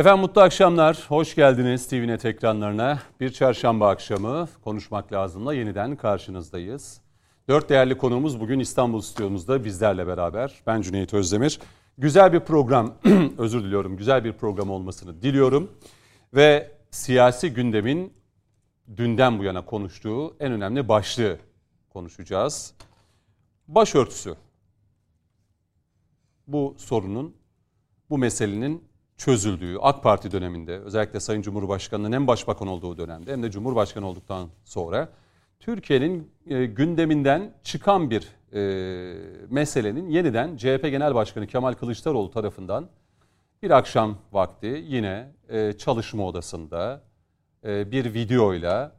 Efendim mutlu akşamlar. Hoş geldiniz TVNet ekranlarına. Bir çarşamba akşamı konuşmak lazımla yeniden karşınızdayız. Dört değerli konuğumuz bugün İstanbul stüdyomuzda bizlerle beraber. Ben Cüneyt Özdemir. Güzel bir program, özür diliyorum, güzel bir program olmasını diliyorum. Ve siyasi gündemin dünden bu yana konuştuğu en önemli başlığı konuşacağız. Başörtüsü. Bu sorunun, bu meselenin çözüldüğü AK Parti döneminde özellikle Sayın Cumhurbaşkanı'nın hem başbakan olduğu dönemde hem de Cumhurbaşkanı olduktan sonra Türkiye'nin e, gündeminden çıkan bir e, meselenin yeniden CHP Genel Başkanı Kemal Kılıçdaroğlu tarafından bir akşam vakti yine e, çalışma odasında bir videoyla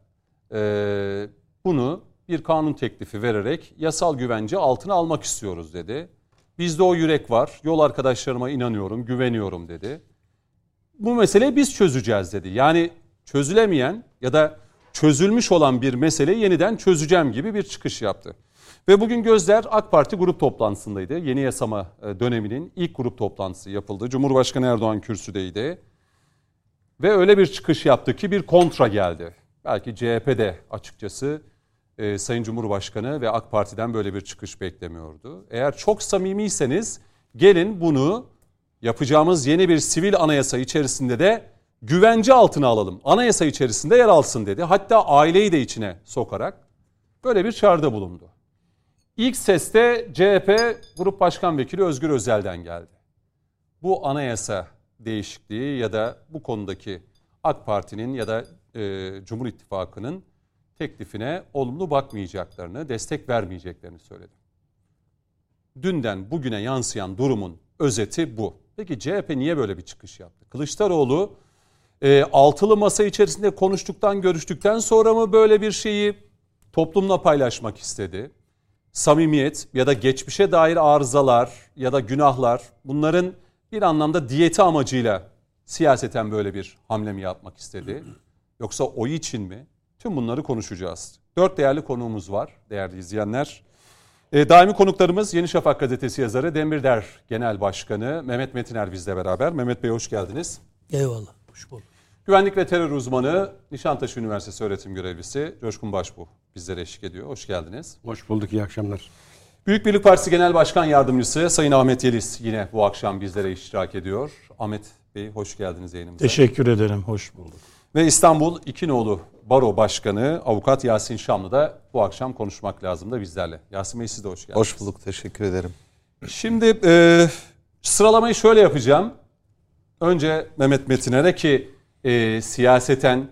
bunu bir kanun teklifi vererek yasal güvence altına almak istiyoruz dedi. Bizde o yürek var, yol arkadaşlarıma inanıyorum, güveniyorum dedi. Bu meseleyi biz çözeceğiz dedi. Yani çözülemeyen ya da çözülmüş olan bir meseleyi yeniden çözeceğim gibi bir çıkış yaptı. Ve bugün gözler AK Parti grup toplantısındaydı. Yeni yasama e, döneminin ilk grup toplantısı yapıldı. Cumhurbaşkanı Erdoğan kürsüdeydi. Ve öyle bir çıkış yaptı ki bir kontra geldi. Belki CHP de açıkçası e, Sayın Cumhurbaşkanı ve AK Parti'den böyle bir çıkış beklemiyordu. Eğer çok samimiyseniz gelin bunu yapacağımız yeni bir sivil anayasa içerisinde de güvence altına alalım. Anayasa içerisinde yer alsın dedi. Hatta aileyi de içine sokarak böyle bir çağrıda bulundu. İlk seste CHP Grup Başkan Vekili Özgür Özel'den geldi. Bu anayasa değişikliği ya da bu konudaki AK Parti'nin ya da e, Cumhur İttifakı'nın teklifine olumlu bakmayacaklarını, destek vermeyeceklerini söyledi. Dünden bugüne yansıyan durumun özeti bu. Peki CHP niye böyle bir çıkış yaptı? Kılıçdaroğlu e, altılı masa içerisinde konuştuktan, görüştükten sonra mı böyle bir şeyi toplumla paylaşmak istedi? Samimiyet ya da geçmişe dair arızalar ya da günahlar bunların bir anlamda diyeti amacıyla siyaseten böyle bir hamle mi yapmak istedi? Yoksa oy için mi? Tüm bunları konuşacağız. Dört değerli konuğumuz var değerli izleyenler. E, daimi konuklarımız Yeni Şafak gazetesi yazarı Demirder Genel Başkanı Mehmet Metiner bizle beraber. Mehmet Bey hoş geldiniz. Eyvallah, hoş bulduk. Güvenlik ve terör uzmanı Nişantaşı Üniversitesi öğretim görevlisi Coşkun Başbuğ bizlere eşlik ediyor. Hoş geldiniz. Hoş bulduk, iyi akşamlar. Büyük Birlik Partisi Genel Başkan Yardımcısı Sayın Ahmet Yeliz yine bu akşam bizlere iştirak ediyor. Ahmet Bey hoş geldiniz yayınımıza. Teşekkür ederim, hoş bulduk. Ve İstanbul İkinoğlu Baro Başkanı Avukat Yasin Şamlı da bu akşam konuşmak lazım da bizlerle. Yasin Bey siz de hoş geldiniz. Hoş bulduk, teşekkür ederim. Şimdi e, sıralamayı şöyle yapacağım. Önce Mehmet Metiner'e ki e, siyaseten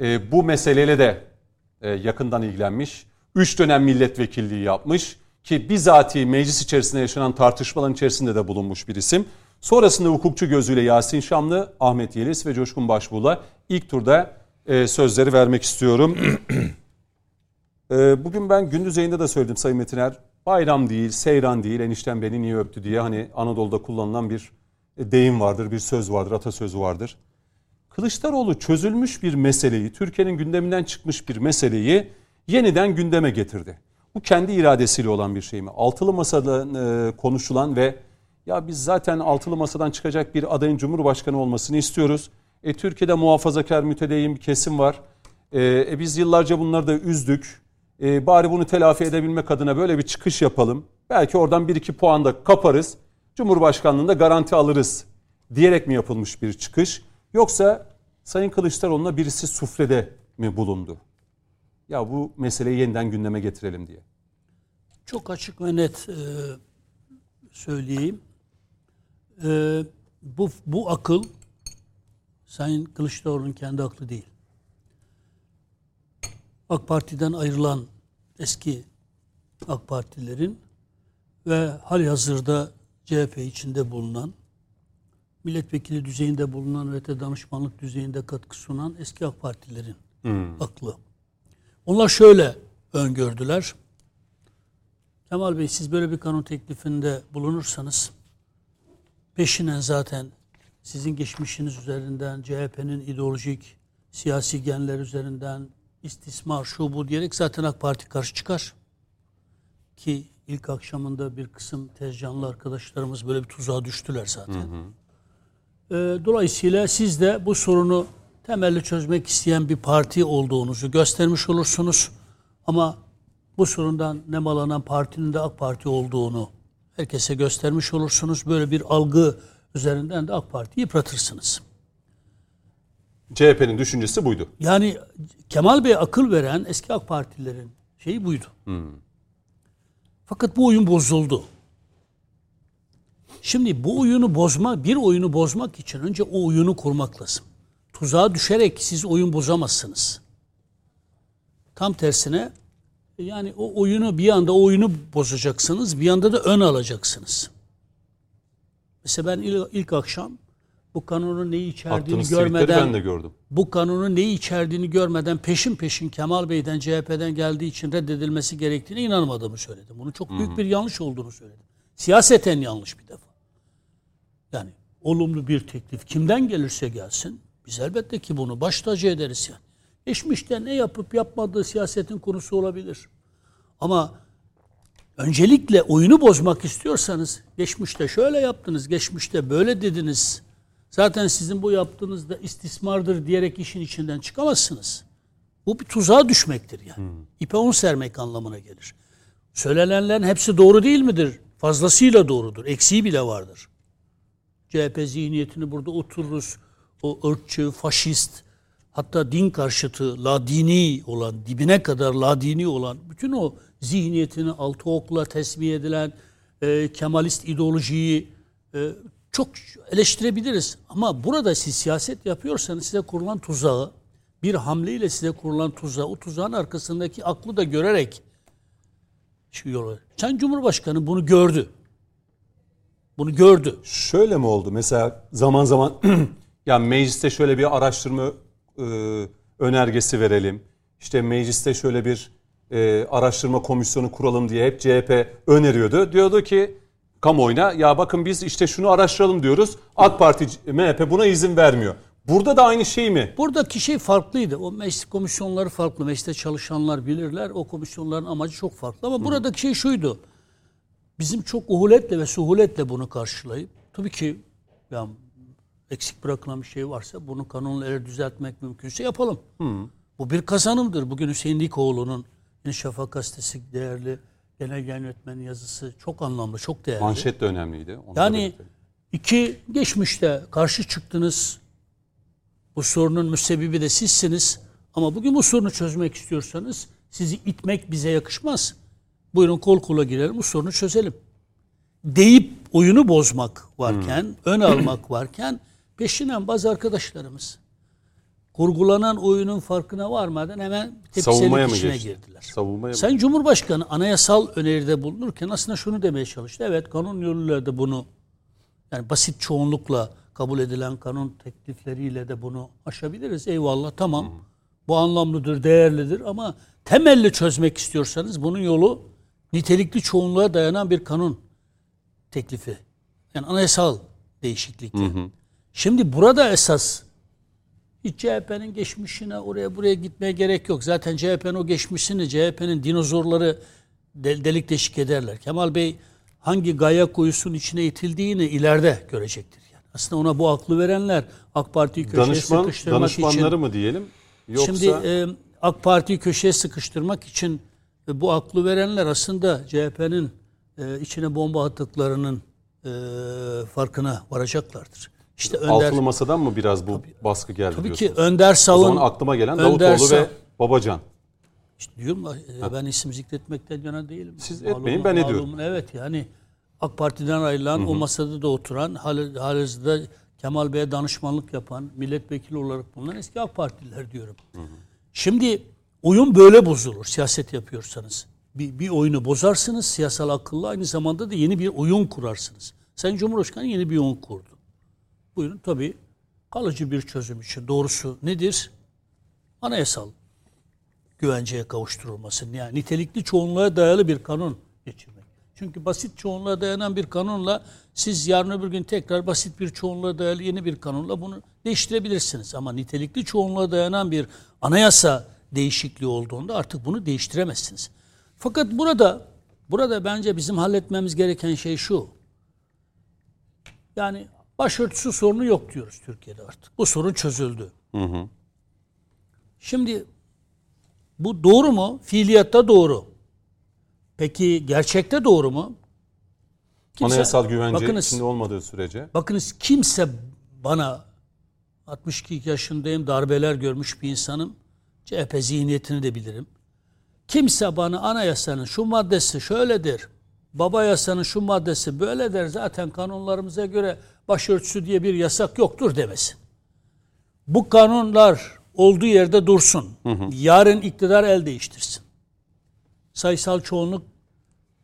e, bu meseleyle de e, yakından ilgilenmiş. Üç dönem milletvekilliği yapmış ki bizatihi meclis içerisinde yaşanan tartışmaların içerisinde de bulunmuş bir isim. Sonrasında hukukçu gözüyle Yasin Şamlı, Ahmet Yeliz ve Coşkun Başbuğ'la ilk turda e, sözleri vermek istiyorum. e, bugün ben gündüz yayında da söyledim Sayın Metiner. Bayram değil, seyran değil, enişten beni niye öptü diye hani Anadolu'da kullanılan bir deyim vardır, bir söz vardır, atasözü vardır. Kılıçdaroğlu çözülmüş bir meseleyi, Türkiye'nin gündeminden çıkmış bir meseleyi yeniden gündeme getirdi. Bu kendi iradesiyle olan bir şey mi? Altılı masada e, konuşulan ve ya biz zaten altılı masadan çıkacak bir adayın cumhurbaşkanı olmasını istiyoruz. E, Türkiye'de muhafazakar mütedeyyin bir kesim var. E, e, biz yıllarca bunları da üzdük. E, bari bunu telafi edebilmek adına böyle bir çıkış yapalım. Belki oradan bir iki puan da kaparız. Cumhurbaşkanlığında garanti alırız diyerek mi yapılmış bir çıkış? Yoksa Sayın Kılıçdaroğlu'na birisi suflede mi bulundu? Ya bu meseleyi yeniden gündeme getirelim diye. Çok açık ve net e, söyleyeyim. E, bu, bu akıl Sayın Kılıçdaroğlu'nun kendi aklı değil. AK Parti'den ayrılan eski AK Partilerin ve hali hazırda CHP içinde bulunan, milletvekili düzeyinde bulunan ve de danışmanlık düzeyinde katkı sunan eski AK Partilerin hmm. aklı. Onlar şöyle öngördüler. Kemal Bey siz böyle bir kanun teklifinde bulunursanız peşinen zaten sizin geçmişiniz üzerinden, CHP'nin ideolojik siyasi genler üzerinden istismar, şu bu diyerek zaten AK Parti karşı çıkar. Ki ilk akşamında bir kısım tezcanlı arkadaşlarımız böyle bir tuzağa düştüler zaten. Hı hı. Ee, dolayısıyla siz de bu sorunu temelli çözmek isteyen bir parti olduğunuzu göstermiş olursunuz. Ama bu sorundan nemalanan partinin de AK Parti olduğunu herkese göstermiş olursunuz. Böyle bir algı üzerinden de AK Parti'yi yıpratırsınız. CHP'nin düşüncesi buydu. Yani Kemal Bey akıl veren eski AK Partililerin şeyi buydu. Fakat bu oyun bozuldu. Şimdi bu oyunu bozma, bir oyunu bozmak için önce o oyunu kurmak lazım. Tuzağa düşerek siz oyun bozamazsınız. Tam tersine yani o oyunu bir anda o oyunu bozacaksınız, bir anda da ön alacaksınız. Mesela ben ilk, ilk akşam bu kanunun neyi içerdiğini Attığınız görmeden ben de gördüm. bu kanunun neyi içerdiğini görmeden peşin peşin Kemal Bey'den CHP'den geldiği için reddedilmesi gerektiğine inanmadığımı söyledim. Bunun çok büyük bir yanlış olduğunu söyledim. Siyaseten yanlış bir defa. Yani olumlu bir teklif kimden gelirse gelsin biz elbette ki bunu baş tacı ederiz yani. Geçmişte ne yapıp yapmadığı siyasetin konusu olabilir. Ama öncelikle oyunu bozmak istiyorsanız geçmişte şöyle yaptınız, geçmişte böyle dediniz. Zaten sizin bu yaptığınız da istismardır diyerek işin içinden çıkamazsınız. Bu bir tuzağa düşmektir yani. İpe un sermek anlamına gelir. Söylenenlerin hepsi doğru değil midir? Fazlasıyla doğrudur. Eksiği bile vardır. CHP zihniyetini burada otururuz. O ırkçı, faşist, hatta din karşıtı, ladini olan, dibine kadar ladini olan bütün o zihniyetini altı okla tesbih edilen e, Kemalist ideolojiyi e, çok eleştirebiliriz. Ama burada siz siyaset yapıyorsanız size kurulan tuzağı, bir hamleyle size kurulan tuzağı, o tuzağın arkasındaki aklı da görerek şu yolu. Sen Cumhurbaşkanı bunu gördü. Bunu gördü. Şöyle mi oldu? Mesela zaman zaman ya mecliste şöyle bir araştırma önergesi verelim. İşte mecliste şöyle bir e, araştırma komisyonu kuralım diye hep CHP öneriyordu. Diyordu ki kamuoyuna ya bakın biz işte şunu araştıralım diyoruz. AK Parti, MHP buna izin vermiyor. Burada da aynı şey mi? Buradaki şey farklıydı. O meclis komisyonları farklı. Mecliste çalışanlar bilirler. O komisyonların amacı çok farklı. Ama buradaki şey şuydu. Bizim çok uhuletle ve suhuletle bunu karşılayıp tabii ki ya eksik bırakılan bir şey varsa bunu kanunla eğer düzeltmek mümkünse yapalım. Bu bir kazanımdır. Bugün Hüseyin Dikoğlu'nun Yeni Şafak gazetesi değerli genel yayın yönetmeni yazısı çok anlamlı, çok değerli. Manşet de önemliydi. Onu Yani iki geçmişte karşı çıktınız. Bu sorunun müsebbibi de sizsiniz. Ama bugün bu sorunu çözmek istiyorsanız sizi itmek bize yakışmaz. Buyurun kol kola girelim bu sorunu çözelim. Deyip oyunu bozmak varken, ön almak varken peşinden bazı arkadaşlarımız kurgulanan oyunun farkına varmadan hemen tepkiselik içine girdiler. Savunmaya mı? Sayın Cumhurbaşkanı anayasal öneride bulunurken aslında şunu demeye çalıştı. Evet kanun yoluyla da bunu yani basit çoğunlukla kabul edilen kanun teklifleriyle de bunu aşabiliriz. Eyvallah tamam. Bu anlamlıdır, değerlidir ama temelli çözmek istiyorsanız bunun yolu nitelikli çoğunluğa dayanan bir kanun teklifi. Yani anayasal değişiklikle. Şimdi burada esas hiç CHP'nin geçmişine oraya buraya gitmeye gerek yok. Zaten CHP'nin o geçmişini CHP'nin dinozorları del- delik deşik ederler. Kemal Bey hangi gaya kuyusunun içine itildiğini ileride görecektir. Yani. Aslında ona bu aklı verenler AK Parti'yi köşeye Danışman, sıkıştırmak danışmanları için mı diyelim? Yoksa Şimdi e, AK Parti'yi köşeye sıkıştırmak için e, bu aklı verenler aslında CHP'nin e, içine bomba attıklarının e, farkına varacaklardır. İşte Önder, altılı masadan mı biraz bu baskı geldi tabii ki diyorsunuz? Önder O Savun, zaman aklıma gelen Önder Davutoğlu ve Sa- Babacan. İşte diyorum ya, ben isim zikretmekten yana değilim. Siz Malumun- etmeyin, ben ediyorum. malumun, Evet yani AK Parti'den ayrılan o masada da oturan hal- halihazırda Kemal Bey'e danışmanlık yapan milletvekili olarak bulunan eski AK Partililer diyorum. Şimdi oyun böyle bozulur siyaset yapıyorsanız. Bir, bir oyunu bozarsınız siyasal akılla aynı zamanda da yeni bir oyun kurarsınız. Sayın Cumhurbaşkanı yeni bir oyun kurdu. Buyurun tabii kalıcı bir çözüm için doğrusu nedir? Anayasal güvenceye kavuşturulması. Yani nitelikli çoğunluğa dayalı bir kanun geçirmek. Çünkü basit çoğunluğa dayanan bir kanunla siz yarın öbür gün tekrar basit bir çoğunluğa dayalı yeni bir kanunla bunu değiştirebilirsiniz. Ama nitelikli çoğunluğa dayanan bir anayasa değişikliği olduğunda artık bunu değiştiremezsiniz. Fakat burada burada bence bizim halletmemiz gereken şey şu. Yani Başörtüsü sorunu yok diyoruz Türkiye'de artık. Bu sorun çözüldü. Şimdi bu doğru mu? Fiiliyatta doğru. Peki gerçekte doğru mu? Kimse- Anayasal güvence bakınız, içinde olmadığı sürece. Bakınız kimse bana 62 yaşındayım darbeler görmüş bir insanım. CHP zihniyetini de bilirim. Kimse bana anayasanın şu maddesi şöyledir. Baba yasanın şu maddesi böyledir. Zaten kanunlarımıza göre başörtüsü diye bir yasak yoktur demesin. Bu kanunlar olduğu yerde dursun. Yarın iktidar el değiştirsin. Sayısal çoğunluk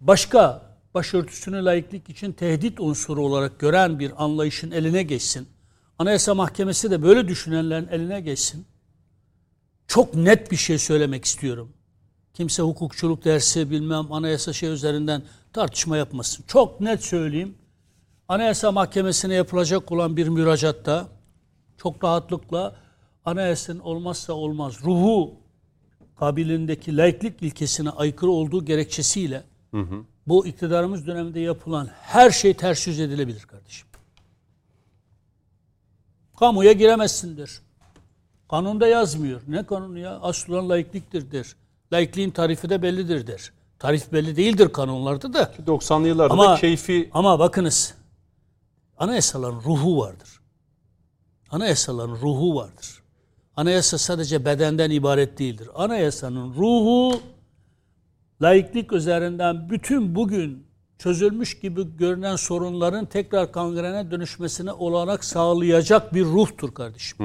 başka başörtüsünü laiklik için tehdit unsuru olarak gören bir anlayışın eline geçsin. Anayasa Mahkemesi de böyle düşünenlerin eline geçsin. Çok net bir şey söylemek istiyorum. Kimse hukukçuluk dersi bilmem anayasa şey üzerinden tartışma yapmasın. Çok net söyleyeyim. Anayasa Mahkemesi'ne yapılacak olan bir müracaatta çok rahatlıkla anayasanın olmazsa olmaz ruhu kabilindeki laiklik ilkesine aykırı olduğu gerekçesiyle bu iktidarımız döneminde yapılan her şey ters yüz edilebilir kardeşim. Kamuya giremezsindir. Kanunda yazmıyor. Ne kanunu ya? Asıl olan laikliktir der. Laikliğin tarifi de bellidir der. Tarif belli değildir kanunlarda da. 90'lı yıllarda Ama, da keyfi ama bakınız anayasaların ruhu vardır. Anayasaların ruhu vardır. Anayasa sadece bedenden ibaret değildir. Anayasanın ruhu laiklik üzerinden bütün bugün çözülmüş gibi görünen sorunların tekrar kangrene dönüşmesine olanak sağlayacak bir ruhtur kardeşim.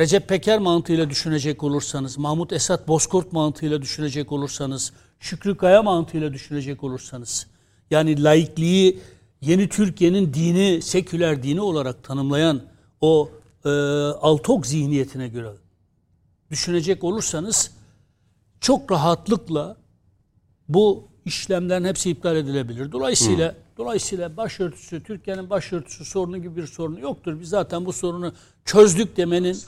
Recep Peker mantığıyla düşünecek olursanız, Mahmut Esat Bozkurt mantığıyla düşünecek olursanız, Şükrü Kaya mantığıyla düşünecek olursanız, yani laikliği yeni Türkiye'nin dini, seküler dini olarak tanımlayan o e, Altok zihniyetine göre düşünecek olursanız çok rahatlıkla bu işlemlerin hepsi iptal edilebilir. Dolayısıyla dolayısıyla başörtüsü Türkiye'nin başörtüsü sorunu gibi bir sorunu yoktur. Biz zaten bu sorunu çözdük demenin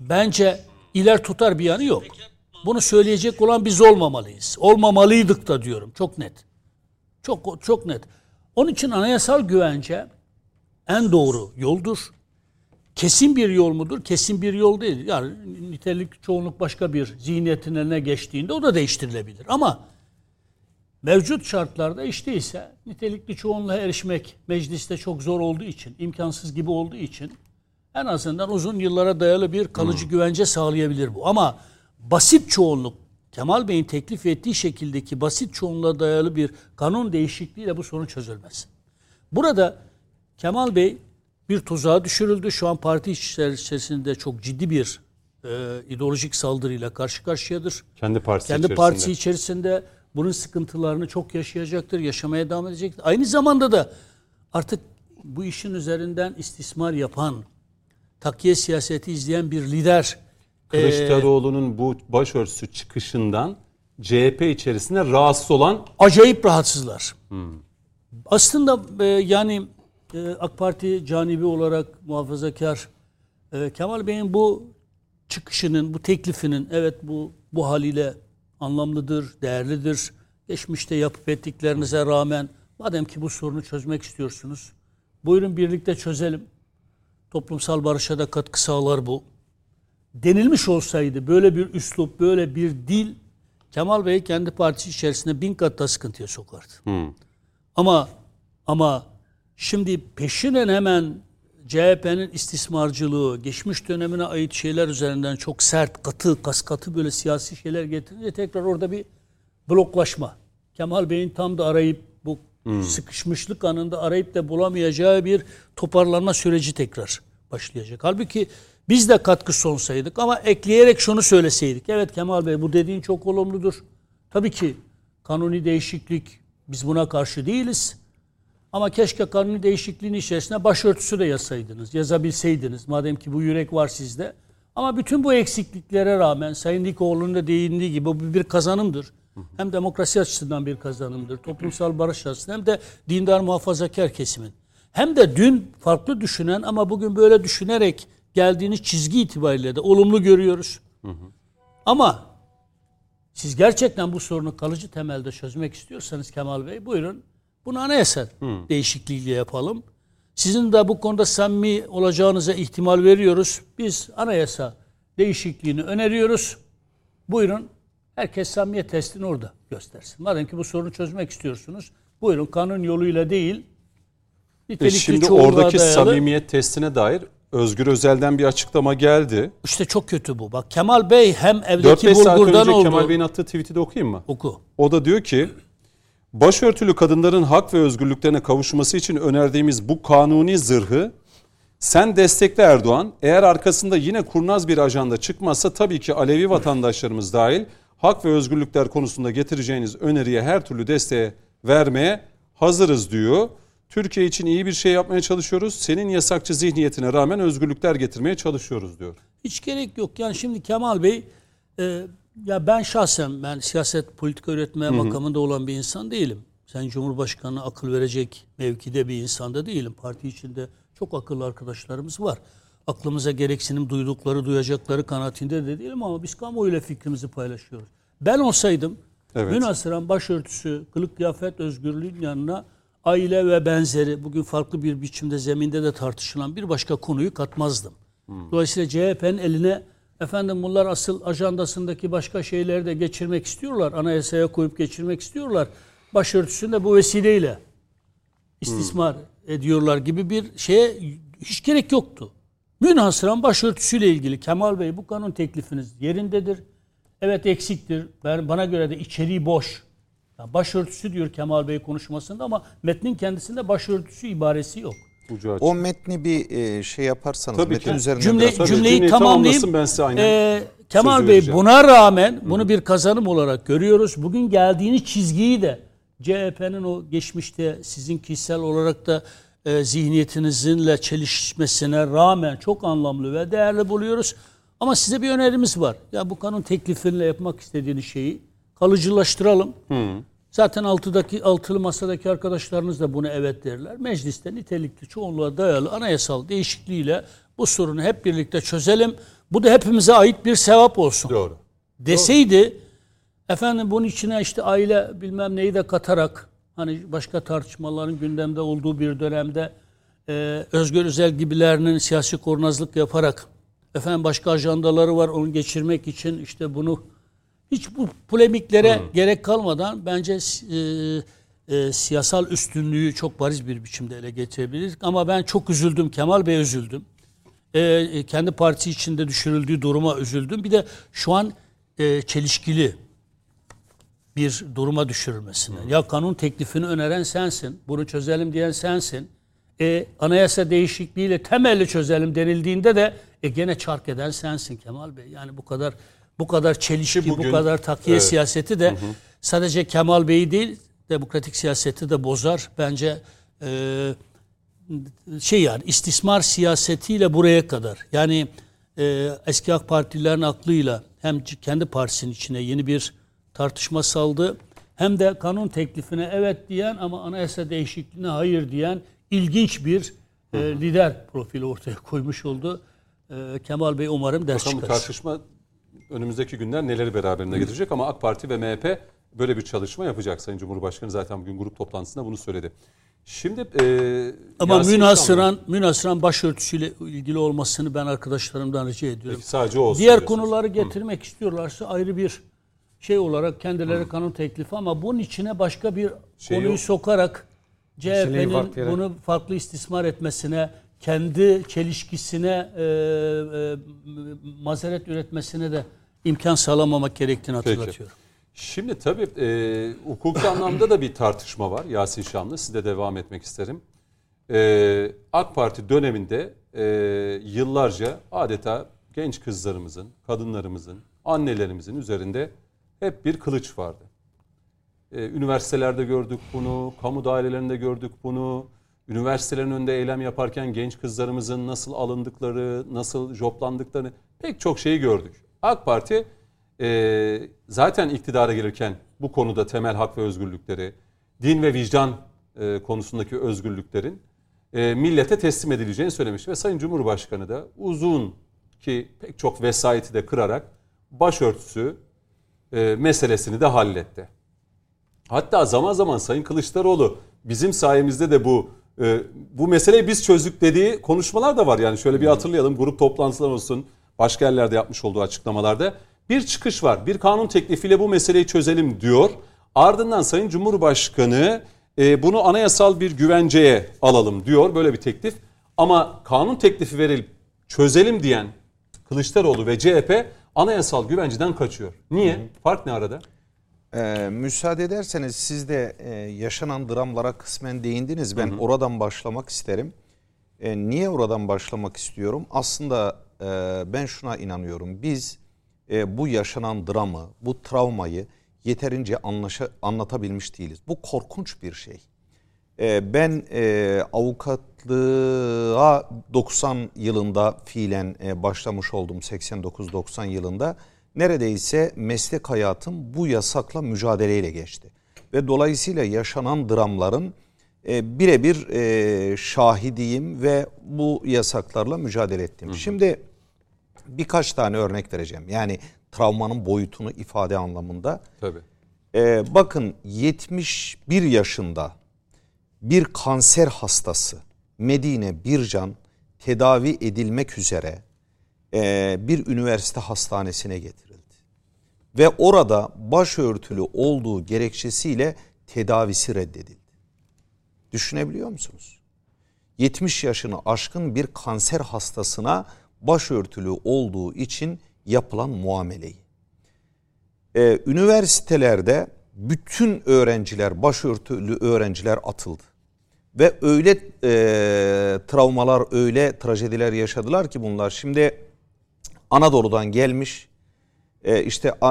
bence iler tutar bir yanı yok. Bunu söyleyecek olan biz olmamalıyız. Olmamalıydık da diyorum. Çok net. Çok çok net. Onun için anayasal güvence en doğru yoldur. Kesin bir yol mudur? Kesin bir yol değil. Yani nitelik çoğunluk başka bir zihniyetin eline geçtiğinde o da değiştirilebilir. Ama mevcut şartlarda işte ise nitelikli çoğunluğa erişmek mecliste çok zor olduğu için, imkansız gibi olduğu için en azından uzun yıllara dayalı bir kalıcı güvence sağlayabilir bu. Ama basit çoğunluk, Kemal Bey'in teklif ettiği şekildeki basit çoğunluğa dayalı bir kanun değişikliğiyle bu sorun çözülmez. Burada Kemal Bey bir tuzağa düşürüldü. Şu an parti içerisinde çok ciddi bir e, ideolojik saldırıyla karşı karşıyadır. kendi partisi Kendi içerisinde. partisi içerisinde bunun sıkıntılarını çok yaşayacaktır, yaşamaya devam edecektir. Aynı zamanda da artık bu işin üzerinden istismar yapan, takviye siyaseti izleyen bir lider Kılıçdaroğlu'nun bu başörtüsü çıkışından CHP içerisinde rahatsız olan acayip rahatsızlar. Aslında e, yani e, AK Parti canibi olarak muhafazakar e, Kemal Bey'in bu çıkışının, bu teklifinin evet bu bu haliyle anlamlıdır, değerlidir. Geçmişte yapıp ettiklerinize rağmen madem ki bu sorunu çözmek istiyorsunuz, buyurun birlikte çözelim. Toplumsal barışa da katkı sağlar bu. Denilmiş olsaydı böyle bir üslup, böyle bir dil Kemal Bey kendi partisi içerisinde bin kat daha sıkıntıya sokardı. Ama ama şimdi peşinen hemen CHP'nin istismarcılığı, geçmiş dönemine ait şeyler üzerinden çok sert, katı, kaskatı böyle siyasi şeyler getirince tekrar orada bir bloklaşma. Kemal Bey'in tam da arayıp bu sıkışmışlık anında arayıp da bulamayacağı bir toparlanma süreci tekrar başlayacak. Halbuki biz de katkı sonsaydık ama ekleyerek şunu söyleseydik. Evet Kemal Bey bu dediğin çok olumludur. Tabii ki kanuni değişiklik biz buna karşı değiliz. Ama keşke kanuni değişikliğin içerisine başörtüsü de yazsaydınız, yazabilseydiniz. Madem ki bu yürek var sizde. Ama bütün bu eksikliklere rağmen Sayın Dikoğlu'nun da değindiği gibi bu bir kazanımdır. Hem demokrasi açısından bir kazanımdır. Toplumsal barış açısından hem de dindar muhafazakar kesimin. Hem de dün farklı düşünen ama bugün böyle düşünerek geldiğiniz çizgi itibariyle de olumlu görüyoruz. Ama siz gerçekten bu sorunu kalıcı temelde çözmek istiyorsanız Kemal Bey buyurun bunu anayasa değişikliğiyle yapalım. Sizin de bu konuda samimi olacağınıza ihtimal veriyoruz. Biz anayasa değişikliğini öneriyoruz. Buyurun herkes samimiyet testini orada göstersin. Madem ki bu sorunu çözmek istiyorsunuz. Buyurun kanun yoluyla değil. E şimdi oradaki dayalı, samimiyet testine dair Özgür Özel'den bir açıklama geldi. İşte çok kötü bu. Bak Kemal Bey hem evdeki bulgurdan oldu. 4-5 saat önce Kemal Bey'in attığı tweet'i de okuyayım mı? Oku. O da diyor ki başörtülü kadınların hak ve özgürlüklerine kavuşması için önerdiğimiz bu kanuni zırhı sen destekle Erdoğan. Eğer arkasında yine kurnaz bir ajanda çıkmazsa tabii ki Alevi vatandaşlarımız dahil hak ve özgürlükler konusunda getireceğiniz öneriye her türlü desteğe vermeye hazırız diyor. Türkiye için iyi bir şey yapmaya çalışıyoruz. Senin yasakçı zihniyetine rağmen özgürlükler getirmeye çalışıyoruz diyor. Hiç gerek yok. Yani şimdi Kemal Bey e, ya ben şahsen ben siyaset politika üretmeye Hı-hı. makamında olan bir insan değilim. Sen Cumhurbaşkanı akıl verecek mevkide bir insan da değilim. Parti içinde çok akıllı arkadaşlarımız var. Aklımıza gereksinim duydukları, duyacakları kanaatinde de değilim ama biz kamuoyuyla fikrimizi paylaşıyoruz. Ben olsaydım evet. münasıran başörtüsü, kılık kıyafet özgürlüğün yanına aile ve benzeri bugün farklı bir biçimde zeminde de tartışılan bir başka konuyu katmazdım. Hmm. Dolayısıyla CHP'nin eline efendim bunlar asıl ajandasındaki başka şeyleri de geçirmek istiyorlar. Anayasaya koyup geçirmek istiyorlar. Başörtüsünü de bu vesileyle istismar hmm. ediyorlar gibi bir şeye hiç gerek yoktu. Münhasıran başörtüsüyle ilgili Kemal Bey bu kanun teklifiniz yerindedir. Evet eksiktir. Ben, bana göre de içeriği boş. Yani başörtüsü diyor Kemal Bey konuşmasında ama metnin kendisinde başörtüsü ibaresi yok. O metni bir e, şey yaparsanız Tabii metin ki. üzerinde Cümle, biraz... cümleyi, cümleyi tamamlayayım. Ben size aynen ee, Kemal Bey vereceğim. buna rağmen bunu bir kazanım olarak görüyoruz. Bugün geldiğiniz çizgiyi de CHP'nin o geçmişte sizin kişisel olarak da e, zihniyetinizle çelişmesine rağmen çok anlamlı ve değerli buluyoruz. Ama size bir önerimiz var. Ya bu kanun teklifiyle yapmak istediğiniz şeyi kalıcılaştıralım. Hı. Zaten altıdaki altılı masadaki arkadaşlarınız da bunu evet derler. Mecliste nitelikli çoğunluğa dayalı anayasal değişikliğiyle bu sorunu hep birlikte çözelim. Bu da hepimize ait bir sevap olsun. Doğru. Deseydi Doğru. efendim bunun içine işte aile bilmem neyi de katarak hani başka tartışmaların gündemde olduğu bir dönemde e, Özgür Özel gibilerinin siyasi kornazlık yaparak efendim başka ajandaları var onu geçirmek için işte bunu hiç bu polemiklere Hı. gerek kalmadan bence e, e, siyasal üstünlüğü çok bariz bir biçimde ele getirebiliriz. Ama ben çok üzüldüm. Kemal Bey üzüldüm. E, e, kendi parti içinde düşürüldüğü duruma üzüldüm. Bir de şu an e, çelişkili bir duruma düşürülmesine. Hı. Ya kanun teklifini öneren sensin. Bunu çözelim diyen sensin. E, anayasa değişikliğiyle temelli çözelim denildiğinde de e, gene çark eden sensin Kemal Bey. Yani bu kadar bu kadar çelişki, bugün, bu kadar takiye evet. siyaseti de hı hı. sadece Kemal Bey'i değil demokratik siyaseti de bozar. Bence e, şey yani istismar siyasetiyle buraya kadar. Yani e, eski AK Partililerin aklıyla hem kendi partisinin içine yeni bir tartışma saldı hem de kanun teklifine evet diyen ama anayasa değişikliğine hayır diyen ilginç bir e, lider profili ortaya koymuş oldu. E, Kemal Bey umarım ders Bakalım çıkarır. tartışma önümüzdeki günler neleri beraberinde getirecek ama AK Parti ve MHP böyle bir çalışma yapacak. Sayın Cumhurbaşkanı zaten bugün grup toplantısında bunu söyledi. Şimdi e, ama Yasin münasıran İstanbul. münasıran başörtüsüyle ilgili olmasını ben arkadaşlarımdan rica ediyorum. Peki, sadece olsun. Diğer diyorsunuz. konuları getirmek Hı. istiyorlarsa ayrı bir şey olarak kendileri Hı. kanun teklifi ama bunun içine başka bir şey konuyu yok. sokarak CHP'nin bunu farklı istismar etmesine, kendi çelişkisine e, e, mazeret üretmesine de imkan sağlamamak gerektiğini hatırlatıyorum. Peki. Şimdi tabii e, hukuki anlamda da bir tartışma var Yasin Şamlı. Size devam etmek isterim. E, AK Parti döneminde e, yıllarca adeta genç kızlarımızın, kadınlarımızın, annelerimizin üzerinde hep bir kılıç vardı. E, üniversitelerde gördük bunu, kamu dairelerinde gördük bunu. Üniversitelerin önünde eylem yaparken genç kızlarımızın nasıl alındıkları, nasıl joplandıklarını pek çok şeyi gördük. AK Parti e, zaten iktidara gelirken bu konuda temel hak ve özgürlükleri, din ve vicdan e, konusundaki özgürlüklerin e, millete teslim edileceğini söylemiş. Ve Sayın Cumhurbaşkanı da uzun ki pek çok vesayeti de kırarak başörtüsü e, meselesini de halletti. Hatta zaman zaman Sayın Kılıçdaroğlu bizim sayemizde de bu e, bu meseleyi biz çözdük dediği konuşmalar da var. Yani şöyle bir hatırlayalım grup toplantılar olsun başka yerlerde yapmış olduğu açıklamalarda bir çıkış var. Bir kanun teklifiyle bu meseleyi çözelim diyor. Ardından Sayın Cumhurbaşkanı e, bunu anayasal bir güvenceye alalım diyor böyle bir teklif. Ama kanun teklifi verilip çözelim diyen Kılıçdaroğlu ve CHP anayasal güvenceden kaçıyor. Niye? Hı hı. Fark ne arada? Ee, müsaade ederseniz siz de e, yaşanan dramlara kısmen değindiniz. Ben hı hı. oradan başlamak isterim. E, niye oradan başlamak istiyorum? Aslında e, ben şuna inanıyorum. Biz e, bu yaşanan dramı, bu travmayı yeterince anlaşa, anlatabilmiş değiliz. Bu korkunç bir şey. E, ben e, avukatlığa 90 yılında fiilen e, başlamış oldum 89-90 yılında. Neredeyse meslek hayatım bu yasakla mücadeleyle geçti. Ve dolayısıyla yaşanan dramların e, birebir e, şahidiyim ve bu yasaklarla mücadele ettim. Hı hı. Şimdi birkaç tane örnek vereceğim. Yani travmanın boyutunu ifade anlamında. Tabii. Ee, bakın 71 yaşında bir kanser hastası Medine Bircan tedavi edilmek üzere e, bir üniversite hastanesine getirildi. Ve orada başörtülü olduğu gerekçesiyle tedavisi reddedildi. Düşünebiliyor musunuz? 70 yaşını aşkın bir kanser hastasına başörtülü olduğu için yapılan muameleyi. Ee, üniversitelerde bütün öğrenciler, başörtülü öğrenciler atıldı. Ve öyle e, travmalar, öyle trajediler yaşadılar ki bunlar. Şimdi Anadolu'dan gelmiş, e, işte e,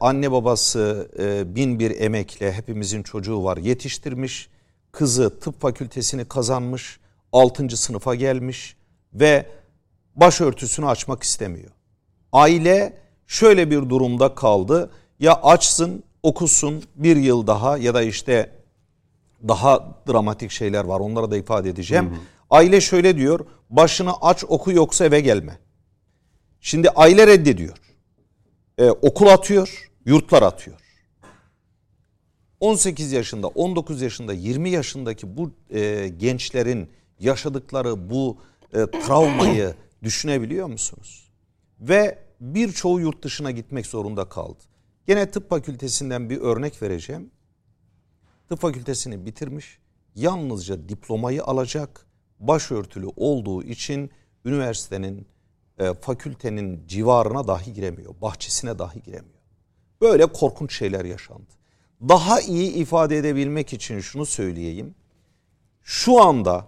anne babası e, bin bir emekle hepimizin çocuğu var yetiştirmiş. Kızı tıp fakültesini kazanmış, 6. sınıfa gelmiş ve başörtüsünü açmak istemiyor. Aile şöyle bir durumda kaldı. Ya açsın, okusun bir yıl daha ya da işte daha dramatik şeyler var. Onlara da ifade edeceğim. Hı hı. Aile şöyle diyor. Başını aç oku yoksa eve gelme. Şimdi aile reddediyor. Ee, okul atıyor, yurtlar atıyor. 18 yaşında, 19 yaşında, 20 yaşındaki bu e, gençlerin yaşadıkları bu e, travmayı düşünebiliyor musunuz? Ve birçoğu yurt dışına gitmek zorunda kaldı. Gene tıp fakültesinden bir örnek vereceğim. Tıp fakültesini bitirmiş, yalnızca diplomayı alacak, başörtülü olduğu için üniversitenin, e, fakültenin civarına dahi giremiyor, bahçesine dahi giremiyor. Böyle korkunç şeyler yaşandı. Daha iyi ifade edebilmek için şunu söyleyeyim. Şu anda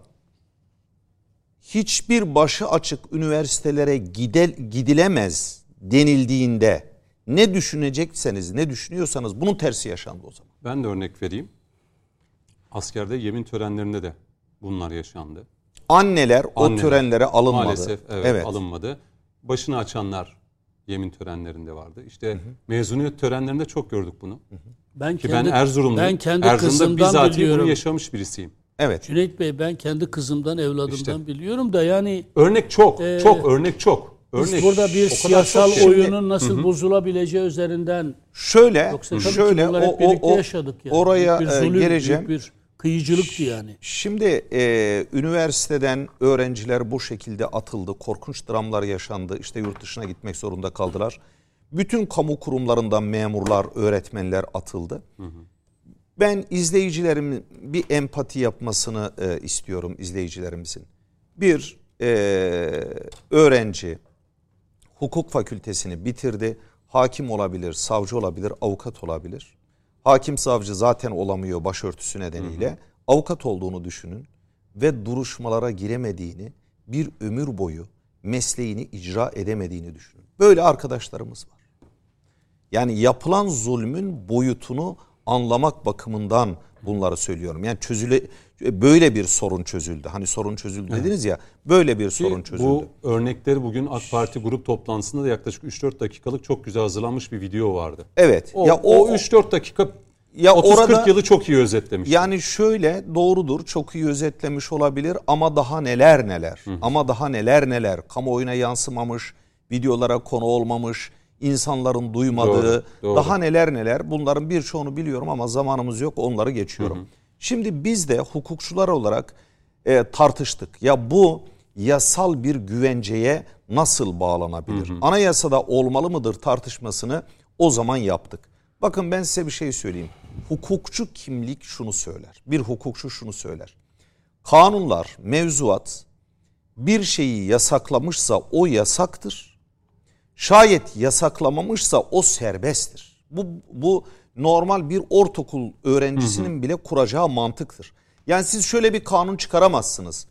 hiçbir başı açık üniversitelere gidel, gidilemez denildiğinde ne düşünecekseniz, ne düşünüyorsanız bunun tersi yaşandı o zaman. Ben de örnek vereyim. Askerde yemin törenlerinde de bunlar yaşandı. Anneler, Anneler o törenlere alınmadı. Maalesef evet, evet. alınmadı. Başını açanlar yemin törenlerinde vardı. İşte hı hı. mezuniyet törenlerinde çok gördük bunu. Hı hı. Ben Ki kendi, ben Erzurumlu. Ben kendi Erzurum'da bizzat bunu yaşamış birisiyim. Evet. Cüneyt Bey ben kendi kızımdan, evladımdan işte, biliyorum da yani örnek çok, e, çok örnek çok. Örnek, Biz burada bir siyasal oyunun nasıl bozulabileceği üzerinden şöyle şöyle o, hep birlikte o, yaşadık yani. Oraya bir zulüm, geleceğim. bir kıyıcılıktı yani. Şimdi e, üniversiteden öğrenciler bu şekilde atıldı. Korkunç dramlar yaşandı. İşte yurt dışına gitmek zorunda kaldılar. Bütün kamu kurumlarından memurlar, öğretmenler atıldı. Ben izleyicilerimin bir empati yapmasını e, istiyorum izleyicilerimizin. Bir e, öğrenci hukuk fakültesini bitirdi. Hakim olabilir, savcı olabilir, avukat olabilir. Hakim savcı zaten olamıyor başörtüsü nedeniyle. Hı hı. Avukat olduğunu düşünün ve duruşmalara giremediğini, bir ömür boyu mesleğini icra edemediğini düşünün. Böyle arkadaşlarımız var. Yani yapılan zulmün boyutunu anlamak bakımından bunları söylüyorum. Yani çözüle böyle bir sorun çözüldü. Hani sorun çözüldü evet. dediniz ya. Böyle bir Ki sorun çözüldü. Bu örnekleri bugün AK Parti grup toplantısında da yaklaşık 3-4 dakikalık çok güzel hazırlanmış bir video vardı. Evet. O, ya o, o 3-4 dakika ya 30-40 yılı çok iyi özetlemiş. Yani şöyle doğrudur çok iyi özetlemiş olabilir ama daha neler neler. Hı. Ama daha neler neler kamuoyuna yansımamış, videolara konu olmamış insanların duymadığı, doğru, doğru. daha neler neler bunların birçoğunu biliyorum ama zamanımız yok onları geçiyorum. Hı hı. Şimdi biz de hukukçular olarak e, tartıştık. Ya bu yasal bir güvenceye nasıl bağlanabilir? Anayasada olmalı mıdır tartışmasını o zaman yaptık. Bakın ben size bir şey söyleyeyim. Hukukçu kimlik şunu söyler. Bir hukukçu şunu söyler. Kanunlar, mevzuat bir şeyi yasaklamışsa o yasaktır. Şayet yasaklamamışsa o serbesttir. Bu, bu normal bir ortaokul öğrencisinin bile kuracağı mantıktır. Yani siz şöyle bir kanun çıkaramazsınız.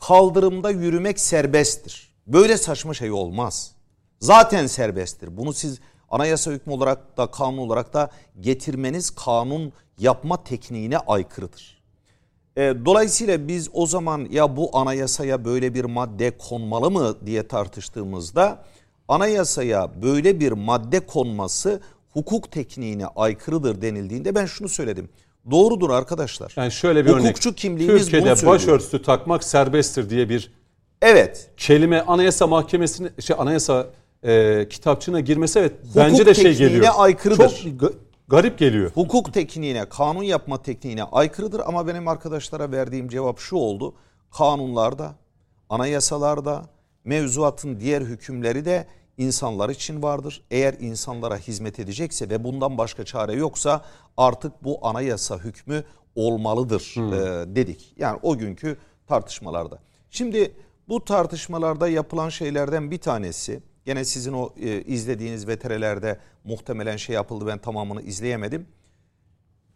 Kaldırımda yürümek serbesttir. Böyle saçma şey olmaz. Zaten serbesttir. Bunu siz anayasa hükmü olarak da kanun olarak da getirmeniz kanun yapma tekniğine aykırıdır. E, dolayısıyla biz o zaman ya bu anayasaya böyle bir madde konmalı mı diye tartıştığımızda anayasaya böyle bir madde konması hukuk tekniğine aykırıdır denildiğinde ben şunu söyledim. Doğrudur arkadaşlar. Yani şöyle bir Hukukçu örnek. kimliğimiz bunu Türkiye'de söylüyor. başörtüsü takmak serbesttir diye bir Evet. kelime anayasa mahkemesine şey anayasa e, kitapçığına girmesi evet bence de şey geliyor. aykırıdır. Çok ga- garip geliyor. hukuk tekniğine, kanun yapma tekniğine aykırıdır ama benim arkadaşlara verdiğim cevap şu oldu. Kanunlarda, anayasalarda, mevzuatın diğer hükümleri de insanlar için vardır. Eğer insanlara hizmet edecekse ve bundan başka çare yoksa artık bu anayasa hükmü olmalıdır e, dedik. Yani o günkü tartışmalarda. Şimdi bu tartışmalarda yapılan şeylerden bir tanesi gene sizin o e, izlediğiniz veterelerde muhtemelen şey yapıldı ben tamamını izleyemedim.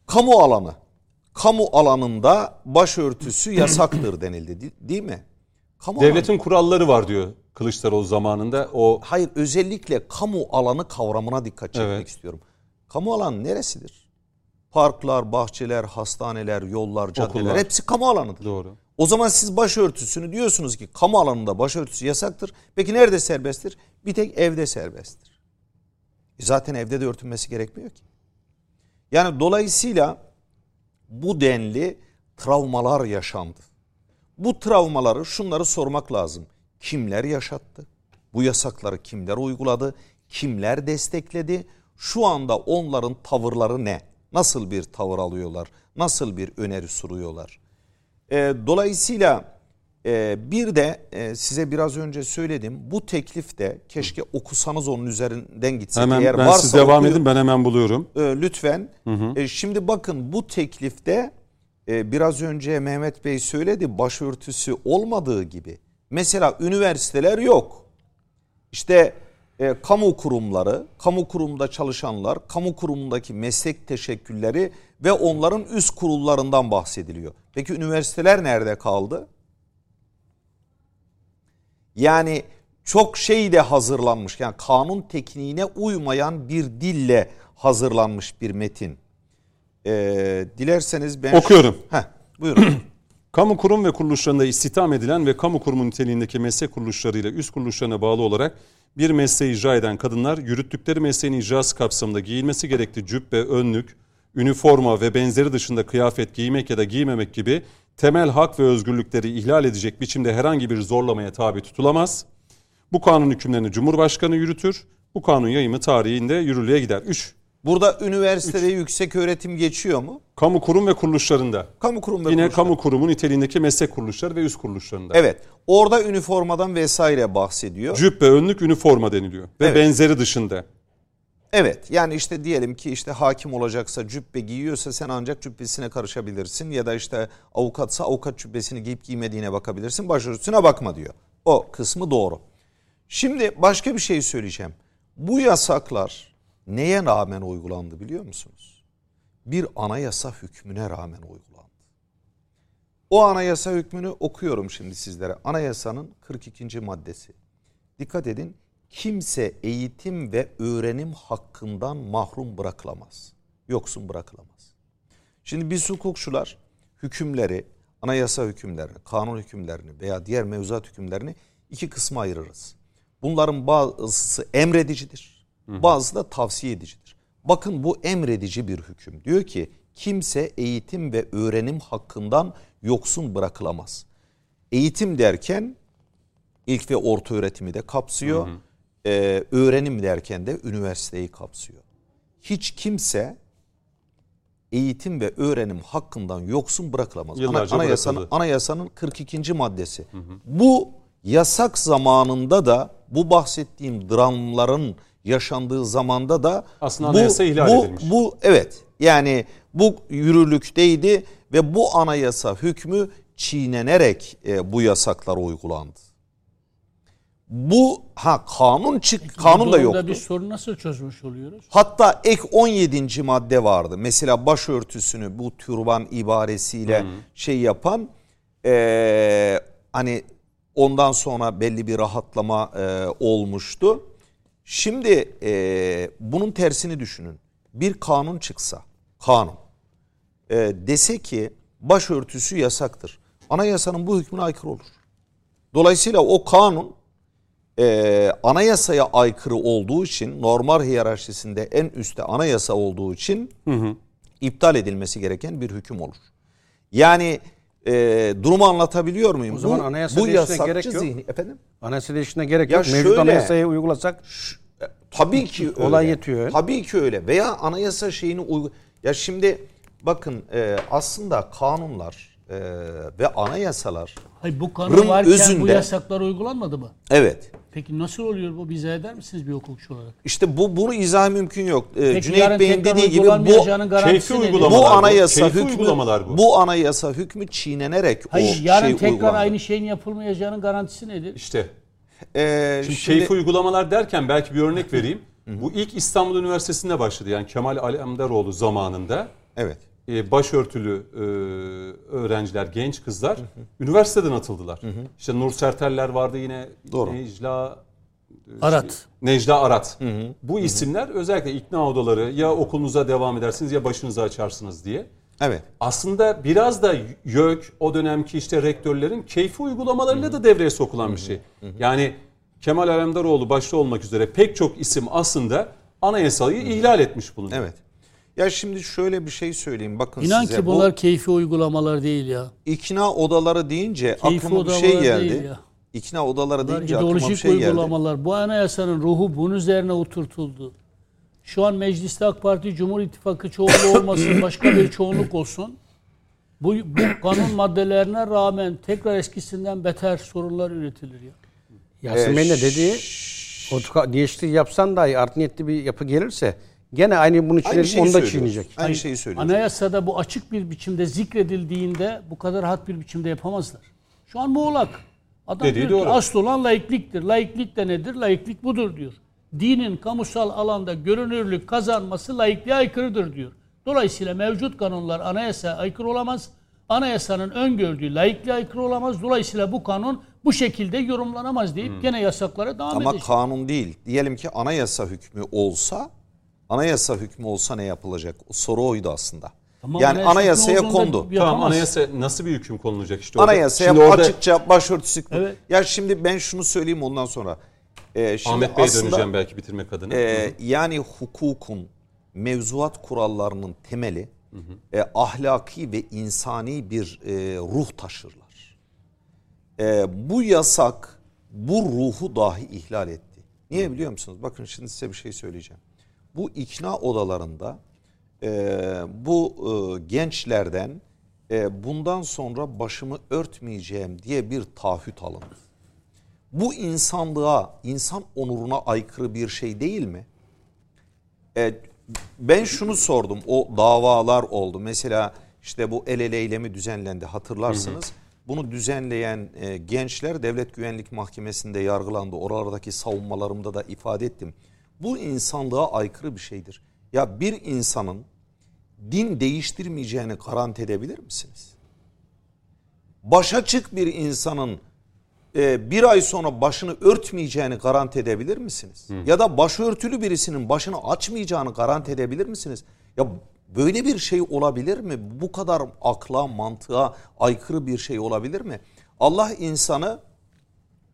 Kamu alanı. Kamu alanında başörtüsü yasaktır denildi di- değil mi? Kamu alanı- Devletin kuralları var diyor Kılıçdaroğlu zamanında. O Hayır özellikle kamu alanı kavramına dikkat çekmek Evet. istiyorum. Kamu alanı neresidir? Parklar, bahçeler, hastaneler, yollar, caddeler Okullar. hepsi kamu alanıdır. doğru. O zaman siz başörtüsünü diyorsunuz ki kamu alanında başörtüsü yasaktır. Peki nerede serbesttir? Bir tek evde serbesttir. E zaten evde de örtünmesi gerekmiyor ki. Yani dolayısıyla bu denli travmalar yaşandı. Bu travmaları şunları sormak lazım. Kimler yaşattı? Bu yasakları kimler uyguladı? Kimler destekledi? Şu anda onların tavırları ne? Nasıl bir tavır alıyorlar? Nasıl bir öneri sunuyorlar? E, dolayısıyla e, bir de e, size biraz önce söyledim. Bu teklif de keşke okusanız onun üzerinden gitsek. Hemen Eğer ben varsa siz devam okuyun. edin ben hemen buluyorum. E, lütfen. E, şimdi bakın bu teklifte e, biraz önce Mehmet Bey söyledi başörtüsü olmadığı gibi. Mesela üniversiteler yok. İşte e, kamu kurumları, kamu kurumunda çalışanlar, kamu kurumundaki meslek teşekkülleri ve onların üst kurullarından bahsediliyor. Peki üniversiteler nerede kaldı? Yani çok şey de hazırlanmış. Yani kanun tekniğine uymayan bir dille hazırlanmış bir metin. Ee, dilerseniz ben... Okuyorum. Heh, buyurun. Kamu kurum ve kuruluşlarında istihdam edilen ve kamu kurumu niteliğindeki meslek kuruluşlarıyla üst kuruluşlarına bağlı olarak bir mesleği icra eden kadınlar yürüttükleri mesleğin icrası kapsamında giyilmesi gerektiği cübbe, önlük, üniforma ve benzeri dışında kıyafet giymek ya da giymemek gibi temel hak ve özgürlükleri ihlal edecek biçimde herhangi bir zorlamaya tabi tutulamaz. Bu kanun hükümlerini Cumhurbaşkanı yürütür. Bu kanun yayımı tarihinde yürürlüğe gider. 3. Burada üniversite ve yüksek öğretim geçiyor mu? Kamu kurum ve kuruluşlarında. Kamu kurum ve Yine kuruluşlar. kamu kurumu niteliğindeki meslek kuruluşları ve üst kuruluşlarında. Evet. Orada üniformadan vesaire bahsediyor. Cübbe, önlük, üniforma deniliyor. Ve Evet. benzeri dışında. Evet yani işte diyelim ki işte hakim olacaksa cübbe giyiyorsa sen ancak cübbesine karışabilirsin ya da işte avukatsa avukat cübbesini giyip giymediğine bakabilirsin başörtüsüne bakma diyor. O kısmı doğru. Şimdi başka bir şey söyleyeceğim. Bu yasaklar neye rağmen uygulandı biliyor musunuz? Bir anayasa hükmüne rağmen uygulandı. O anayasa hükmünü okuyorum şimdi sizlere. Anayasanın 42. maddesi. Dikkat edin. Kimse eğitim ve öğrenim hakkından mahrum bırakılamaz. Yoksun bırakılamaz. Şimdi biz hukukçular hükümleri, anayasa hükümlerini, kanun hükümlerini veya diğer mevzuat hükümlerini iki kısma ayırırız. Bunların bazısı emredicidir, bazısı da tavsiye edicidir. Bakın bu emredici bir hüküm. Diyor ki kimse eğitim ve öğrenim hakkından yoksun bırakılamaz. Eğitim derken ilk ve orta öğretimi de kapsıyor. Ee, öğrenim derken de üniversiteyi kapsıyor. Hiç kimse eğitim ve öğrenim hakkından yoksun bırakılamaz. Ana- anayasanın, anayasanın 42. maddesi. Bu yasak zamanında da bu bahsettiğim dramların yaşandığı zamanda da Aslında bu, anayasa ihlal bu, edilmiş. Bu evet yani bu yürürlükteydi ve bu anayasa hükmü çiğnenerek e, bu yasaklar uygulandı. Bu ha kanun çık kanun da yoktu. Biz sorunu nasıl çözmüş oluyoruz? Hatta ek 17. madde vardı. Mesela başörtüsünü bu türban ibaresiyle şey yapan eee, hani ondan sonra belli bir rahatlama eee, olmuştu. Şimdi eee, bunun tersini düşünün. Bir kanun çıksa, kanun eee, dese ki başörtüsü yasaktır. Anayasanın bu hükmüne aykırı olur. Dolayısıyla o kanun e, anayasaya aykırı olduğu için normal hiyerarşisinde en üstte anayasa olduğu için iptal edilmesi gereken bir hüküm olur. Yani e, durumu anlatabiliyor muyum? O zaman bu, anayasa bu değişikliğine gerek yok. zihni efendim. Anayasa değişikliğine gerek Ya yok. Mevcut şöyle- anayasayı uygulasak Tabii ki öyle. Olay yetiyor. Tabii ki öyle. Veya anayasa şeyini uygu... Ya şimdi bakın e, aslında kanunlar e, ve anayasalar Hayır bu kanun varken bu özünde- yasaklar uygulanmadı mı? evet Peki nasıl oluyor bu? Bize eder misiniz bir hukukçu olarak? işte bu bunu izah mümkün yok. E, Peki Cüneyt Bey'in dediği gibi bu Keyfi uygulamalar bu bu. anayasa Keyfi hükmü uygulamalar bu. bu anayasa hükmü çiğnenerek Hayır o yarın şey tekrar uygulandı. aynı şeyin yapılmayacağının garantisi nedir? İşte Ee, Şimdi, şimdi- keyfi uygulamalar derken belki bir örnek vereyim. Bu ilk İstanbul Üniversitesi'nde başladı. Yani Kemal Alemdaroğlu zamanında evet. E, başörtülü e, öğrenciler, genç kızlar üniversiteden atıldılar. İşte Nur Serteller vardı yine. Doğru. Necla Arat. Necla Arat. Bu isimler özellikle ikna odaları ya okulunuza devam edersiniz ya başınızı açarsınız diye. Evet. Aslında biraz da YÖK o dönemki işte rektörlerin keyfi uygulamalarıyla da devreye sokulan bir şey. Yani Kemal Alemdaroğlu başta olmak üzere pek çok isim aslında anayasayı ihlal etmiş bulunuyor. Evet. Ya şimdi şöyle bir şey söyleyeyim. Bakın İnan size ki bunlar keyfi uygulamalar değil ya. bu ikna odaları deyince Keyfi aklıma bir şey değil geldi. ya. İkna odaları Bunlar deyince aklıma bir şey geldi. uygulamalar. Bu anayasanın ruhu bunun üzerine oturtuldu. Şu an mecliste AK Parti Cumhur İttifakı çoğunluğu olmasın başka bir çoğunluk olsun. Bu, bu kanun maddelerine rağmen tekrar eskisinden beter sorunlar üretilir ya. Yasin Bey'in de dediği o değişiklik yapsan dahi art niyetli bir yapı gelirse gene aynı bunu Aynı çiğneyecek şeyi onu da çiğneyecek. Aynı şeyi söylüyor. Anayasada bu açık bir biçimde zikredildiğinde bu kadar rahat bir biçimde yapamazlar. Şu an muğlak. Adam Dediği diyor ki asıl olan laikliktir. Laiklik de nedir? Laiklik budur diyor. Dinin kamusal alanda görünürlük kazanması laikliğe aykırıdır diyor. Dolayısıyla mevcut kanunlar anayasaya aykırı olamaz. Anayasanın öngördüğü laikliğe aykırı olamaz. Dolayısıyla bu kanun bu şekilde yorumlanamaz deyip gene yasaklara devam Ama edecek. kanun değil. Diyelim ki anayasa hükmü olsa anayasa hükmü olsa ne yapılacak? O soru oydu aslında. Tamam, yani anayasa anayasaya hükmü kondu. Tamam anayasa nasıl bir hüküm konulacak işte orada. Anayasaya Şimdi orada açıkça başörtüsü. Evet. Ya şimdi ben şunu söyleyeyim ondan sonra. Ee, şimdi Ahmet Bey'e aslında, döneceğim belki bitirmek adına. e, yani hukukun mevzuat kurallarının temeli e, ahlaki ve insani bir e, ruh taşırlar. E, bu yasak bu ruhu dahi ihlal etti. Niye biliyor musunuz? Bakın şimdi size bir şey söyleyeceğim. Bu ikna odalarında e, bu e, gençlerden e, bundan sonra başımı örtmeyeceğim diye bir taahhüt alındı. Bu insanlığa, insan onuruna aykırı bir şey değil mi? E, ben şunu sordum. O davalar oldu. Mesela işte bu el ele eylemi düzenlendi hatırlarsınız. Bunu düzenleyen e, gençler Devlet Güvenlik Mahkemesi'nde yargılandı. Oralardaki savunmalarımda da ifade ettim. Bu insanlığa aykırı bir şeydir. Ya bir insanın din değiştirmeyeceğini garanti edebilir misiniz? Başa çık bir insanın e, bir ay sonra başını örtmeyeceğini garanti edebilir misiniz? Ya da başörtülü birisinin başını açmayacağını garanti edebilir misiniz? Ya böyle bir şey olabilir mi? Bu kadar akla, mantığa aykırı bir şey olabilir mi? Allah insanı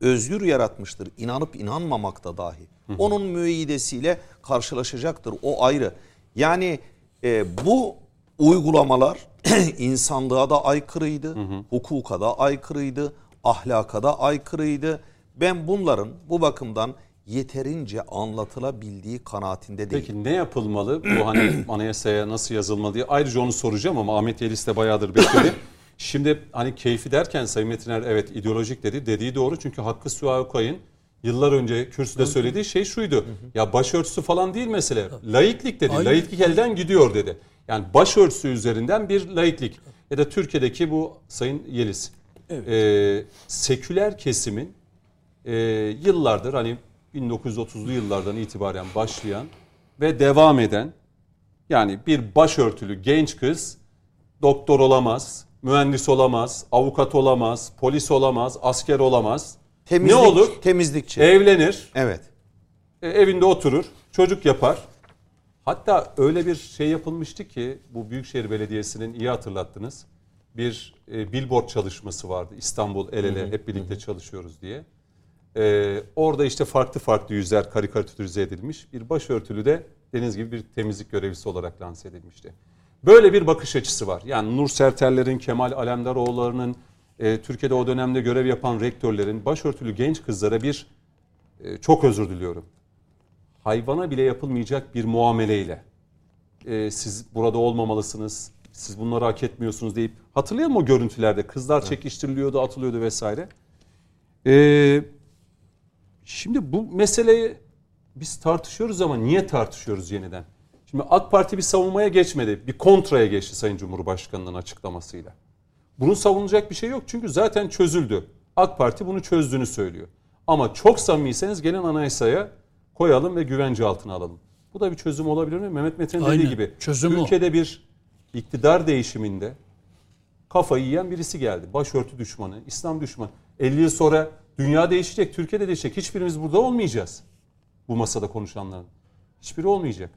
özgür yaratmıştır. İnanıp inanmamakta dahi. Onun müeyyidesiyle karşılaşacaktır. O ayrı. Yani e, bu uygulamalar insanlığa da aykırıydı. Hukuka da aykırıydı. Ahlaka da aykırıydı. Ben bunların bu bakımdan yeterince anlatılabildiği kanaatinde değil. Peki ne yapılmalı? Bu hani anayasaya nasıl yazılmalı diye ayrıca onu soracağım ama Ahmet Yelis de bayağıdır bekledi. Şimdi hani keyfi derken Sayın Metiner evet ideolojik dedi. Dediği doğru çünkü Hakkı Suha Okay'ın yıllar önce kürsüde söylediği şey şuydu. Ya başörtüsü falan değil mesele. Laiklik dedi. Aynen. Laiklik elden gidiyor dedi. Yani başörtüsü üzerinden bir laiklik. Ya da Türkiye'deki bu Sayın Yeliz. Ee, seküler kesimin e, yıllardır hani 1930'lu yıllardan itibaren başlayan ve devam eden yani bir başörtülü genç kız doktor olamaz, mühendis olamaz, avukat olamaz, polis olamaz, asker olamaz. Temizlik, ne olur? Temizlikçi. Evlenir, evet. e, evinde oturur, çocuk yapar. Hatta öyle bir şey yapılmıştı ki bu Büyükşehir Belediyesi'nin iyi hatırlattınız. Bir e, billboard çalışması vardı. İstanbul el ele hep birlikte çalışıyoruz diye. E, orada işte farklı farklı yüzler karikatürize edilmiş. Bir başörtülü de deniz gibi bir temizlik görevlisi olarak lanse edilmişti. Böyle bir bakış açısı var. Yani Nur Serterler'in, Kemal Alemdaroğulları'nın, e, Türkiye'de o dönemde görev yapan rektörlerin başörtülü genç kızlara bir, e, çok özür diliyorum, hayvana bile yapılmayacak bir muameleyle e, siz burada olmamalısınız, siz bunları hak etmiyorsunuz deyip musun o görüntülerde kızlar çekiştiriliyordu, atılıyordu vesaire. E, şimdi bu meseleyi biz tartışıyoruz ama niye tartışıyoruz yeniden? Şimdi AK Parti bir savunmaya geçmedi, bir kontraya geçti Sayın Cumhurbaşkanı'nın açıklamasıyla. Bunun savunulacak bir şey yok çünkü zaten çözüldü. AK Parti bunu çözdüğünü söylüyor. Ama çok samimiyseniz gelin anayasaya koyalım ve güvence altına alalım. Bu da bir çözüm olabilir mi? Mehmet Metin'in dediği gibi. Çözüm o. Ülkede bir iktidar değişiminde kafayı yiyen birisi geldi. Başörtü düşmanı, İslam düşmanı. 50 yıl sonra dünya değişecek, Türkiye'de değişecek. Hiçbirimiz burada olmayacağız. Bu masada konuşanların. Hiçbiri olmayacak.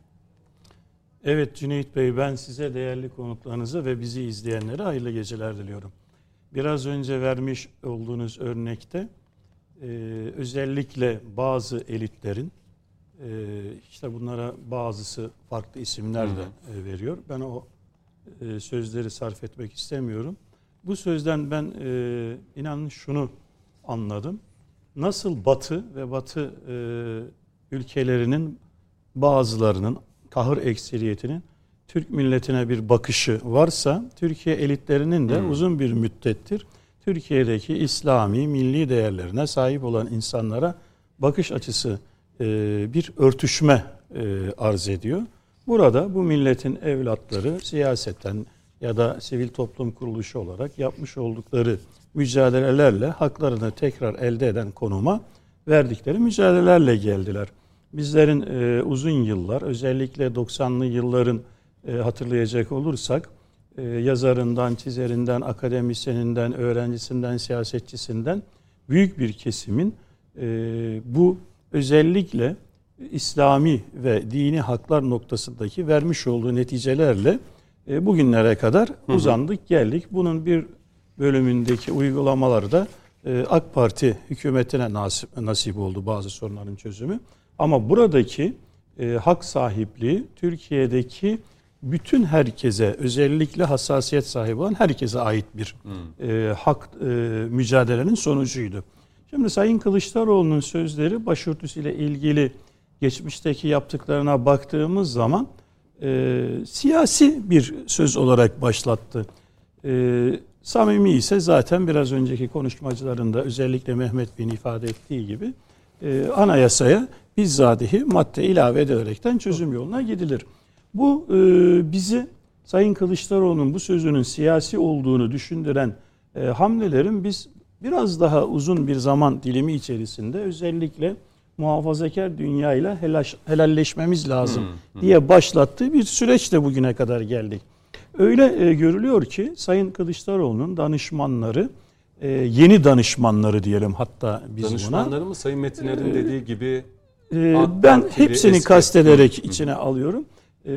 Evet Cüneyt Bey ben size değerli konuklarınıza ve bizi izleyenlere hayırlı geceler diliyorum. Biraz önce vermiş olduğunuz örnekte e, özellikle bazı elitlerin e, işte bunlara bazısı farklı isimler de e, veriyor. Ben o e, sözleri sarf etmek istemiyorum. Bu sözden ben e, inanın şunu anladım. Nasıl Batı ve Batı e, ülkelerinin bazılarının kahır ekseriyetinin Türk milletine bir bakışı varsa Türkiye elitlerinin de uzun bir müddettir Türkiye'deki İslami milli değerlerine sahip olan insanlara bakış açısı e, bir örtüşme e, arz ediyor. Burada bu milletin evlatları siyaseten ya da sivil toplum kuruluşu olarak yapmış oldukları mücadelelerle haklarını tekrar elde eden konuma verdikleri mücadelelerle geldiler. Bizlerin e, uzun yıllar özellikle 90'lı yılların e, hatırlayacak olursak e, yazarından, çizerinden, akademisyeninden, öğrencisinden, siyasetçisinden büyük bir kesimin e, bu özellikle İslami ve dini haklar noktasındaki vermiş olduğu neticelerle e, bugünlere kadar uzandık geldik. Bunun bir bölümündeki uygulamaları da e, AK Parti hükümetine nasip, nasip oldu bazı sorunların çözümü. Ama buradaki e, hak sahipliği Türkiye'deki bütün herkese özellikle hassasiyet sahibi olan herkese ait bir e, hak e, mücadelenin sonucuydu. Şimdi Sayın Kılıçdaroğlu'nun sözleri başörtüsüyle ilgili geçmişteki yaptıklarına baktığımız zaman e, siyasi bir söz olarak başlattı. E, samimi ise zaten biraz önceki konuşmacıların da özellikle Mehmet Bey'in ifade ettiği gibi e, anayasaya bizzatihi madde ilave edilerekten çözüm yoluna gidilir. Bu e, bizi Sayın Kılıçdaroğlu'nun bu sözünün siyasi olduğunu düşündüren e, hamlelerin biz biraz daha uzun bir zaman dilimi içerisinde özellikle muhafazakar dünyayla helaş, helalleşmemiz lazım diye başlattığı bir süreçle bugüne kadar geldik. Öyle e, görülüyor ki Sayın Kılıçdaroğlu'nun danışmanları, e, yeni danışmanları diyelim hatta biz buna. Danışmanları mı Sayın Metiner'in dediği gibi Ee, ben hepsini kastederek Hı, içine alıyorum. Ee,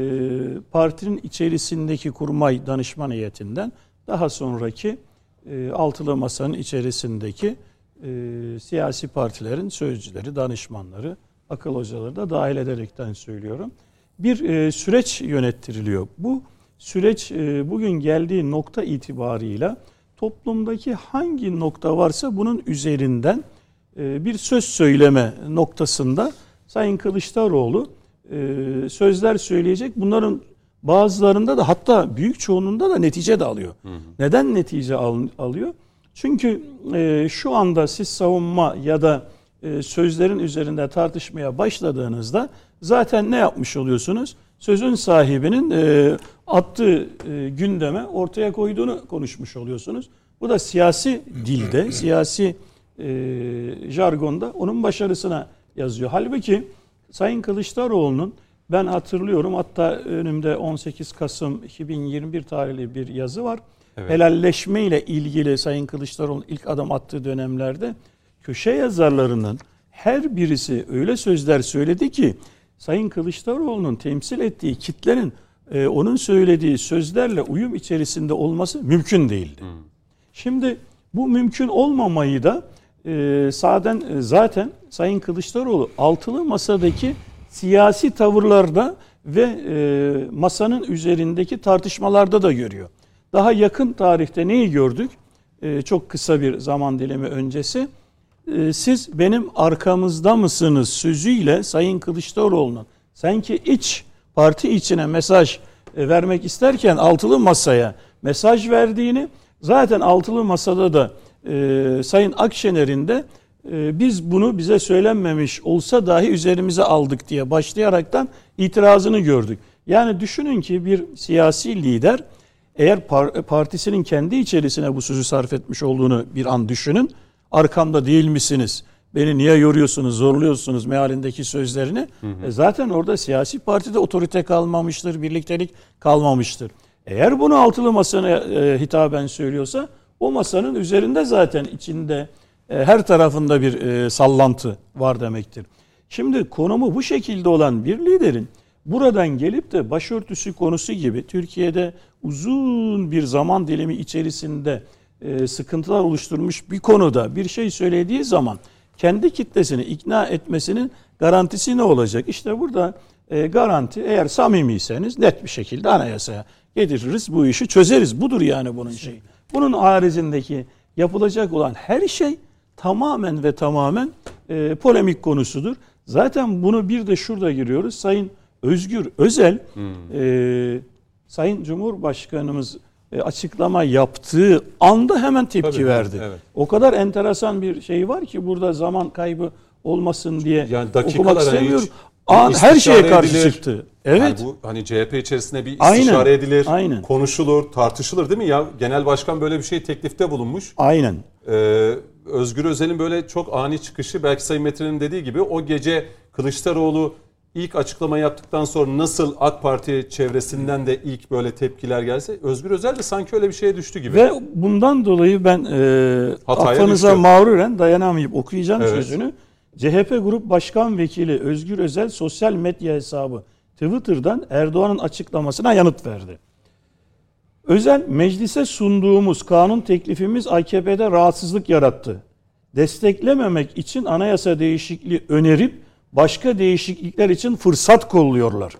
partinin içerisindeki kurmay danışman heyetinden daha sonraki e, altılı masanın içerisindeki e, siyasi partilerin sözcüleri, danışmanları, akıl hocaları da dahil ederekten söylüyorum. Bir e, süreç yönettiriliyor. Bu süreç e, bugün geldiği nokta itibarıyla toplumdaki hangi nokta varsa bunun üzerinden e, bir söz söyleme noktasında Sayın Kılıçdaroğlu e, sözler söyleyecek. Bunların bazılarında da hatta büyük çoğunluğunda da netice de alıyor. Hı hı. Neden netice al, alıyor? Çünkü e, şu anda siz savunma ya da e, sözlerin üzerinde tartışmaya başladığınızda zaten ne yapmış oluyorsunuz? Sözün sahibinin e, attığı e, gündeme ortaya koyduğunu konuşmuş oluyorsunuz. Bu da siyasi dilde, siyasi e, jargonda onun başarısına yazıyor. Halbuki Sayın Kılıçdaroğlu'nun ben hatırlıyorum hatta önümde 18 Kasım 2021 tarihli bir yazı var. Evet. Helalleşme ile ilgili Sayın Kılıçdaroğlu'nun ilk adım attığı dönemlerde köşe yazarlarının her birisi öyle sözler söyledi ki Sayın Kılıçdaroğlu'nun temsil ettiği kitlenin e, onun söylediği sözlerle uyum içerisinde olması mümkün değildi. Hmm. Şimdi bu mümkün olmamayı da e, zaten, e, zaten Sayın Kılıçdaroğlu altılı masadaki siyasi tavırlarda ve e, masanın üzerindeki tartışmalarda da görüyor. Daha yakın tarihte neyi gördük? E, çok kısa bir zaman dilimi öncesi. E, siz benim arkamızda mısınız sözüyle Sayın Kılıçdaroğlu'nun sanki iç parti içine mesaj e, vermek isterken altılı masaya mesaj verdiğini zaten altılı masada da e, Sayın Akşener'in de biz bunu bize söylenmemiş olsa dahi üzerimize aldık diye başlayaraktan itirazını gördük. Yani düşünün ki bir siyasi lider eğer partisinin kendi içerisine bu sözü sarf etmiş olduğunu bir an düşünün. Arkamda değil misiniz? Beni niye yoruyorsunuz, zorluyorsunuz mealindeki sözlerini? Hı hı. E zaten orada siyasi partide otorite kalmamıştır, birliktelik kalmamıştır. Eğer bunu altılı masana e, hitaben söylüyorsa o masanın üzerinde zaten içinde her tarafında bir e, sallantı var demektir. Şimdi konumu bu şekilde olan bir liderin buradan gelip de başörtüsü konusu gibi Türkiye'de uzun bir zaman dilimi içerisinde e, sıkıntılar oluşturmuş bir konuda bir şey söylediği zaman kendi kitlesini ikna etmesinin garantisi ne olacak? İşte burada garanti eğer samimiyseniz net bir şekilde anayasaya getiririz bu işi çözeriz. Budur yani bunun şeyi. Bunun haricindeki yapılacak olan her şey tamamen ve tamamen e, polemik konusudur. Zaten bunu bir de şurada giriyoruz. Sayın Özgür Özel, hmm. e, Sayın Cumhurbaşkanımız e, açıklama yaptığı anda hemen tepki Tabii, verdi. Evet. O kadar enteresan bir şey var ki burada zaman kaybı olmasın diye yani okumak istemiyorum. Hiç An, her şeye karşı edilir. çıktı. Evet. Yani bu hani CHP içerisinde bir istişare Aynen. edilir, Aynen. konuşulur, tartışılır değil mi ya? Genel başkan böyle bir şey teklifte bulunmuş. Aynen. Ee, Özgür Özel'in böyle çok ani çıkışı belki Sayın Metin'in dediği gibi o gece Kılıçdaroğlu ilk açıklama yaptıktan sonra nasıl AK Parti çevresinden de ilk böyle tepkiler gelse Özgür Özel de sanki öyle bir şeye düştü gibi. Ve bundan dolayı ben e, affınıza mağruren dayanamayıp okuyacağım evet. sözünü. CHP Grup Başkan Vekili Özgür Özel sosyal medya hesabı Twitter'dan Erdoğan'ın açıklamasına yanıt verdi. Özel meclise sunduğumuz kanun teklifimiz AKP'de rahatsızlık yarattı. Desteklememek için anayasa değişikliği önerip başka değişiklikler için fırsat kolluyorlar.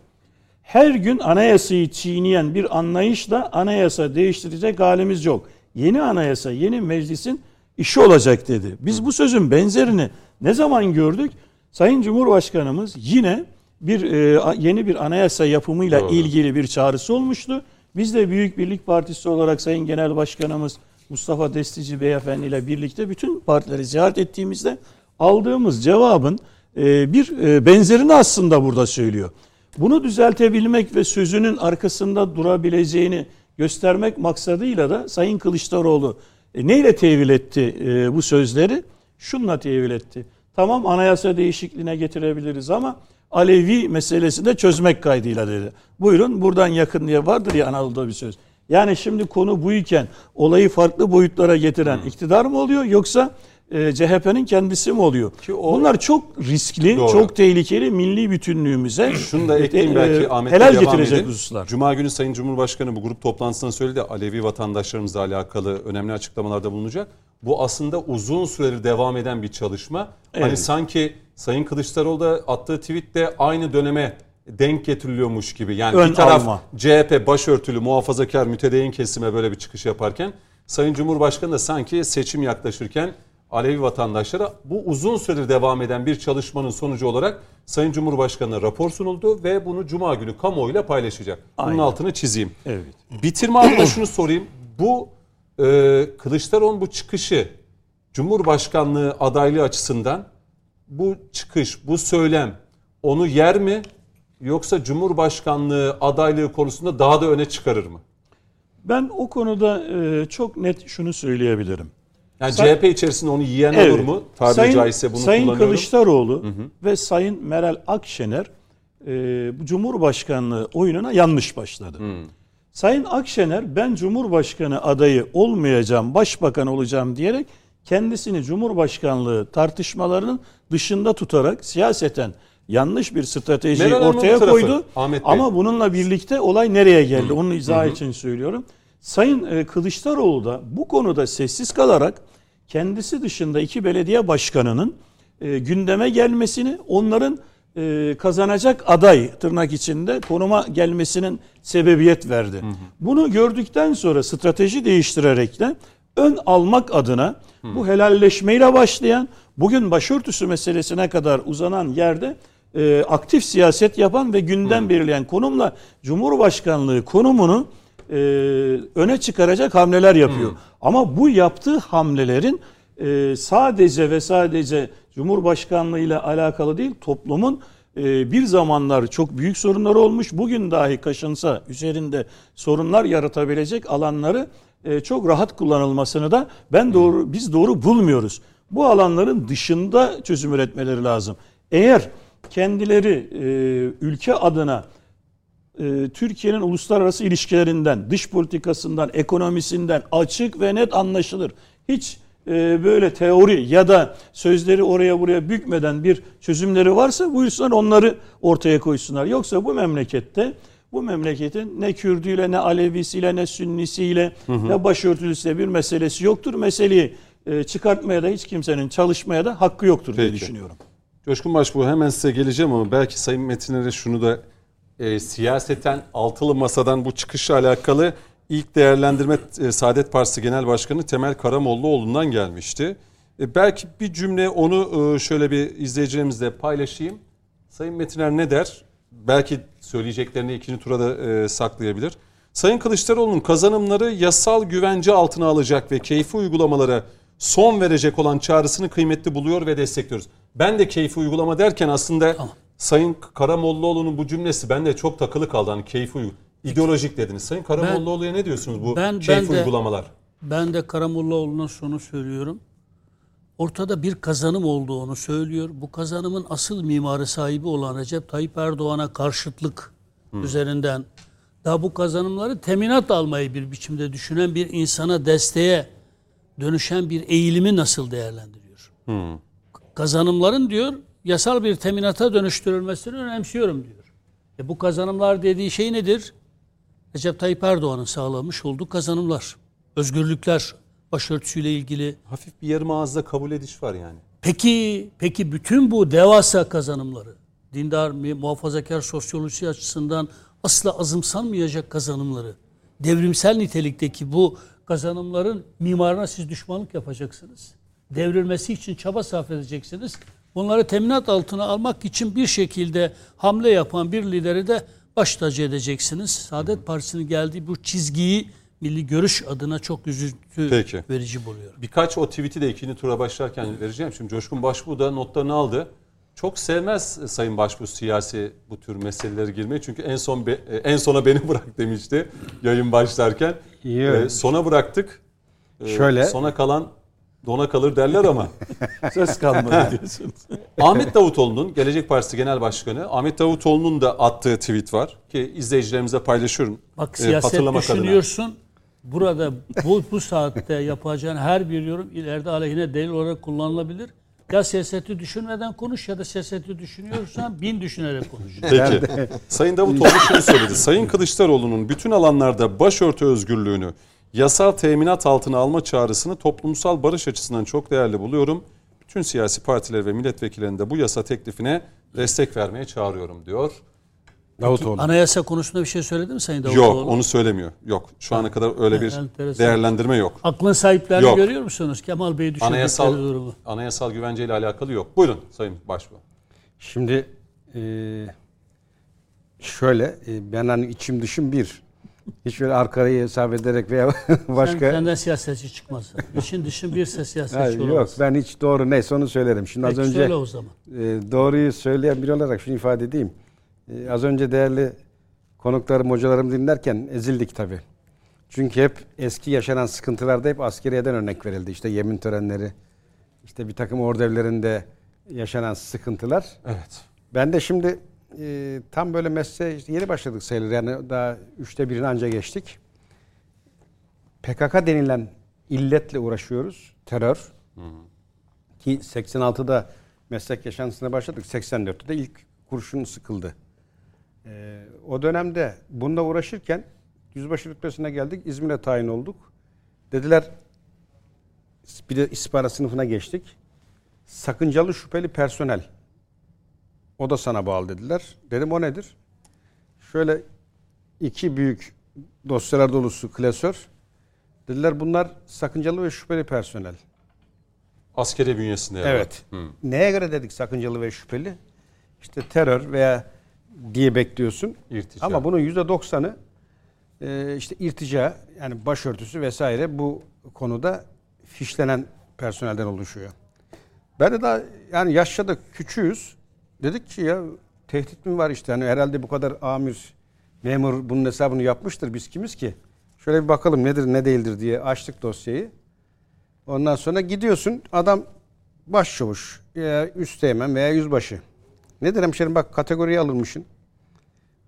Her gün anayasayı çiğneyen bir anlayışla anayasa değiştirecek halimiz yok. Yeni anayasa, yeni meclisin işi olacak dedi. Biz bu sözün benzerini ne zaman gördük? Sayın Cumhurbaşkanımız yine bir e, yeni bir anayasa yapımıyla Doğru. ilgili bir çağrısı olmuştu. Biz de Büyük Birlik Partisi olarak Sayın Genel Başkanımız Mustafa Destici Beyefendi ile birlikte bütün partileri ziyaret ettiğimizde aldığımız cevabın e, bir e, benzerini aslında burada söylüyor. Bunu düzeltebilmek ve sözünün arkasında durabileceğini göstermek maksadıyla da Sayın Kılıçdaroğlu e, neyle tevil etti bu sözleri? Şunla tevil etti. Tamam anayasa değişikliğine getirebiliriz ama Alevi meselesini de çözmek kaydıyla dedi. Buyurun buradan yakın diye vardır ya Anadolu'da bir söz. Yani şimdi konu buyken olayı farklı boyutlara getiren hmm. iktidar mı oluyor yoksa e, CHP'nin kendisi mi oluyor? Ki o, Bunlar çok riskli, doğru. çok tehlikeli milli bütünlüğümüze Şunu da ekleyeyim belki e, Ahmet helal getirecek edin. hususlar. Cuma günü Sayın Cumhurbaşkanı bu grup toplantısında söyledi. Alevi vatandaşlarımızla alakalı önemli açıklamalarda bulunacak. Bu aslında uzun süredir devam eden bir çalışma. Hani evet. Hani sanki Sayın Kılıçdaroğlu da attığı tweette aynı döneme denk getiriliyormuş gibi. Yani Ön bir taraf alma. CHP başörtülü muhafazakar mütedeyyin kesime böyle bir çıkış yaparken Sayın Cumhurbaşkanı da sanki seçim yaklaşırken Alevi vatandaşlara bu uzun süredir devam eden bir çalışmanın sonucu olarak Sayın Cumhurbaşkanı'na rapor sunuldu ve bunu Cuma günü kamuoyuyla paylaşacak. Bunun Aynen. altını çizeyim. Evet. Bitirme adına şunu sorayım. Bu e, Kılıçdaroğlu'nun bu çıkışı Cumhurbaşkanlığı adaylığı açısından bu çıkış, bu söylem onu yer mi? Yoksa Cumhurbaşkanlığı adaylığı konusunda daha da öne çıkarır mı? Ben o konuda e, çok net şunu söyleyebilirim. Yani Say- CHP içerisinde onu yiyen Evet. olur mu? Tabiri Sayın, caizse bunu Sayın kullanıyorum. Kılıçdaroğlu ve Sayın Meral Akşener e, Cumhurbaşkanlığı oyununa yanlış başladı. Sayın Akşener ben Cumhurbaşkanı adayı olmayacağım, başbakan olacağım diyerek kendisini Cumhurbaşkanlığı tartışmalarının dışında tutarak siyaseten yanlış bir strateji Meral ortaya tarafı, koydu. Ahmet Bey. Ama bununla birlikte olay nereye geldi? Onun izahı için söylüyorum. Sayın e, Kılıçdaroğlu da bu konuda sessiz kalarak kendisi dışında iki belediye başkanının e, gündeme gelmesini, onların e, kazanacak aday tırnak içinde konuma gelmesinin sebebiyet verdi. Bunu gördükten sonra strateji değiştirerek de ön almak adına bu helalleşmeyle başlayan bugün başörtüsü meselesine kadar uzanan yerde e, aktif siyaset yapan ve gündem belirleyen konumla Cumhurbaşkanlığı konumunu e, öne çıkaracak hamleler yapıyor. Ama bu yaptığı hamlelerin e, sadece ve sadece Cumhurbaşkanlığı ile alakalı değil toplumun e, bir zamanlar çok büyük sorunları olmuş. Bugün dahi kaşınsa üzerinde sorunlar yaratabilecek alanları e, çok rahat kullanılmasını da ben doğru biz doğru bulmuyoruz. Bu alanların dışında çözüm üretmeleri lazım. Eğer kendileri e, ülke adına e, Türkiye'nin uluslararası ilişkilerinden, dış politikasından, ekonomisinden açık ve net anlaşılır. Hiç böyle teori ya da sözleri oraya buraya bükmeden bir çözümleri varsa buyursunlar onları ortaya koysunlar. Yoksa bu memlekette bu memleketin ne Kürdüyle ne Alevisiyle ne Sünnisiyle ne başörtülüsüyle bir meselesi yoktur. Meseleyi e, çıkartmaya da hiç kimsenin çalışmaya da hakkı yoktur diye Peki. düşünüyorum. Coşkun Başbuğ hemen size geleceğim ama belki Sayın Metinler'e şunu da e, siyaseten altılı masadan bu çıkışla alakalı ilk değerlendirme e, Saadet Partisi Genel Başkanı Temel Karamollaoğlu'ndan gelmişti. E, belki bir cümle onu e, şöyle bir izleyicilerimizle paylaşayım. Sayın Metiner ne der? Belki söyleyeceklerini ikinci tura da e, saklayabilir. Sayın Kılıçdaroğlu'nun kazanımları yasal güvence altına alacak ve keyfi uygulamalara son verecek olan çağrısını kıymetli buluyor ve destekliyoruz. Ben de keyfi uygulama derken aslında Sayın Karamollaoğlu'nun bu cümlesi bende çok takılı kaldı. Hani keyfi uygulama. İdeolojik dediniz. Sayın Karamollaoğlu'ya ne diyorsunuz bu Ben- keyfi ben de- uygulamalar? Ben de Karamollaoğlu'na şunu söylüyorum. Ortada bir kazanım olduğunu söylüyor. Bu kazanımın asıl mimarı sahibi olan Recep Tayyip Erdoğan'a karşıtlık üzerinden daha bu kazanımları teminat almayı bir biçimde düşünen bir insana desteğe dönüşen bir eğilimi nasıl değerlendiriyor? Kazanımların diyor yasal bir teminata dönüştürülmesini önemsiyorum diyor. E bu kazanımlar dediği şey nedir? Recep Tayyip Erdoğan'ın sağlamış olduğu kazanımlar, özgürlükler, başörtüsüyle ilgili. Hafif bir yarım ağızda kabul ediş var yani. Peki, peki bütün bu devasa kazanımları, dindar, muhafazakar sosyolojisi açısından asla azımsanmayacak kazanımları, devrimsel nitelikteki bu kazanımların mimarına siz düşmanlık yapacaksınız. Devrilmesi için çaba sarf edeceksiniz. Bunları teminat altına almak için bir şekilde hamle yapan bir lideri de baş tacı edeceksiniz. Saadet Partisi'nin geldiği bu çizgiyi milli görüş adına çok üzüntü Peki. verici buluyorum. Birkaç o tweet'i de ikinci tura başlarken vereceğim. Şimdi Coşkun Başbuğ da notlarını aldı. Çok sevmez Sayın Başbuğ siyasi bu tür meseleleri girmeyi. Çünkü en son be- e, en sona beni bırak demişti yayın başlarken. Evet. Ee, sona bıraktık. Ee, Şöyle. Sona kalan dona kalır derler ama. Söz kalmadı diyorsunuz. Ahmet Davutoğlu'nun Gelecek Partisi Genel Başkanı Ahmet Davutoğlu'nun da attığı tweet var ki izleyicilerimize paylaşıyorum. Bak Ee, siyaset hatırlamak adına. Burada bu, bu saatte yapacağın her bir yorum ileride aleyhine delil olarak kullanılabilir. Ya siyaseti düşünmeden konuş ya da siyaseti düşünüyorsan bin düşünerek konuş. Peki. Sayın Davutoğlu şunu söyledi. Sayın Kılıçdaroğlu'nun bütün alanlarda başörtü özgürlüğünü yasal teminat altına alma çağrısını toplumsal barış açısından çok değerli buluyorum. Bütün siyasi partiler ve milletvekillerinin de bu yasa teklifine destek vermeye çağırıyorum diyor. Davutoğlu. Anayasa konusunda bir şey söyledi mi Sayın Davutoğlu? Yok onu söylemiyor. Yok şu ana kadar öyle bir enteresan. değerlendirme yok. Aklın sahiplerini Yok. görüyor musunuz? Kemal Bey düşündükleri Anayasal durumu. anayasal güvence ile alakalı yok. Buyurun Sayın Başbuğ. Şimdi e, şöyle e, ben hani içim dışım bir. Hiç böyle arkayı hesap ederek veya Sen, başka... senden siyasetçi çıkmaz. İşin dışın birse Ha, siyasetçi yok olamaz. ben hiç doğru neyse onu söylerim. Şimdi Peki az önce söyle o zaman. e, doğruyu söyleyen biri olarak şunu ifade edeyim. E, az önce değerli konuklarım, hocalarım dinlerken ezildik tabii. Çünkü hep eski yaşanan sıkıntılarda hep askeriyeden örnek verildi. İşte yemin törenleri, işte bir takım ordevlerinde yaşanan sıkıntılar. Evet. Ben de şimdi e, tam böyle mesleğe işte yeni başladık sayılır. Yani daha üçte birini anca geçtik. PKK denilen illetle uğraşıyoruz. Terör. Ki 86'da meslek yaşantısına başladık. 84'te de ilk kurşun sıkıldı. E, o dönemde bununla uğraşırken yüzbaşı rütbesine geldik. İzmir'e tayin olduk. Dediler bir de istihbarat sınıfına geçtik. Sakıncalı şüpheli personel. O da sana bağlı dediler. Dedim o nedir? Şöyle iki büyük dosyalar dolusu klasör. Dediler bunlar sakıncalı ve şüpheli personel. Askeri bünyesinde. yani. Evet. Hı. Neye göre dedik sakıncalı ve şüpheli? İşte terör veya diye bekliyorsun. İrtica. Ama bunun yüzde doksanı e, işte irtica yani başörtüsü vesaire bu konuda fişlenen personelden oluşuyor. Ben de daha yani yaşça da küçüğüz. Dedik ki ya tehdit mi var işte hani herhalde bu kadar amir memur bunun hesabını yapmıştır biz kimiz ki? Şöyle bir bakalım nedir ne değildir diye açtık dosyayı. Ondan sonra gidiyorsun adam başçavuş üsteğmen veya yüzbaşı. Nedir hemşerim bak kategoriye alınmışsın.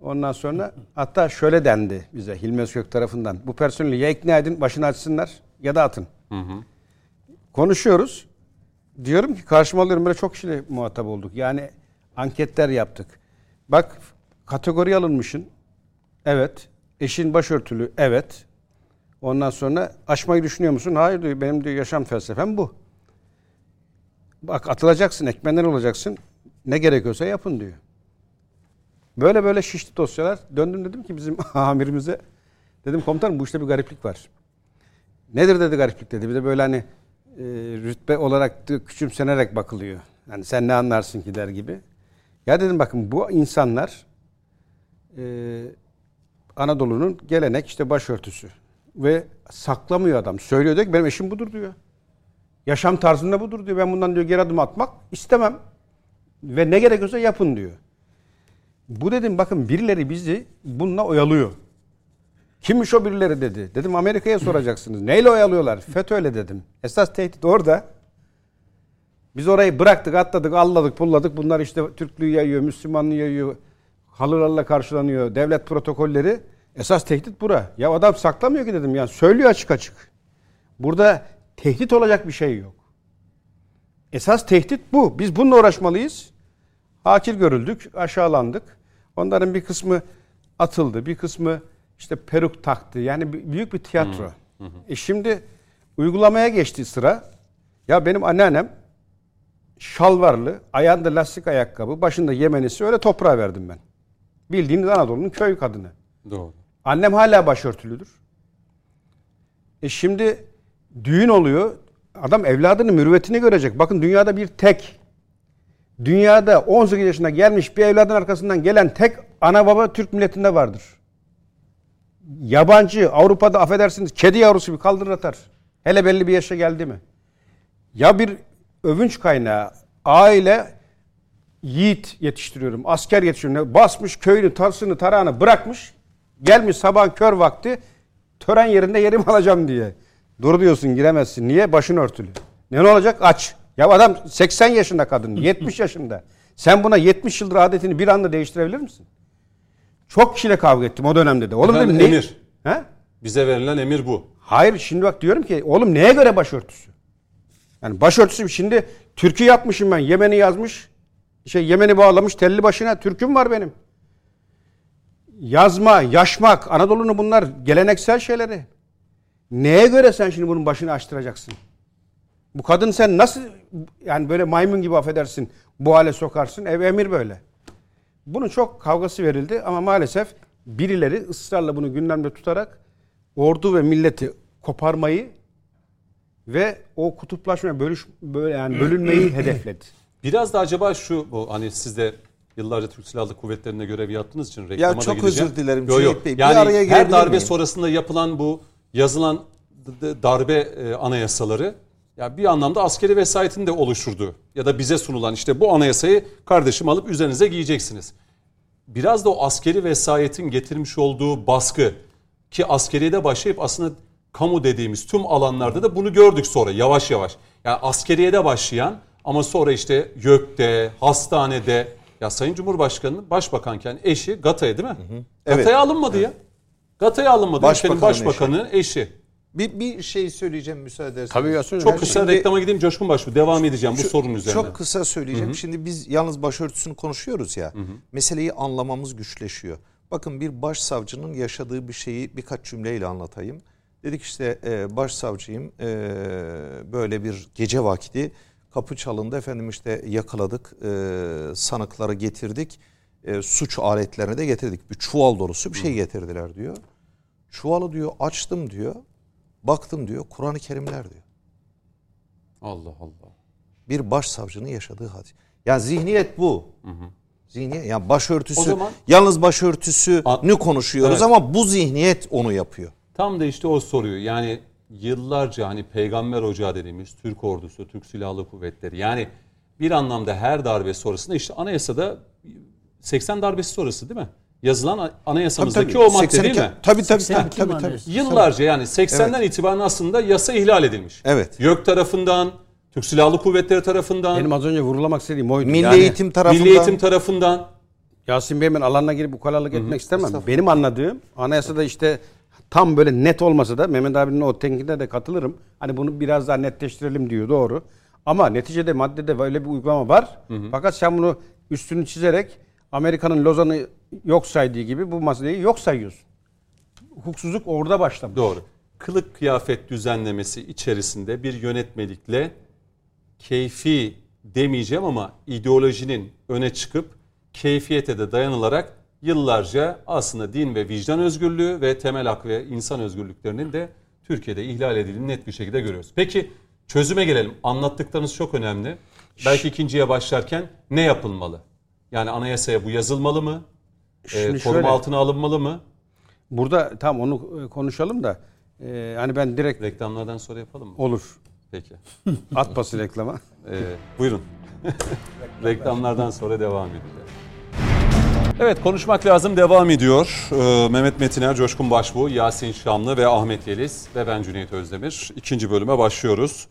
Ondan sonra hatta şöyle dendi bize Hilmi Özkök tarafından. Bu personeli ya ikna edin başını açsınlar ya da atın. Konuşuyoruz. Diyorum ki karşıma alıyorum böyle çok kişiyle muhatap olduk. Yani anketler yaptık. Bak kategori alınmışsın. Evet. Eşin başörtülü. Evet. Ondan sonra açmayı düşünüyor musun? Hayır diyor. Benim diyor yaşam felsefem bu. Bak atılacaksın, ekmenler olacaksın. Ne gerekiyorsa yapın diyor. Böyle böyle şişti dosyalar. Döndüm dedim ki bizim amirimize. Dedim komutanım bu işte bir gariplik var. Nedir dedi gariplik dedi. Bir de böyle hani e, rütbe olarak küçümsenerek bakılıyor. Yani sen ne anlarsın ki der gibi. Ya dedim bakın bu insanlar e, Anadolu'nun gelenek işte başörtüsü. Ve saklamıyor adam. Söylüyor diyor ki benim eşim budur diyor. Yaşam tarzında budur diyor. Ben bundan diyor geri adım atmak istemem. Ve ne gerekiyorsa yapın diyor. Bu dedim bakın birileri bizi bununla oyalıyor. Kimmiş o birileri dedi. Dedim Amerika'ya soracaksınız. Neyle oyalıyorlar? FETÖ'yle dedim. Esas tehdit orada. Biz orayı bıraktık, atladık, alladık, pulladık. Bunlar işte Türklüğü yayıyor, Müslümanlığı yayıyor. Halılarla karşılanıyor. Devlet protokolleri. Esas tehdit bura. Ya adam saklamıyor ki dedim. Yani söylüyor açık açık. Burada tehdit olacak bir şey yok. Esas tehdit bu. Biz bununla uğraşmalıyız. Hakir görüldük, aşağılandık. Onların bir kısmı atıldı, bir kısmı işte peruk taktı. Yani büyük bir tiyatro. E şimdi uygulamaya geçti sıra. Ya benim anneannem şalvarlı, ayağında lastik ayakkabı, başında yemenisi öyle toprağa verdim ben. Bildiğiniz Anadolu'nun köy kadını. Doğru. Annem hala başörtülüdür. E şimdi düğün oluyor. Adam evladının mürüvvetini görecek. Bakın dünyada bir tek dünyada 18 yaşına gelmiş bir evladın arkasından gelen tek ana baba Türk milletinde vardır. Yabancı Avrupa'da affedersiniz kedi yavrusu bir kaldırır atar. Hele belli bir yaşa geldi mi? Ya bir övünç kaynağı aile yiğit yetiştiriyorum, asker yetiştiriyorum. Basmış köyünü, tarsını, tarağını bırakmış. Gelmiş sabah kör vakti tören yerinde yerimi alacağım diye. Dur diyorsun giremezsin. Niye? Başın örtülü. Ne olacak? Aç. Ya adam 80 yaşında kadın, 70 yaşında. Sen buna 70 yıldır adetini bir anda değiştirebilir misin? Çok kişiyle kavga ettim o dönemde de. Oğlum Efendim, dedim, ne- emir. He? Bize verilen emir bu. Hayır şimdi bak diyorum ki oğlum neye göre başörtüsü? Yani başörtüsü şimdi türkü yapmışım ben. Yemen'i yazmış. Şey Yemen'i bağlamış telli başına türküm var benim. Yazma, yaşmak, Anadolu'nun bunlar geleneksel şeyleri. Neye göre sen şimdi bunun başını açtıracaksın? Bu kadın sen nasıl yani böyle maymun gibi affedersin bu hale sokarsın? Ev emir böyle. Bunun çok kavgası verildi ama maalesef birileri ısrarla bunu gündemde tutarak ordu ve milleti koparmayı ve o kutuplaşmaya bölüş böyle yani bölünmeyi hedefledi. Biraz da acaba şu bu hani siz de yıllarca Türk Silahlı Kuvvetleri'nde görev yaptığınız için reklama da çok gideceğim. özür dilerim Yo, yo. Bey, bir Yani araya her darbe miyim? sonrasında yapılan bu yazılan darbe e, anayasaları ya bir anlamda askeri vesayetini de oluşturdu. Ya da bize sunulan işte bu anayasayı kardeşim alıp üzerinize giyeceksiniz. Biraz da o askeri vesayetin getirmiş olduğu baskı ki askeriyede başlayıp aslında kamu dediğimiz tüm alanlarda da bunu gördük sonra yavaş yavaş. Yani askeriyede başlayan ama sonra işte YÖK'te, hastanede ya Sayın Cumhurbaşkanı'nın başbakanken eşi Gata'ya değil mi? Evet. Gata'ya alınmadı ya. Gata'ya alınmadı. Ülkenin Başbakanın başbakanı eşi. Bir, bir şey söyleyeceğim müsaade ederseniz. Tabii ya, söyle. Çok Her kısa Şimdi- reklama gideyim Coşkun Başbuğ. Devam edeceğim bu Şu- sorunun üzerine. Çok kısa söyleyeceğim. Şimdi biz yalnız başörtüsünü konuşuyoruz ya. Meseleyi anlamamız güçleşiyor. Bakın bir başsavcının yaşadığı bir şeyi birkaç cümleyle anlatayım. Dedik işte e, başsavcıyım e, böyle bir gece vakti kapı çalındı efendim işte yakaladık e, sanıkları getirdik e, suç aletlerini de getirdik bir çuval dolusu bir şey getirdiler diyor. Çuvalı diyor açtım diyor baktım diyor Kur'an-ı Kerimler diyor Allah Allah. bir başsavcının yaşadığı hadis. Yani zihniyet bu. Zihniyet yani başörtüsü O zaman- yalnız başörtüsünü konuşuyoruz Evet. ama bu zihniyet onu yapıyor. Tam da işte o soruyu yani yıllarca hani peygamber ocağı dediğimiz Türk ordusu, Türk Silahlı Kuvvetleri yani bir anlamda her darbe sonrasında işte anayasada 80 darbesi sonrası değil mi? Yazılan anayasamızdaki o madde 82 değil mi? Tabii tabii 82 tabii tabii. tabii. Yıllarca yani 80'den itibaren aslında yasa ihlal edilmiş. Evet. YÖK tarafından, Türk Silahlı Kuvvetleri tarafından, Benim az önce vurulamak istediğim oydu. Milli Yani eğitim tarafından Milli Eğitim tarafından Yasin Bey'in alanına girip ukalalık etmek istemem. Benim anladığım anayasada işte tam böyle net olmasa da Mehmet abinin o tenkide de katılırım. Hani bunu biraz daha netleştirelim diyor doğru. Ama neticede maddede böyle bir uygulama var. Fakat sen bunu üstünü çizerek Amerika'nın Lozan'ı yok saydığı gibi bu masayı yok sayıyorsun. Hukuksuzluk orada başlamış. Doğru. Kılık kıyafet düzenlemesi içerisinde bir yönetmelikle keyfi demeyeceğim ama ideolojinin öne çıkıp keyfiyete de dayanılarak yıllarca aslında din ve vicdan özgürlüğü ve temel hak ve insan özgürlüklerinin de Türkiye'de ihlal edildiğini net bir şekilde görüyoruz. Peki çözüme gelelim. Anlattıklarınız çok önemli. Belki ikinciye başlarken ne yapılmalı? Yani anayasaya bu yazılmalı mı? Ee, Şimdi koruma şöyle. altına alınmalı mı? Burada tam onu e, konuşalım da e, hani ben direkt Reklamlardan sonra yapalım mı? olur. Peki. At pası reklama. Ee, buyurun. Reklamlardan sonra devam edeceğiz. Evet konuşmak lazım devam ediyor. Ee, Mehmet Metiner, Coşkun Başbuğ, Yasin Şamlı ve Ahmet Yeliz ve ben Cüneyt Özdemir. İkinci bölüme başlıyoruz.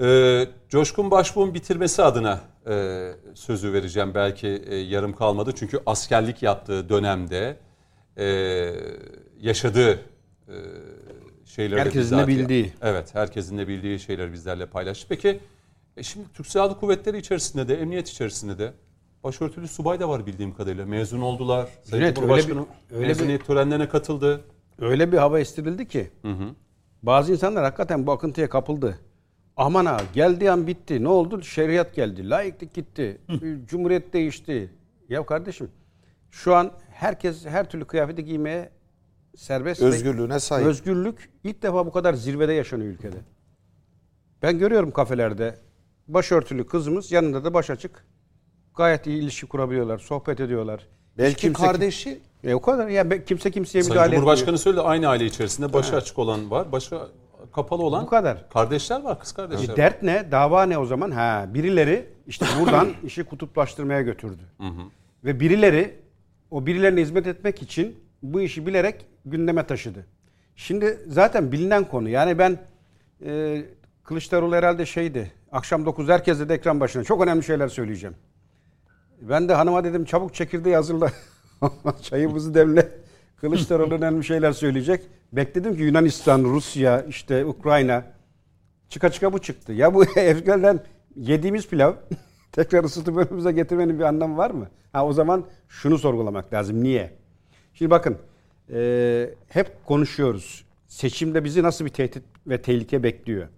Ee, Coşkun Başbuğ'un bitirmesi adına e, sözü vereceğim. Belki e, yarım kalmadı. Çünkü askerlik yaptığı dönemde e, yaşadığı e, şeyleri Herkesin de bildiği. Evet, herkesin de bildiği şeyleri bizlerle paylaştı. Peki e şimdi Türk Silahlı Kuvvetleri içerisinde de, emniyet içerisinde de başörtülü subay da var bildiğim kadarıyla. Mezun oldular. Sayın Cüneyt, Cumhurbaşkanı öyle bir- öyle bir- mezuniyet törenlerine katıldı. Öyle bir hava estirildi ki bazı insanlar hakikaten bu akıntıya kapıldı. Aman ha geldiği an bitti. Ne oldu? Şeriat geldi. Laiklik gitti. Cumhuriyet değişti. Ya kardeşim şu an herkes her türlü kıyafeti giymeye serbest. ve Özgürlüğüne sahip. Özgürlük ilk defa bu kadar zirvede yaşanıyor ülkede. Ben görüyorum kafelerde başörtülü kızımız yanında da baş açık. Gayet iyi ilişki kurabiliyorlar, sohbet ediyorlar. Hiç Belki kimse- kardeşi E o kadar. Ya be- kimse kimseye Sayın müdahale etmiyor. Cumhurbaşkanı söyledi aynı aile içerisinde başı açık olan var, başı kapalı olan Bu kadar. kardeşler var, kız kardeşler. E var. dert ne? Dava ne o zaman? Ha, birileri işte buradan işi kutuplaştırmaya götürdü. Ve birileri o birilerine hizmet etmek için bu işi bilerek gündeme taşıdı. Şimdi zaten bilinen konu. Yani ben e, Kılıçdaroğlu herhalde şeydi. Akşam 9 herkes de ekran başına. Çok önemli şeyler söyleyeceğim. Ben de hanıma dedim çabuk çekirdeği hazırla. Çayımızı demle. Kılıçdaroğlu önemli şeyler söyleyecek. Bekledim ki Yunanistan, Rusya, işte Ukrayna. Çıka çıka bu çıktı. Ya bu evvelden yediğimiz pilav tekrar ısıtıp önümüze getirmenin bir anlamı var mı? Ha o zaman şunu sorgulamak lazım. Niye? Şimdi bakın e, hep konuşuyoruz. Seçimde bizi nasıl bir tehdit ve tehlike bekliyor?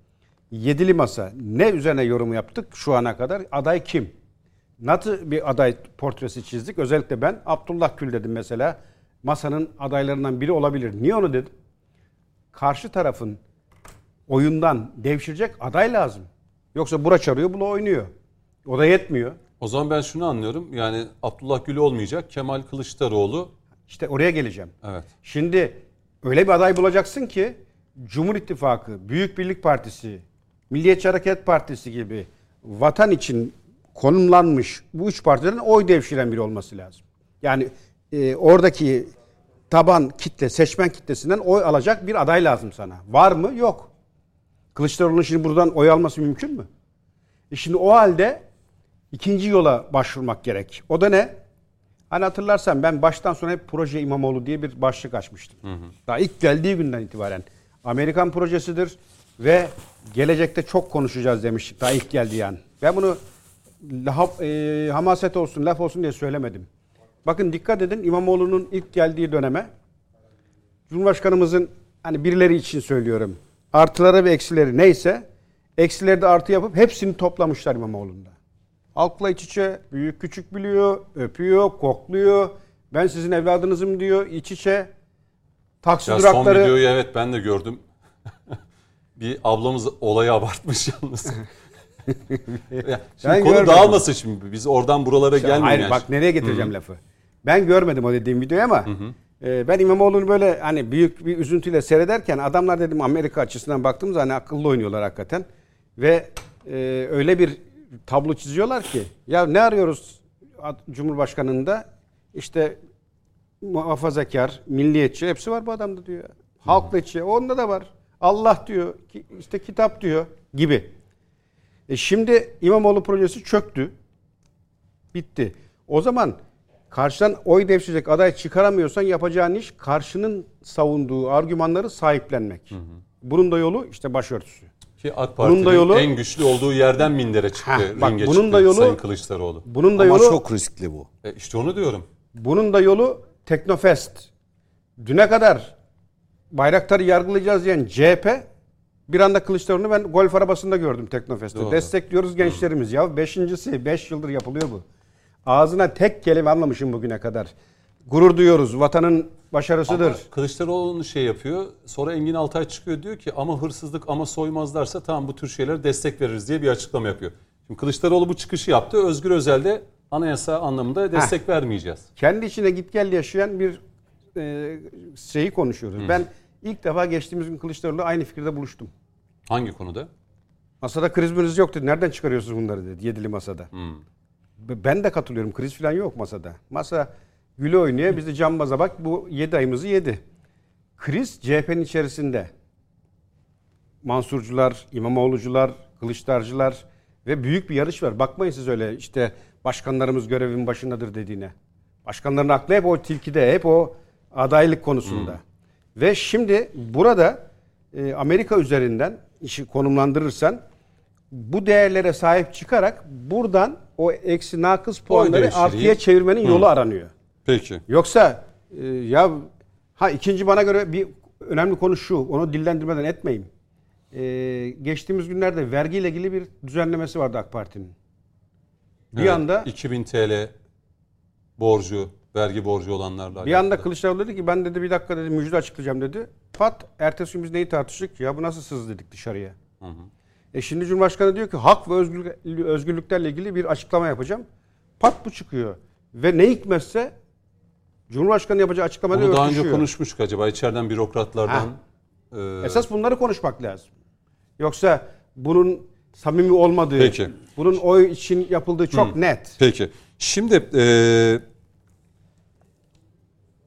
Yedili masa ne üzerine yorum yaptık şu ana kadar? Aday kim? nasıl bir aday portresi çizdik? Özellikle ben Abdullah Gül dedim mesela. Masanın adaylarından biri olabilir. Niye onu dedim? Karşı tarafın oyundan devşirecek aday lazım. Yoksa bura çarıyor, bula oynuyor. O da yetmiyor. O zaman ben şunu anlıyorum. Yani Abdullah Gül olmayacak. Kemal Kılıçdaroğlu. İşte oraya geleceğim. Evet. Şimdi öyle bir aday bulacaksın ki Cumhur İttifakı, Büyük Birlik Partisi, Milliyetçi Hareket Partisi gibi vatan için konumlanmış bu üç partiden oy devşiren biri olması lazım. Yani e, oradaki taban kitle, seçmen kitlesinden oy alacak bir aday lazım sana. Var mı? Yok. Kılıçdaroğlu'nun şimdi buradan oy alması mümkün mü? E şimdi o halde ikinci yola başvurmak gerek. O da ne? Hani hatırlarsan ben baştan sona hep proje İmamoğlu diye bir başlık açmıştım. Daha ilk geldiği günden itibaren. Amerikan projesidir ve gelecekte çok konuşacağız demiştik daha ilk geldiği an. Ben bunu lahap, e, hamaset olsun, laf olsun diye söylemedim. Bakın dikkat edin İmamoğlu'nun ilk geldiği döneme Cumhurbaşkanımızın hani birileri için söylüyorum. Artıları ve eksileri neyse eksileri de artı yapıp hepsini toplamışlar İmamoğlu'nda. Halkla iç içe, büyük küçük biliyor, öpüyor, kokluyor. Ben sizin evladınızım diyor, iç içe. Taksi Ya son durakları... videoyu evet ben de gördüm. bir ablamız olayı abartmış yalnız. Ya şimdi Ben konu görmedim. dağılmasın şimdi. Biz oradan buralara gelmeyelim. Hayır yani. bak nereye getireceğim lafı. Ben görmedim o dediğim videoyu ama e, ben İmamoğlu'nu böyle hani büyük bir üzüntüyle seyrederken adamlar dedim Amerika açısından baktığımız hani akıllı oynuyorlar hakikaten. Ve e, öyle bir tablo çiziyorlar ki ya ne arıyoruz Cumhurbaşkanı'nda işte muhafazakar, milliyetçi hepsi var bu adamda diyor. Halkla içi onda da var. Allah diyor, ki- işte kitap diyor gibi. E şimdi İmamoğlu projesi çöktü. Bitti. O zaman karşıdan oy devşirecek aday çıkaramıyorsan yapacağın iş karşının savunduğu argümanları sahiplenmek. Bunun da yolu işte başörtüsü. Ki AK Bunun Parti'nin da yolu- en güçlü olduğu yerden mindere çıktı. Heh, bak ringe bunun çıktı da yolu- Sayın Kılıçdaroğlu. Bunun da Ama yolu çok riskli bu. E işte onu diyorum. bunun da yolu Teknofest. Düne kadar Bayraktar'ı yargılayacağız diyen CHP bir anda Kılıçdaroğlu'nu ben golf arabasında gördüm Teknofest'te. Doğru. Destekliyoruz gençlerimiz. Ya beşincisi, beş yıldır yapılıyor bu. Ağzına tek kelime almamışım bugüne kadar. Gurur duyuyoruz. Vatanın başarısıdır. Ama Kılıçdaroğlu'nu şey yapıyor. Sonra Engin Altay çıkıyor diyor ki ama hırsızlık ama soymazlarsa tamam bu tür şeylere destek veririz diye bir açıklama yapıyor. Şimdi Kılıçdaroğlu bu çıkışı yaptı. Özgür Özel de anayasa anlamında destek vermeyeceğiz. kendi içine git gel yaşayan bir e, şeyi konuşuyoruz. Ben ilk defa geçtiğimiz gün Kılıçdaroğlu'yla aynı fikirde buluştum. Hangi konuda? Masada kriz yok dedi. Nereden çıkarıyorsunuz bunları dedi. Yedili masada. B- Ben de katılıyorum. Kriz falan yok masada. Masa gülü oynuyor. Biz de cambaza bak bu 7 ayımızı yedi. Kriz CHP'nin içerisinde. Mansurcular, İmamoğlucular, Kılıçdarcılar ve büyük bir yarış var. Bakmayın siz öyle işte başkanlarımız görevin başındadır dediğine. Başkanların aklı hep o tilkide, hep o adaylık konusunda. Ve şimdi burada e, Amerika üzerinden işi konumlandırırsan bu değerlere sahip çıkarak buradan o eksi nakıs puanları artıya çevirmenin yolu aranıyor. Peki. Yoksa e, ya ha ikinci bana göre bir önemli konu şu. Onu dillendirmeden etmeyeyim. E, geçtiğimiz günlerde vergiyle ilgili bir düzenlemesi vardı AK Parti'nin. Bir Evet, anda 2000 TL borcu, vergi borcu olanlarla bir anda alakalı. Kılıçdaroğlu dedi ki ben dedi bir dakika dedi müjde açıklayacağım dedi. Pat ertesi gün biz neyi tartıştık? Ya bu nasıl sız dedik dışarıya. E şimdi Cumhurbaşkanı diyor ki hak ve özgürlük, özgürlüklerle ilgili bir açıklama yapacağım. Pat bu çıkıyor. Ve ne hikmetse Cumhurbaşkanı yapacağı açıklamada Bunu daha önce örtüşüyor. konuşmuştuk acaba içeriden bürokratlardan. e, Esas bunları konuşmak lazım. Yoksa bunun samimi olmadığı, Peki. bunun oy için yapıldığı çok net. Peki. Şimdi e,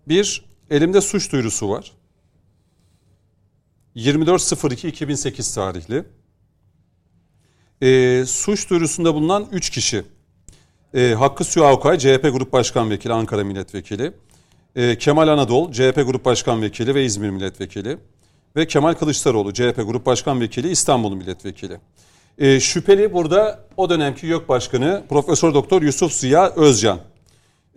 bir elimde suç duyurusu var. 24.02.2008 tarihli. E, suç duyurusunda bulunan 3 kişi. E, Hakkı Suyu Avkay, CHP Grup Başkan Vekili, Ankara Milletvekili. E, Kemal Anadol, CHP Grup Başkan Vekili ve İzmir Milletvekili. Ve Kemal Kılıçdaroğlu, CHP Grup Başkan Vekili, İstanbul Milletvekili. E, şüpheli burada o dönemki YÖK Başkanı Profesör Doktor Yusuf Ziya Özcan.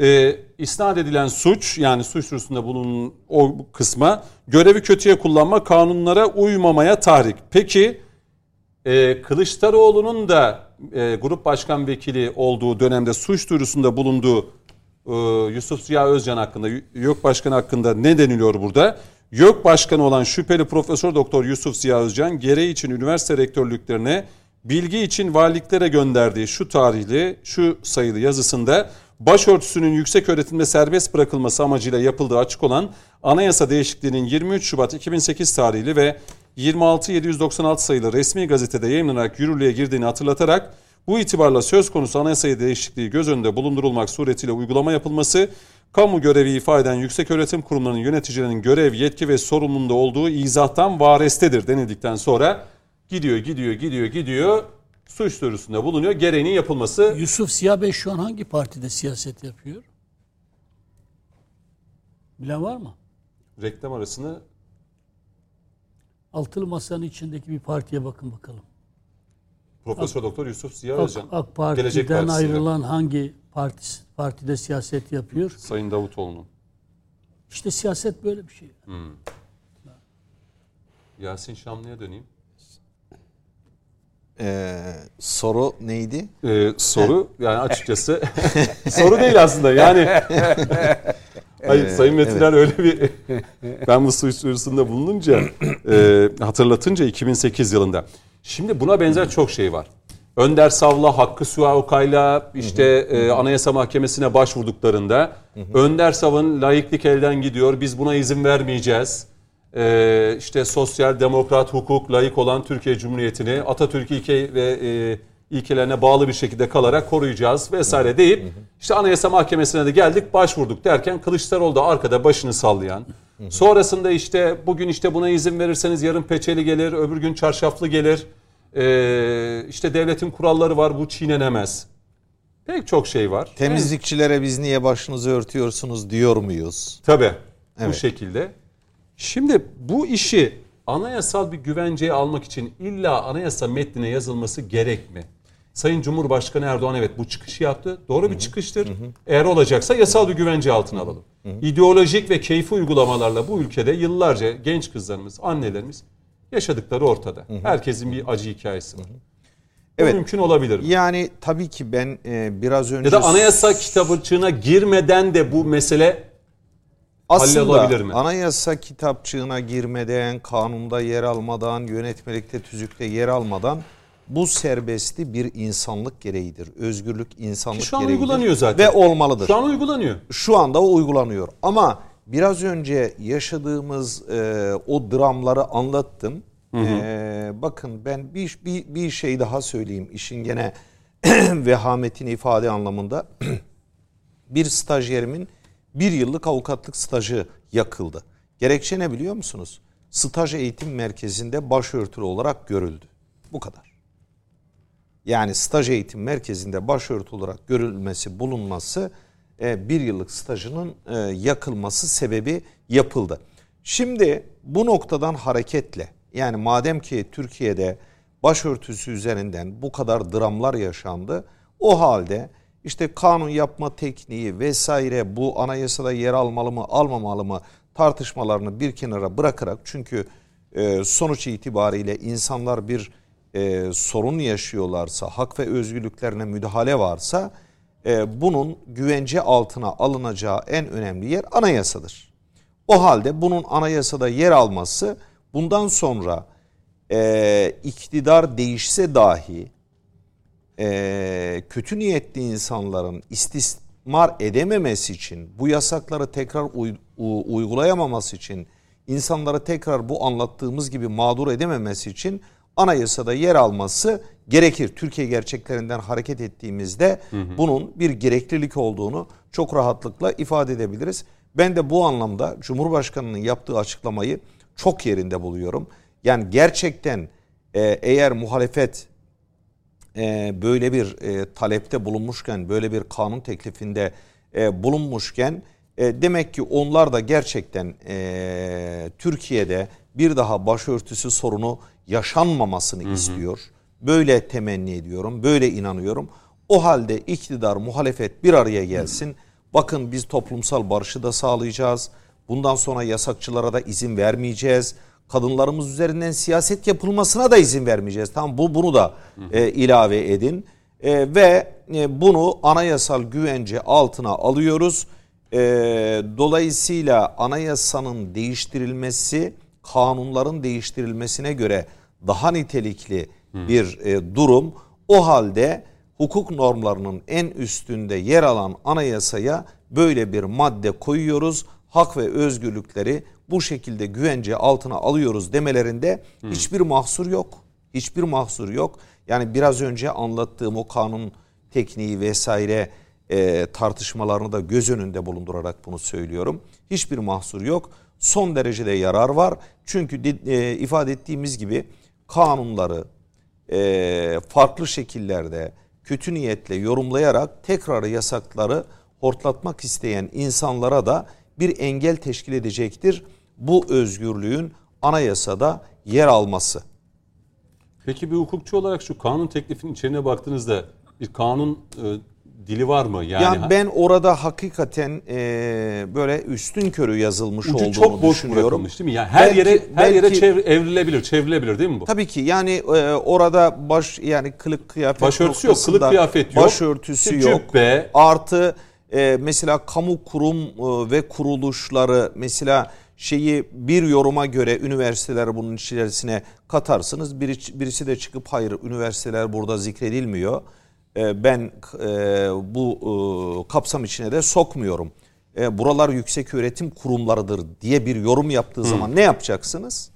E, isnat edilen suç yani suç duyurusunda bulunan o kısma görevi kötüye kullanma kanunlara uymamaya tahrik. Peki e, Kılıçdaroğlu'nun da e, grup başkan vekili olduğu dönemde suç duyurusunda bulunduğu e, Yusuf Ziya Özcan hakkında, YÖK Başkanı hakkında ne deniliyor burada? YÖK Başkanı olan şüpheli Profesör Doktor Yusuf Ziya Özcan gereği için üniversite rektörlüklerine bilgi için valiliklere gönderdiği şu tarihli, şu sayılı yazısında başörtüsünün yüksek öğretimde serbest bırakılması amacıyla yapıldığı açık olan anayasa değişikliğinin 23 Şubat 2008 tarihli ve 26796 sayılı resmi gazetede yayınlanarak yürürlüğe girdiğini hatırlatarak bu itibarla söz konusu anayasayı değişikliği göz önünde bulundurulmak suretiyle uygulama yapılması, kamu görevi ifade eden yüksek öğretim kurumlarının yöneticilerinin görev, yetki ve sorumluluğunda olduğu izahtan varestedir denildikten sonra gidiyor, gidiyor, gidiyor, gidiyor suç duyurusunda bulunuyor. Gereğinin yapılması Yusuf Ziya Bey şu an hangi partide siyaset yapıyor? Bilen var mı? reklam arasını Altılı Masa'nın içindeki bir partiye bakın bakalım. Profesör Doktor Yusuf Ziya AK, Özcan. AK Gelecek Parti'den Partisi'nde. ayrılan hangi parti, partide siyaset yapıyor? Sayın Davutoğlu'nun. İşte siyaset böyle bir şey. Yasin Şamlı'ya döneyim. Ee, soru neydi? Ee, soru yani açıkçası soru değil aslında yani. Hayır Sayın Metiner öyle bir ben bu suç duyurusunda bulununca e, hatırlatınca 2008 yılında. Şimdi buna benzer çok şey var. Önder Savla, Hakkı Suaukay'la işte e, Anayasa Mahkemesi'ne başvurduklarında Önder Sav'ın layıklık elden gidiyor. Biz buna izin vermeyeceğiz. E, işte sosyal, demokrat, hukuk, layık olan Türkiye Cumhuriyeti'ni Atatürk ilke ve e, ilkelerine bağlı bir şekilde kalarak koruyacağız vesaire deyip işte Anayasa Mahkemesi'ne de geldik başvurduk derken Kılıçdaroğlu da arkada başını sallayan sonrasında işte bugün işte buna izin verirseniz yarın peçeli gelir öbür gün çarşaflı gelir Ee, işte devletin kuralları var bu çiğnenemez pek çok şey var. Temizlikçilere biz niye başınızı örtüyorsunuz diyor muyuz? Tabii bu Evet. şekilde. Şimdi bu işi anayasal bir güvenceye almak için illa anayasa metnine yazılması gerek mi? Sayın Cumhurbaşkanı Erdoğan evet bu çıkışı yaptı. Doğru bir çıkıştır. Eğer olacaksa yasal bir güvence altına alalım. İdeolojik ve keyfi uygulamalarla bu ülkede yıllarca genç kızlarımız, annelerimiz yaşadıkları ortada. Herkesin bir acı hikayesi var. Bu Evet. mümkün olabilir mi? Yani tabii ki ben e, biraz önce... Ya da anayasa kitabıçığına girmeden de bu mesele Aslında mi? anayasa kitapçığına girmeden, kanunda yer almadan, yönetmelikte, tüzükte yer almadan bu serbestli bir insanlık gereğidir. Özgürlük insanlık Şu an gereğidir. uygulanıyor zaten. Ve olmalıdır. şu an uygulanıyor. Şu anda o uygulanıyor. Ama biraz önce yaşadığımız e, o dramları anlattım. E, bakın ben bir, bir, bir şey daha söyleyeyim. İşin gene vehametini ifade anlamında. bir stajyerimin bir yıllık avukatlık stajı yakıldı. Gerekçe ne biliyor musunuz? Staj eğitim merkezinde başörtülü olarak görüldü. Bu kadar. Yani staj eğitim merkezinde başörtü olarak görülmesi, bulunması e, bir yıllık stajının e, yakılması sebebi yapıldı. Şimdi bu noktadan hareketle yani madem ki Türkiye'de başörtüsü üzerinden bu kadar dramlar yaşandı o halde işte kanun yapma tekniği vesaire bu anayasada yer almalı mı almamalı mı tartışmalarını bir kenara bırakarak çünkü e, sonuç itibariyle insanlar bir e, sorun yaşıyorlarsa, hak ve özgürlüklerine müdahale varsa e, bunun güvence altına alınacağı en önemli yer anayasadır. O halde bunun anayasada yer alması bundan sonra e, iktidar değişse dahi e, kötü niyetli insanların istismar edememesi için, bu yasakları tekrar uy- u- uygulayamaması için, insanları tekrar bu anlattığımız gibi mağdur edememesi için anayasada yer alması gerekir. Türkiye gerçeklerinden hareket ettiğimizde bunun bir gereklilik olduğunu çok rahatlıkla ifade edebiliriz. Ben de bu anlamda Cumhurbaşkanı'nın yaptığı açıklamayı çok yerinde buluyorum. Yani gerçekten e, eğer muhalefet e, böyle bir e, talepte bulunmuşken, böyle bir kanun teklifinde bulunmuşken demek ki onlar da gerçekten Türkiye'de bir daha başörtüsü sorunu yaşanmamasını istiyor. Böyle temenni ediyorum, böyle inanıyorum. O halde iktidar, muhalefet bir araya gelsin. Bakın biz toplumsal barışı da sağlayacağız. Bundan sonra yasakçılara da izin vermeyeceğiz. Kadınlarımız üzerinden siyaset yapılmasına da izin vermeyeceğiz. Tamam bu bunu da e, ilave edin. E, ve e, bunu anayasal güvence altına alıyoruz. E, dolayısıyla anayasanın değiştirilmesi kanunların değiştirilmesine göre daha nitelikli bir e, durum. O halde hukuk normlarının en üstünde yer alan anayasaya böyle bir madde koyuyoruz. Hak ve özgürlükleri bu şekilde güvence altına alıyoruz demelerinde hiçbir mahsur yok. Hiçbir mahsur yok. Yani biraz önce anlattığım o kanun tekniği vesaire e, tartışmalarını da göz önünde bulundurarak bunu söylüyorum. Hiçbir mahsur yok. Son derecede yarar var. Çünkü e, ifade ettiğimiz gibi kanunları e, farklı şekillerde kötü niyetle yorumlayarak tekrar yasakları hortlatmak isteyen insanlara da bir engel teşkil edecektir. Bu özgürlüğün anayasada yer alması. Peki bir hukukçu olarak şu kanun teklifinin içine baktığınızda bir kanun e, dili var mı? Yani, Yani, ben orada hakikaten e, böyle üstün körü yazılmış ucu olduğunu çok boş düşünüyorum. bırakılmış değil mi? Yani her Belki- yere her yere belki- çevr- evrilebilir, çevrilebilir değil mi bu? Tabii ki yani e, orada baş yani kılık kıyafet Başörtüsü yok, kılık kıyafet yok. Başörtüsü yok. cübbe. Artı e, mesela kamu kurum e, ve kuruluşları mesela şeyi bir yoruma göre üniversiteler bunun içerisine katarsınız. Biri, birisi de çıkıp hayır üniversiteler burada zikredilmiyor. E, ben e, bu e, kapsam içine de sokmuyorum. E, buralar yüksek öğretim kurumlarıdır diye bir yorum yaptığı zaman ne yapacaksınız?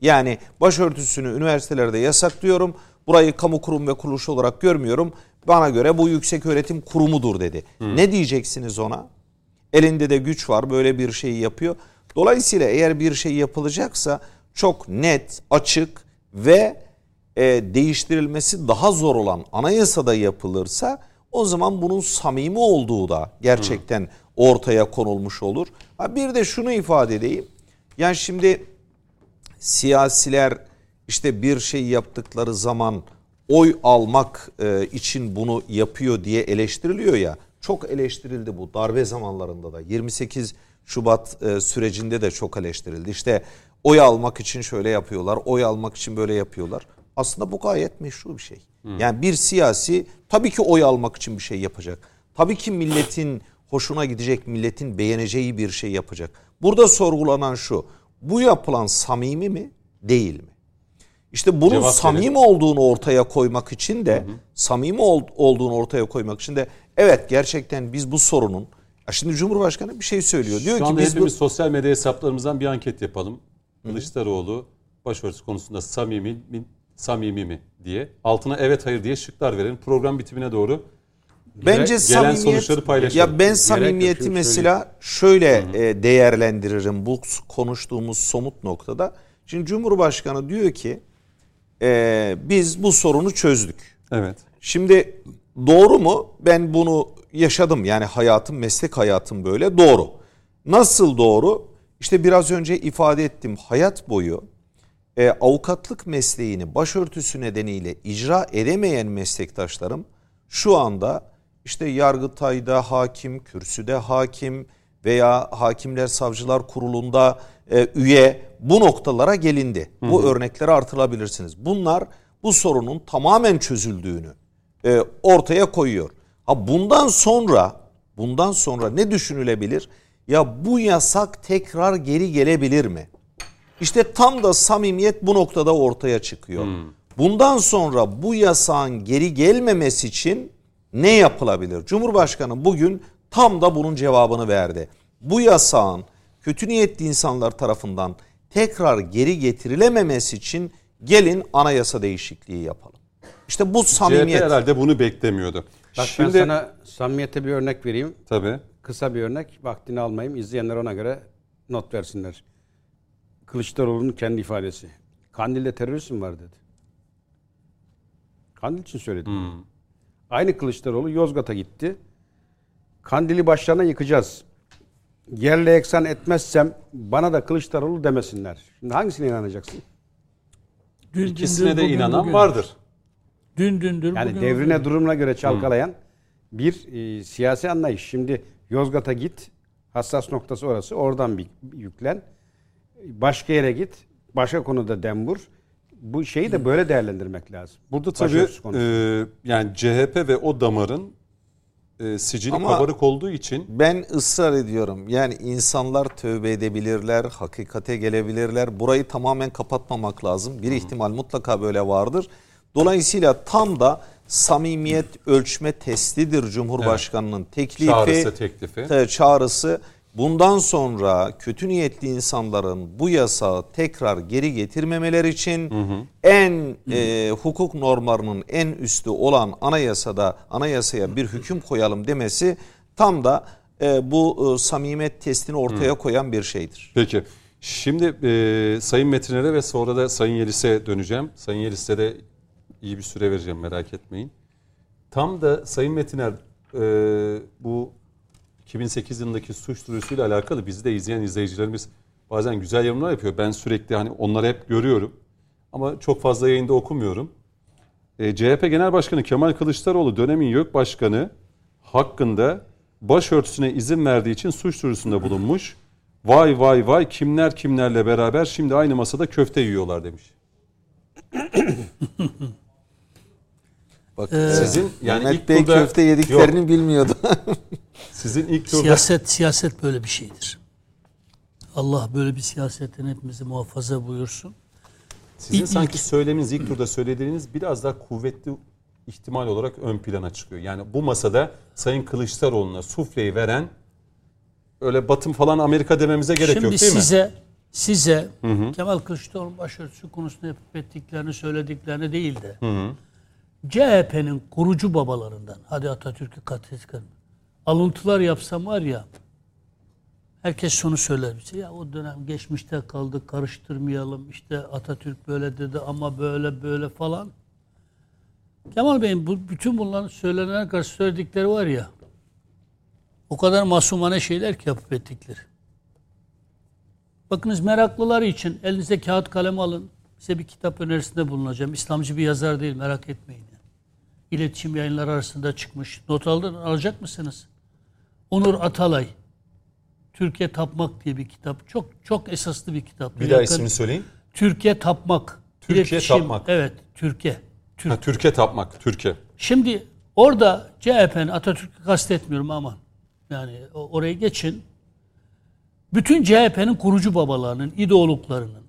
Yani başörtüsünü üniversitelerde yasaklıyorum. Burayı kamu kurum ve kuruluş olarak görmüyorum. Bana göre bu yüksek öğretim kurumudur dedi. Ne diyeceksiniz ona? Elinde de güç var böyle bir şeyi yapıyor. Dolayısıyla eğer bir şey yapılacaksa çok net, açık ve e, değiştirilmesi daha zor olan anayasada yapılırsa o zaman bunun samimi olduğu da gerçekten ortaya konulmuş olur. Ha bir de şunu ifade edeyim. Yani şimdi siyasiler işte bir şey yaptıkları zaman oy almak e, için bunu yapıyor diye eleştiriliyor ya. Çok eleştirildi bu darbe zamanlarında da. 28 Şubat e, sürecinde de çok eleştirildi. İşte oy almak için şöyle yapıyorlar, oy almak için böyle yapıyorlar. Aslında bu gayet meşru bir şey. Yani bir siyasi tabii ki oy almak için bir şey yapacak. Tabii ki milletin hoşuna gidecek, milletin beğeneceği bir şey yapacak. Burada sorgulanan şu. Bu yapılan samimi mi, değil mi? İşte bunun Cevap samimi verelim. olduğunu ortaya koymak için de samimi ol- olduğunu ortaya koymak için de evet gerçekten biz bu sorunun şimdi Cumhurbaşkanı bir şey söylüyor. Diyor Şu ki biz bu hepimiz sosyal medya hesaplarımızdan bir anket yapalım. Kılıçdaroğlu başörtüsü konusunda samimi mi, samimi mi diye. Altına evet hayır diye şıklar verelim. Program bitimine doğru Bence gelen samimiyet sonuçları paylaşalım. ya ben samimiyeti mesela şöyle e, değerlendiririm bu konuştuğumuz somut noktada. Şimdi Cumhurbaşkanı diyor ki e, biz bu sorunu çözdük. Evet. Şimdi doğru mu? Ben bunu yaşadım. Yani hayatım, meslek hayatım böyle. Doğru. Nasıl doğru? İşte biraz önce ifade ettim. Hayat boyu e, avukatlık mesleğini başörtüsü nedeniyle icra edemeyen meslektaşlarım şu anda işte Yargıtay'da hakim, kürsüde hakim veya Hakimler Savcılar Kurulu'nda e, üye bu noktalara gelindi. Bu örnekleri artırabilirsiniz. Bunlar bu sorunun tamamen çözüldüğünü e, ortaya koyuyor. Ha bundan sonra bundan sonra ne düşünülebilir? Ya bu yasak tekrar geri gelebilir mi? İşte tam da samimiyet bu noktada ortaya çıkıyor. Bundan sonra bu yasağın geri gelmemesi için ne yapılabilir? Cumhurbaşkanı bugün tam da bunun cevabını verdi. Bu yasağın kötü niyetli insanlar tarafından tekrar geri getirilememesi için gelin anayasa değişikliği yapalım. İşte bu CHP samimiyet. herhalde bunu beklemiyordu. Bak Şimdi ben sana samimiyete bir örnek vereyim. tabii. Kısa bir örnek. Vaktini almayayım. İzleyenler ona göre not versinler. Kılıçdaroğlu'nun kendi ifadesi. Kandil'de terörizm var dedi. Kandil için söyledi. Aynı Kılıçdaroğlu Yozgat'a gitti. Kandil'i başlarına yıkacağız. Yerle eksan etmezsem bana da Kılıçdaroğlu demesinler. Şimdi hangisine inanacaksın? Dün İkisine dündür, de bugün inanan bugün. vardır. Dün dündür Yani bugün devrine bugün. durumuna göre çalkalayan bir e, siyasi anlayış. Şimdi Yozgat'a git, hassas noktası orası, oradan bir yüklen. Başka yere git, başka konuda dembur. Bu şeyi de böyle değerlendirmek lazım. Burada tabii e, yani CHP ve o damarın e, sicili Ama- kabarık olduğu için Ben ısrar ediyorum. Yani insanlar tövbe edebilirler, hakikate gelebilirler. Burayı tamamen kapatmamak lazım. Bir ihtimal mutlaka böyle vardır. Dolayısıyla tam da samimiyet ölçme testidir Cumhurbaşkanı'nın teklifi, çağrısı teklifi. e, çağrısı. Bundan sonra kötü niyetli insanların bu yasağı tekrar geri getirmemeler için en e, hukuk normlarının en üstü olan anayasada anayasaya bir hüküm koyalım demesi tam da e, bu e, samimiyet testini ortaya koyan bir şeydir. Peki. Şimdi e, Sayın Metiner'e ve sonra da Sayın Yelis'e döneceğim. Sayın Yelis'e de iyi bir süre vereceğim merak etmeyin. Tam da Sayın Metiner e, bu 2008 yılındaki suç duyurusuyla alakalı bizi de izleyen izleyicilerimiz bazen güzel yorumlar yapıyor. Ben sürekli hani onları hep görüyorum. Ama çok fazla yayında okumuyorum. E, CHP Genel Başkanı Kemal Kılıçdaroğlu dönemin YÖK Başkanı hakkında başörtüsüne izin verdiği için suç duyurusunda bulunmuş. Vay vay vay kimler kimlerle beraber şimdi aynı masada köfte yiyorlar demiş. Bak Sizin yani Mehmet ilk Bey turda köfte yediklerini Yok, bilmiyordu. sizin ilk turda Siyaset siyaset böyle bir şeydir. Allah böyle bir siyasetten hepimizi muhafaza buyursun. sizin İlk- sanki söyleminiz ilk turda söylediğiniz biraz daha kuvvetli ihtimal olarak ön plana çıkıyor. Yani bu masada Sayın Kılıçdaroğlu'na sufleyi veren öyle batım falan Amerika dememize gerek Şimdi yok değil mi? size size Kemal Kılıçdaroğlu başörtüsü konusunda yapıp ettiklerini söylediklerini değil de CHP'nin kurucu babalarından hadi Atatürk'ü katletken alıntılar yapsam var ya herkes şunu söyler bize ya o dönem geçmişte kaldı karıştırmayalım işte Atatürk böyle dedi ama böyle böyle falan. Kemal Bey'in bu, bütün bunların söylenene karşı söyledikleri var ya o kadar masumane şeyler ki yapıp ettikleri. Bakınız meraklılar için elinize kağıt kalem alın. Size bir kitap önerisinde bulunacağım. İslamcı bir yazar değil merak etmeyin. yani. İletişim yayınları arasında çıkmış. Not aldın alacak mısınız? Onur Atalay. Türkiye Tapmak diye bir kitap. Çok çok esaslı bir kitap. Bir daha ismini söyleyin. Türkiye Tapmak. Türkiye İletişim- Tapmak. Evet, Türkiye. Türk. Ha, Türkiye tapmak, Türkiye. Şimdi orada CHP'nin Atatürk'ü kastetmiyorum aman. Yani orayı geçin. Bütün CHP'nin kurucu babalarının, ideologlarının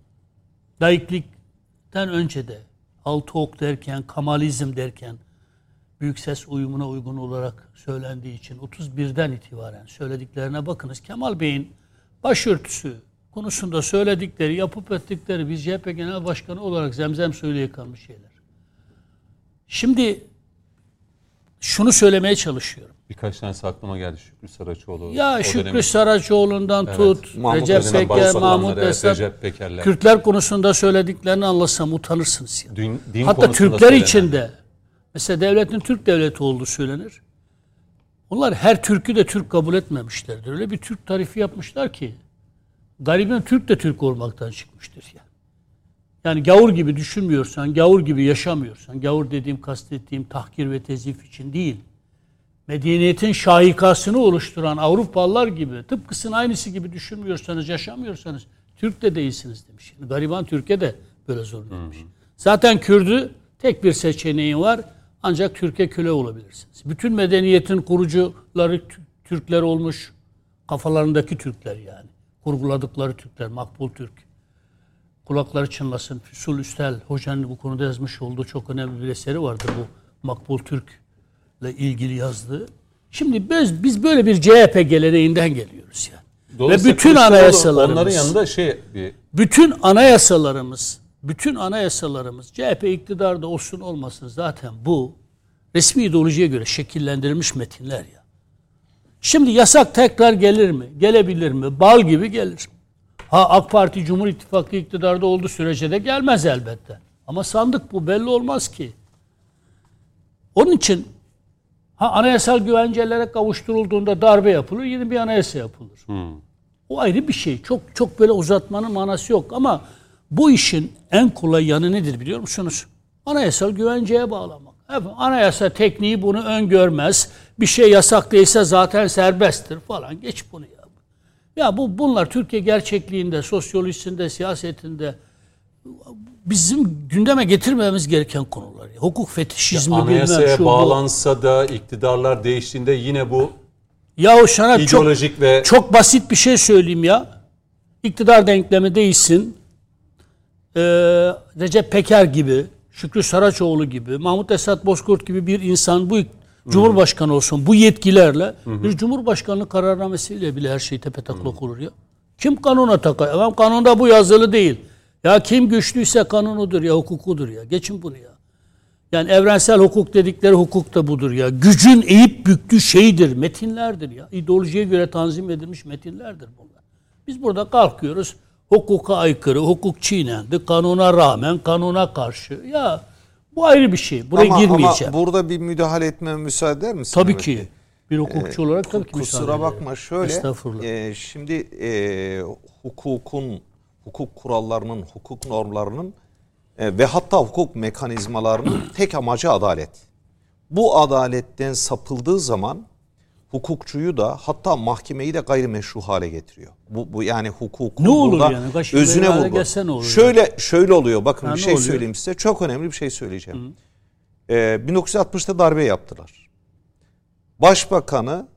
laiklikten önce de altı ok derken, Kamalizm derken büyük ses uyumuna uygun olarak söylendiği için 31'den itibaren söylediklerine bakınız. Kemal Bey'in başörtüsü konusunda söyledikleri, yapıp ettikleri biz CHP Genel Başkanı olarak zemzem suyu yıkanmış şeyler. Şimdi şunu söylemeye çalışıyorum. Birkaç tanesi aklıma geldi. Şükrü Saraçoğlu. Ya Şükrü dönemin- Saraçoğlu'ndan Evet. tut, Mahmut Recep Peker, Mahmut Esat. Kürtler konusunda söylediklerini anlasam utanırsınız. Ya. Din- din Hatta Türkler içinde mesela devletin Türk devleti olduğu söylenir. Onlar her Türk'ü de Türk kabul etmemişlerdir. Öyle bir Türk tarifi yapmışlar ki garibin Türk de Türk olmaktan çıkmıştır ya. Yani gavur gibi düşünmüyorsan, gavur gibi yaşamıyorsan, gavur dediğim kastettiğim tahkir ve tezif için değil. Medeniyetin şahikasını oluşturan Avrupalılar gibi, tıpkısının aynısı gibi düşünmüyorsanız, yaşamıyorsanız Türk de değilsiniz demiş. Yani gariban Türkiye de böyle zorlanmış. Zaten Kürdü tek bir seçeneği var. Ancak Türkiye köle olabilirsiniz. Bütün medeniyetin kurucuları Tü- Türkler olmuş. Kafalarındaki Türkler yani. Kurguladıkları Türkler. Makbul Türk. Kulakları çınlasın. Füsul Üstel hocanın bu konuda yazmış olduğu çok önemli bir eseri vardır bu Makbul Türk'le ilgili yazdığı. Şimdi biz, biz böyle bir CHP geleneğinden geliyoruz yani. Ve bütün anayasalarımız Onların yanında şey bir bütün anayasalarımız, bütün anayasalarımız CHP iktidarda olsun olmasın zaten bu resmi ideolojiye göre şekillendirilmiş metinler ya. Şimdi yasak tekrar gelir mi? Gelebilir mi? Bal gibi gelir. Ha AK Parti Cumhur İttifakı iktidarda olduğu sürece de gelmez elbette. Ama sandık bu belli olmaz ki. Onun için ha anayasal güvencelere kavuşturulduğunda darbe yapılır, yeni bir anayasa yapılır. O ayrı bir şey. Çok çok böyle uzatmanın manası yok ama bu işin en kolay yanı nedir biliyor musunuz? Anayasal güvenceye bağlamak. Efendim, anayasa tekniği bunu öngörmez. Bir şey yasak değilse zaten serbesttir falan. Geç bunu ya. Ya bu bunlar Türkiye gerçekliğinde, sosyolojisinde, siyasetinde bizim gündeme getirmemiz gereken konular. Ya. Hukuk fetişizmi bilmem Anayasaya şu bu. bağlansa da iktidarlar değiştiğinde yine bu Ya o sana çok ideolojik ve çok basit bir şey söyleyeyim ya. İktidar denklemi değişsin. Ee, Recep Peker gibi, Şükrü Saraçoğlu gibi, Mahmut Esat Bozkurt gibi bir insan bu Cumhurbaşkanı olsun bu yetkilerle bir Cumhurbaşkanlığı kararnamesiyle bile her şey tepetaklak olur ya. Kim kanuna takar? Efendim kanunda bu yazılı değil. Ya kim güçlüyse kanunudur ya hukukudur ya. Geçin bunu ya. Yani evrensel hukuk dedikleri hukuk da budur ya. Gücün eğip büktüğü şeydir, metinlerdir ya. İdeolojiye göre tanzim edilmiş metinlerdir bunlar. Biz burada kalkıyoruz, hukuka aykırı, hukuk çiğnendi, kanuna rağmen, kanuna karşı. Ya bu ayrı bir şey. Buraya ama, girmeyeceğim. ama burada bir müdahale etmeme müsaade eder misin? tabii ki. Bir hukukçu olarak tabii ki müsaade Kusura bakma şöyle. E, şimdi e, hukukun, hukuk kurallarının, hukuk normlarının e, ve hatta hukuk mekanizmalarının tek amacı adalet. Bu adaletten sapıldığı zaman hukukçuyu da hatta mahkemeyi de gayrimeşru hale getiriyor. Bu, bu yani hukukun Ne olur yani? Kaşık özüne vurgu. ne olur Şöyle şöyle oluyor. Bakın Ha, bir şey oluyor? söyleyeyim size. Çok önemli bir şey söyleyeceğim. Ee, 1960'ta darbe yaptılar. Başbakanı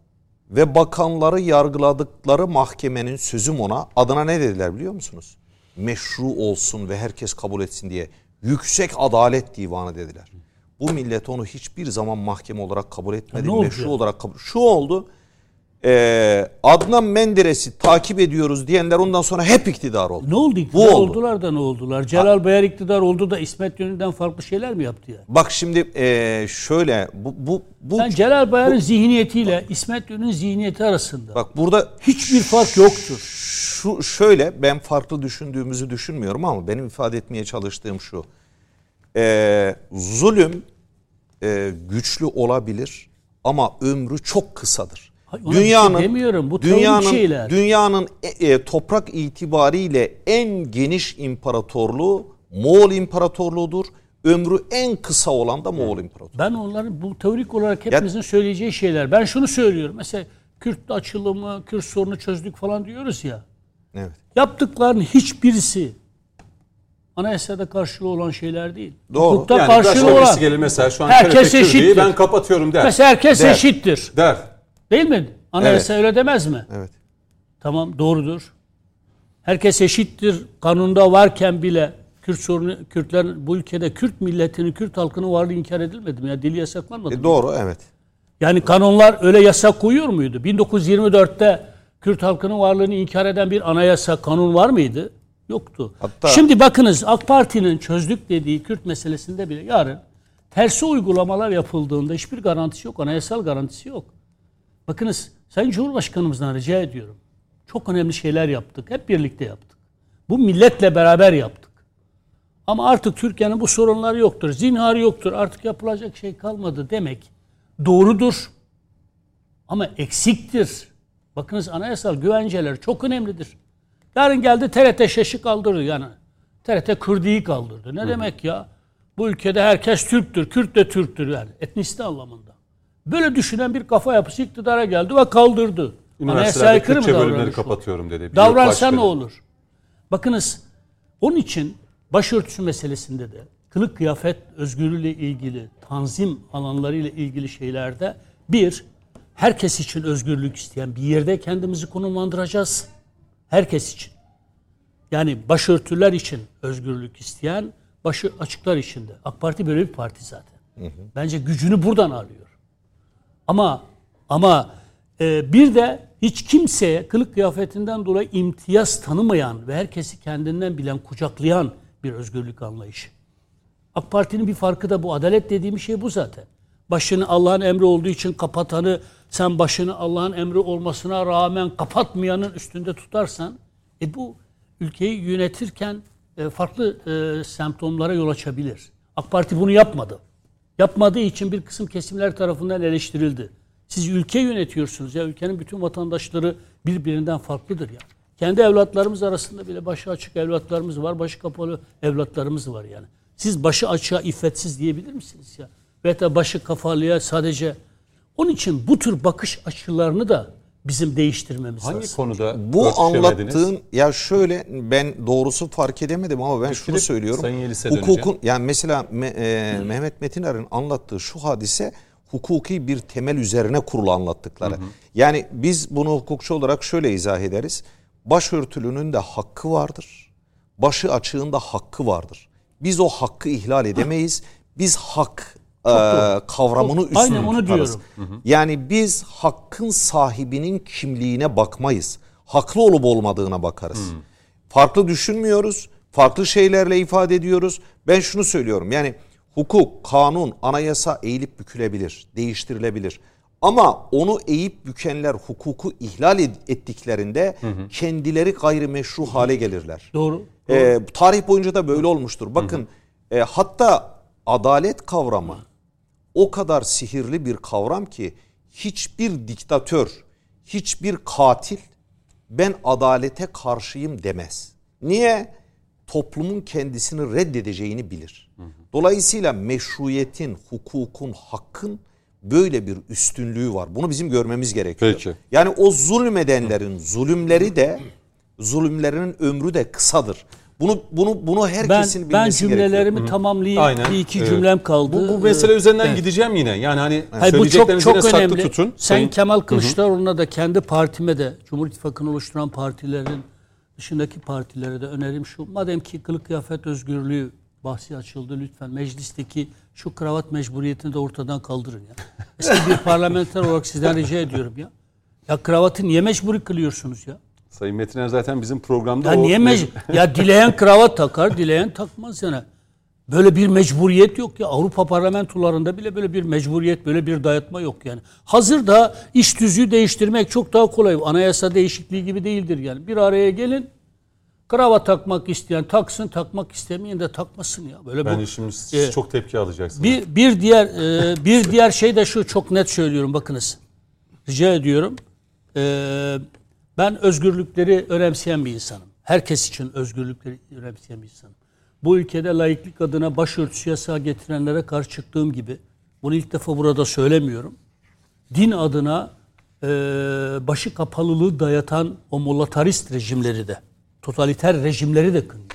ve bakanları yargıladıkları mahkemenin sözüm ona adına ne dediler biliyor musunuz? Meşru olsun ve herkes kabul etsin diye yüksek adalet divanı dediler. Bu millet onu hiçbir zaman mahkeme olarak kabul etmedi. ne oldu meşru ya? olarak kabul. Şu oldu. Ee, Adnan Menderes'i takip ediyoruz diyenler ondan sonra hep iktidar oldu. Ne oldu iktidar Bu oldu. oldular da ne oldular? Celal Bayar iktidar oldu da İsmet yönünden farklı şeyler mi yaptı ya? Bak şimdi ee, şöyle bu bu bu Yani Celal Bayar'ın zihniyetiyle İsmet Yönü'nün zihniyeti arasında bak burada hiçbir fark yoktur. şu şöyle ben farklı düşündüğümüzü düşünmüyorum ama benim ifade etmeye çalıştığım şu. Ee, zulüm e, güçlü olabilir ama ömrü çok kısadır. Hayır, ona bir şey demiyorum. Bu dünyanın şeyler. dünyanın e, e, toprak itibariyle en geniş imparatorluğu Moğol İmparatorluğu'dur. Ömrü en kısa olan da Moğol İmparatorluğu. Ben onların bu teorik olarak hepimizin söyleyeceği şeyler. Ben şunu söylüyorum. Mesela Kürt açılımı, Kürt sorunu çözdük falan diyoruz ya. Evet. Yaptıklarının hiçbirisi anayasada karşılığı olan şeyler değil. Doğru. Hukukta yani karşılığı olan. gelir mesela şu an Herkes eşittir. ben kapatıyorum der. Mesela herkes Der. eşittir. der. Değil mi? Anayasa öyle demez mi? Evet. Tamam doğrudur. Herkes eşittir. Kanunda varken bile Kürt sorunu, Kürtler bu ülkede Kürt milletinin, Kürt halkının varlığı inkar edilmedi mi? Ya dili yasaklanmadı E, mı? doğru evet. Yani kanunlar öyle yasak koyuyor muydu? 1924'te Kürt halkının varlığını inkar eden bir anayasa kanun var mıydı? Yoktu. Hatta- Şimdi bakınız AK Parti'nin çözdük dediği Kürt meselesinde bile yarın tersi uygulamalar yapıldığında hiçbir garantisi yok. Anayasal garantisi yok. Bakınız Sayın Cumhurbaşkanımızdan rica ediyorum. Çok önemli şeyler yaptık. Hep birlikte yaptık. Bu milletle beraber yaptık. Ama artık Türkiye'nin bu sorunları yoktur. Zinhar yoktur. Artık yapılacak şey kalmadı demek doğrudur. Ama eksiktir. Bakınız anayasal güvenceler çok önemlidir. Yarın geldi TRT şaşı kaldırdı yani. TRT Kürdi'yi kaldırdı. Ne demek ya? Bu ülkede herkes Türktür. Kürt de Türktür yani. Etnisite anlamında. Böyle düşünen bir kafa yapısı iktidara geldi ve kaldırdı. Üniversitelerde mı Kürtçe bölümleri kapatıyorum dedi. Bir Davransa ne olur? Bakınız onun için başörtüsü meselesinde de kılık kıyafet özgürlüğüyle ilgili, tanzim alanlarıyla ilgili şeylerde bir, herkes için özgürlük isteyen bir yerde kendimizi konumlandıracağız. Herkes için. Yani başörtüler için özgürlük isteyen, başı açıklar için de. AK Parti böyle bir parti zaten. Bence gücünü buradan alıyor. Ama ama e, bir de hiç kimseye kılık kıyafetinden dolayı imtiyaz tanımayan ve herkesi kendinden bilen, kucaklayan bir özgürlük anlayışı. AK Parti'nin bir farkı da bu. Adalet dediğim şey bu zaten. Başını Allah'ın emri olduğu için kapatanı sen başını Allah'ın emri olmasına rağmen kapatmayanın üstünde tutarsan e bu ülkeyi yönetirken e, farklı e, semptomlara yol açabilir. AK Parti bunu yapmadı. Yapmadığı için bir kısım kesimler tarafından eleştirildi. Siz ülke yönetiyorsunuz ya ülkenin bütün vatandaşları birbirinden farklıdır ya. Kendi evlatlarımız arasında bile başı açık evlatlarımız var, başı kapalı evlatlarımız var yani. Siz başı açığa iffetsiz diyebilir misiniz ya? Veya başı kafalıya sadece onun için bu tür bakış açılarını da bizim değiştirmemiz Hangi lazım. konuda Bu anlattığın ya şöyle ben doğrusu fark edemedim ama ben şunu Getirip söylüyorum. Sayın Hukukun yani mesela Me- e, Mehmet Metinar'ın anlattığı şu hadise hukuki bir temel üzerine kurulu anlattıkları. Yani biz bunu hukukçu olarak şöyle izah ederiz. Başörtülünün de hakkı vardır. Başı açığın da hakkı vardır. Biz o hakkı ihlal edemeyiz. Biz hak e, kavramını Çok- üstün aynen onu tutarız. diyorum. Yani biz hakkın sahibinin kimliğine bakmayız. Haklı olup olmadığına bakarız. Farklı düşünmüyoruz. Farklı şeylerle ifade ediyoruz. Ben şunu söylüyorum. Yani hukuk, kanun, anayasa eğilip bükülebilir, değiştirilebilir. Ama onu eğip bükenler hukuku ihlal ettiklerinde kendileri gayrimeşru hale gelirler. Doğru. Ee, tarih boyunca da böyle olmuştur. Bakın e, hatta adalet kavramı o kadar sihirli bir kavram ki hiçbir diktatör, hiçbir katil ben adalete karşıyım demez. Niye? Toplumun kendisini reddedeceğini bilir. Dolayısıyla meşruiyetin, hukukun, hakkın böyle bir üstünlüğü var. Bunu bizim görmemiz gerekiyor. Peki. Yani o zulmedenlerin zulümleri de zulümlerinin ömrü de kısadır. Bunu bunu bunu Ben, herkesin ben bilmesi gerekiyor. cümlelerimi tamamlayayım. Aynen. Bir iki Evet. cümlem kaldı. Bu, bu mesele Ee, üzerinden evet. gideceğim yine. Yani hani Hayır, bu çok çok önemli. tutun. Sen Sayın- Kemal Kılıçdaroğlu'na da kendi partime de Cumhur İttifakı'nı oluşturan partilerin dışındaki partilere de önerim şu. Madem ki kılık kıyafet özgürlüğü bahsi açıldı lütfen meclisteki şu kravat mecburiyetini de ortadan kaldırın ya. Eski bir parlamenter olarak sizden rica ediyorum ya. Ya kravatı niye mecburi kılıyorsunuz ya? Sayın Metiner zaten bizim programda Ya o niye mec- ya dileyen kravat takar, dileyen takmaz yani. Böyle bir mecburiyet yok ya. Avrupa parlamentolarında bile böyle bir mecburiyet, böyle bir dayatma yok yani. Hazır da iş tüzüğü değiştirmek çok daha kolay. Anayasa değişikliği gibi değildir yani. Bir araya gelin, kravat takmak isteyen taksın, takmak istemeyen de takmasın ya. Böyle Ben bu şimdi siz e, çok tepki alacaksınız. bir, bir diğer e, bir diğer şey de şu çok net söylüyorum bakınız. Rica ediyorum. E, ben özgürlükleri önemseyen bir insanım. Herkes için özgürlükleri önemseyen bir insanım. Bu ülkede laiklik adına başörtüsü yasağı getirenlere karşı çıktığım gibi bunu ilk defa burada söylemiyorum. Din adına e, başı kapalılığı dayatan o mollatarist rejimleri de, totaliter rejimleri de kınıyor.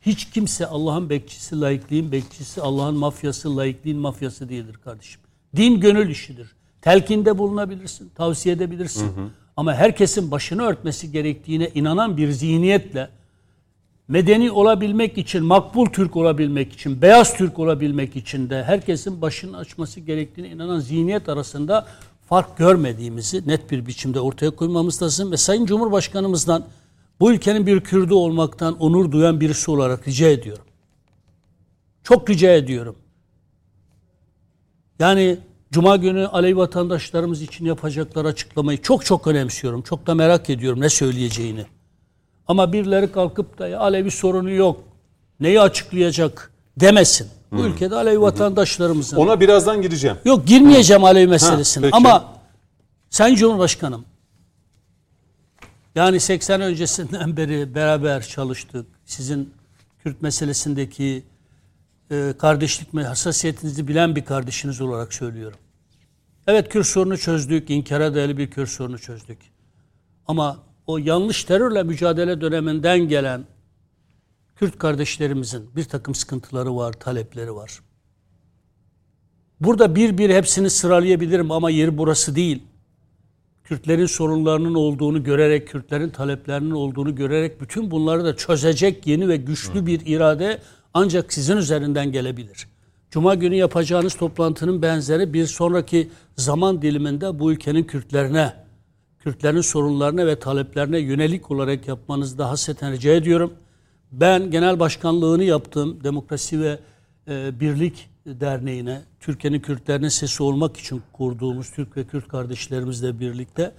Hiç kimse Allah'ın bekçisi, laikliğin bekçisi, Allah'ın mafyası, laikliğin mafyası değildir kardeşim. Din gönül işidir. Telkinde bulunabilirsin, tavsiye edebilirsin. Ama herkesin başını örtmesi gerektiğine inanan bir zihniyetle medeni olabilmek için, makbul Türk olabilmek için, beyaz Türk olabilmek için de herkesin başını açması gerektiğine inanan zihniyet arasında fark görmediğimizi net bir biçimde ortaya koymamız lazım ve Sayın Cumhurbaşkanımızdan bu ülkenin bir Kürdü olmaktan onur duyan birisi olarak rica ediyorum. Çok rica ediyorum. Yani Cuma günü Alevi vatandaşlarımız için yapacakları açıklamayı çok çok önemsiyorum. Çok da merak ediyorum ne söyleyeceğini. Ama birileri kalkıp da "Ya Alevi sorunu yok. Neyi açıklayacak demesin. Bu ülkede Alevi vatandaşlarımızın. Ona birazdan gireceğim. Yok girmeyeceğim Alevi meselesine. peki. Ama Sayın Cumhurbaşkanım yani 80 öncesinden beri beraber çalıştık. Sizin Kürt meselesindeki e, kardeşlik hassasiyetinizi bilen bir kardeşiniz olarak söylüyorum. Evet Kürt sorunu çözdük. İnkara değerli bir Kürt sorunu çözdük. Ama o yanlış terörle mücadele döneminden gelen Kürt kardeşlerimizin bir takım sıkıntıları var, talepleri var. Burada bir bir hepsini sıralayabilirim ama yeri burası değil. Kürtlerin sorunlarının olduğunu görerek, Kürtlerin taleplerinin olduğunu görerek bütün bunları da çözecek yeni ve güçlü bir irade ancak sizin üzerinden gelebilir. Cuma günü yapacağınız toplantının benzeri bir sonraki zaman diliminde bu ülkenin Kürtlerine, Kürtlerin sorunlarına ve taleplerine yönelik olarak yapmanızı da hasreten rica ediyorum. Ben genel başkanlığını yaptığım Demokrasi ve e, Birlik Derneği'ne, Türkiye'nin Kürtlerinin sesi olmak için kurduğumuz Türk ve Kürt kardeşlerimizle birlikte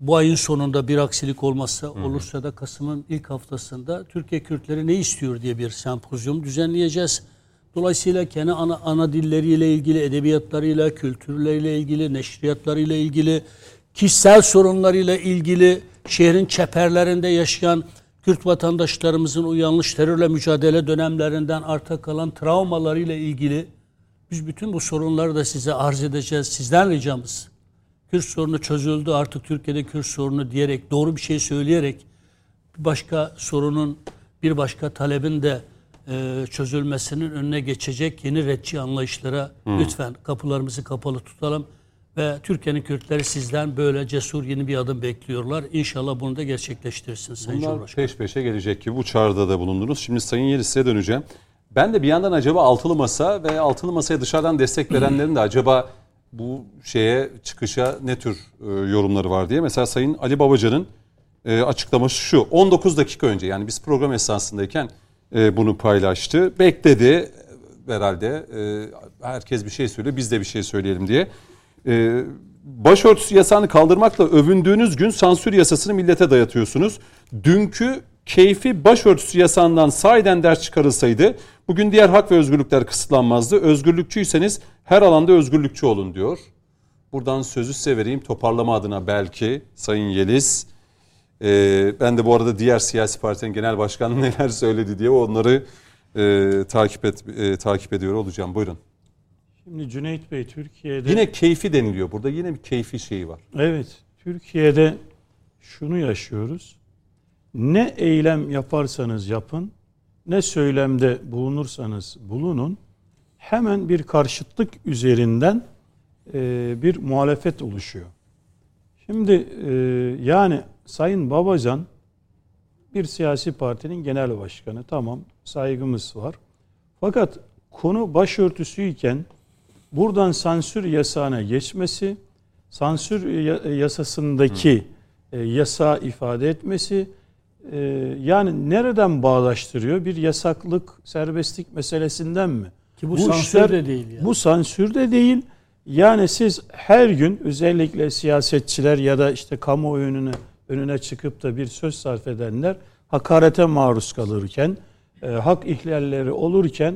bu ayın sonunda bir aksilik olmazsa olursa da Kasım'ın ilk haftasında Türkiye Kürtleri ne istiyor diye bir sempozyum düzenleyeceğiz. Dolayısıyla kendi ana, ana dilleriyle ilgili, edebiyatlarıyla, kültürleriyle ilgili, neşriyatlarıyla ilgili, kişisel sorunlarıyla ilgili, şehrin çeperlerinde yaşayan Kürt vatandaşlarımızın o yanlış terörle mücadele dönemlerinden arta kalan travmalarıyla ilgili biz bütün bu sorunları da size arz edeceğiz. Sizden ricamız Kürt sorunu çözüldü artık Türkiye'de Kürt sorunu diyerek doğru bir şey söyleyerek bir başka sorunun bir başka talebin de e, çözülmesinin önüne geçecek yeni retçi anlayışlara lütfen kapılarımızı kapalı tutalım ve Türkiye'nin Kürtleri sizden böyle cesur yeni bir adım bekliyorlar. İnşallah bunu da gerçekleştirirsiniz Sayın Bunlar Cumhurbaşkanı. peş peşe gelecek gibi bu çağrıda da bulundunuz. Şimdi Sayın Yelis'e döneceğim. Ben de bir yandan acaba altılı masa ve altılı masaya dışarıdan destek verenlerin de acaba bu şeye çıkışa ne tür e, yorumları var diye. Mesela Sayın Ali Babacan'ın e, açıklaması şu. 19 dakika önce yani biz program esnasındayken e, bunu paylaştı. Bekledi herhalde e, herkes bir şey söylüyor biz de bir şey söyleyelim diye. E, başörtüsü yasağını kaldırmakla övündüğünüz gün sansür yasasını millete dayatıyorsunuz. Dünkü keyfi başörtüsü yasağından sahiden ders çıkarılsaydı bugün diğer hak ve özgürlükler kısıtlanmazdı. Özgürlükçüyseniz her alanda özgürlükçü olun diyor. Buradan sözü size vereyim toparlama adına belki Sayın Yeliz. Ee, ben de bu arada diğer siyasi partinin genel başkanı neler söyledi diye onları e, takip et e, takip ediyor olacağım. Buyurun. Şimdi Cüneyt Bey Türkiye'de Yine keyfi deniliyor. Burada yine bir keyfi şeyi var. Evet, Türkiye'de şunu yaşıyoruz. Ne eylem yaparsanız yapın, ne söylemde bulunursanız bulunun, hemen bir karşıtlık üzerinden e, bir muhalefet oluşuyor. Şimdi e, yani Sayın Babacan bir siyasi partinin genel başkanı. Tamam, saygımız var. Fakat konu başörtüsüyken buradan sansür yasağına geçmesi, sansür ya- yasasındaki e, yasağı ifade etmesi e, yani nereden bağlaştırıyor? Bir yasaklık, serbestlik meselesinden mi? Ki bu, Bu sansür işler- de değil. Yani. Bu sansür de değil. Yani siz her gün özellikle siyasetçiler ya da işte kamuoyu önüne, önüne çıkıp da bir söz sarf edenler hakarete maruz kalırken, e, hak ihlalleri olurken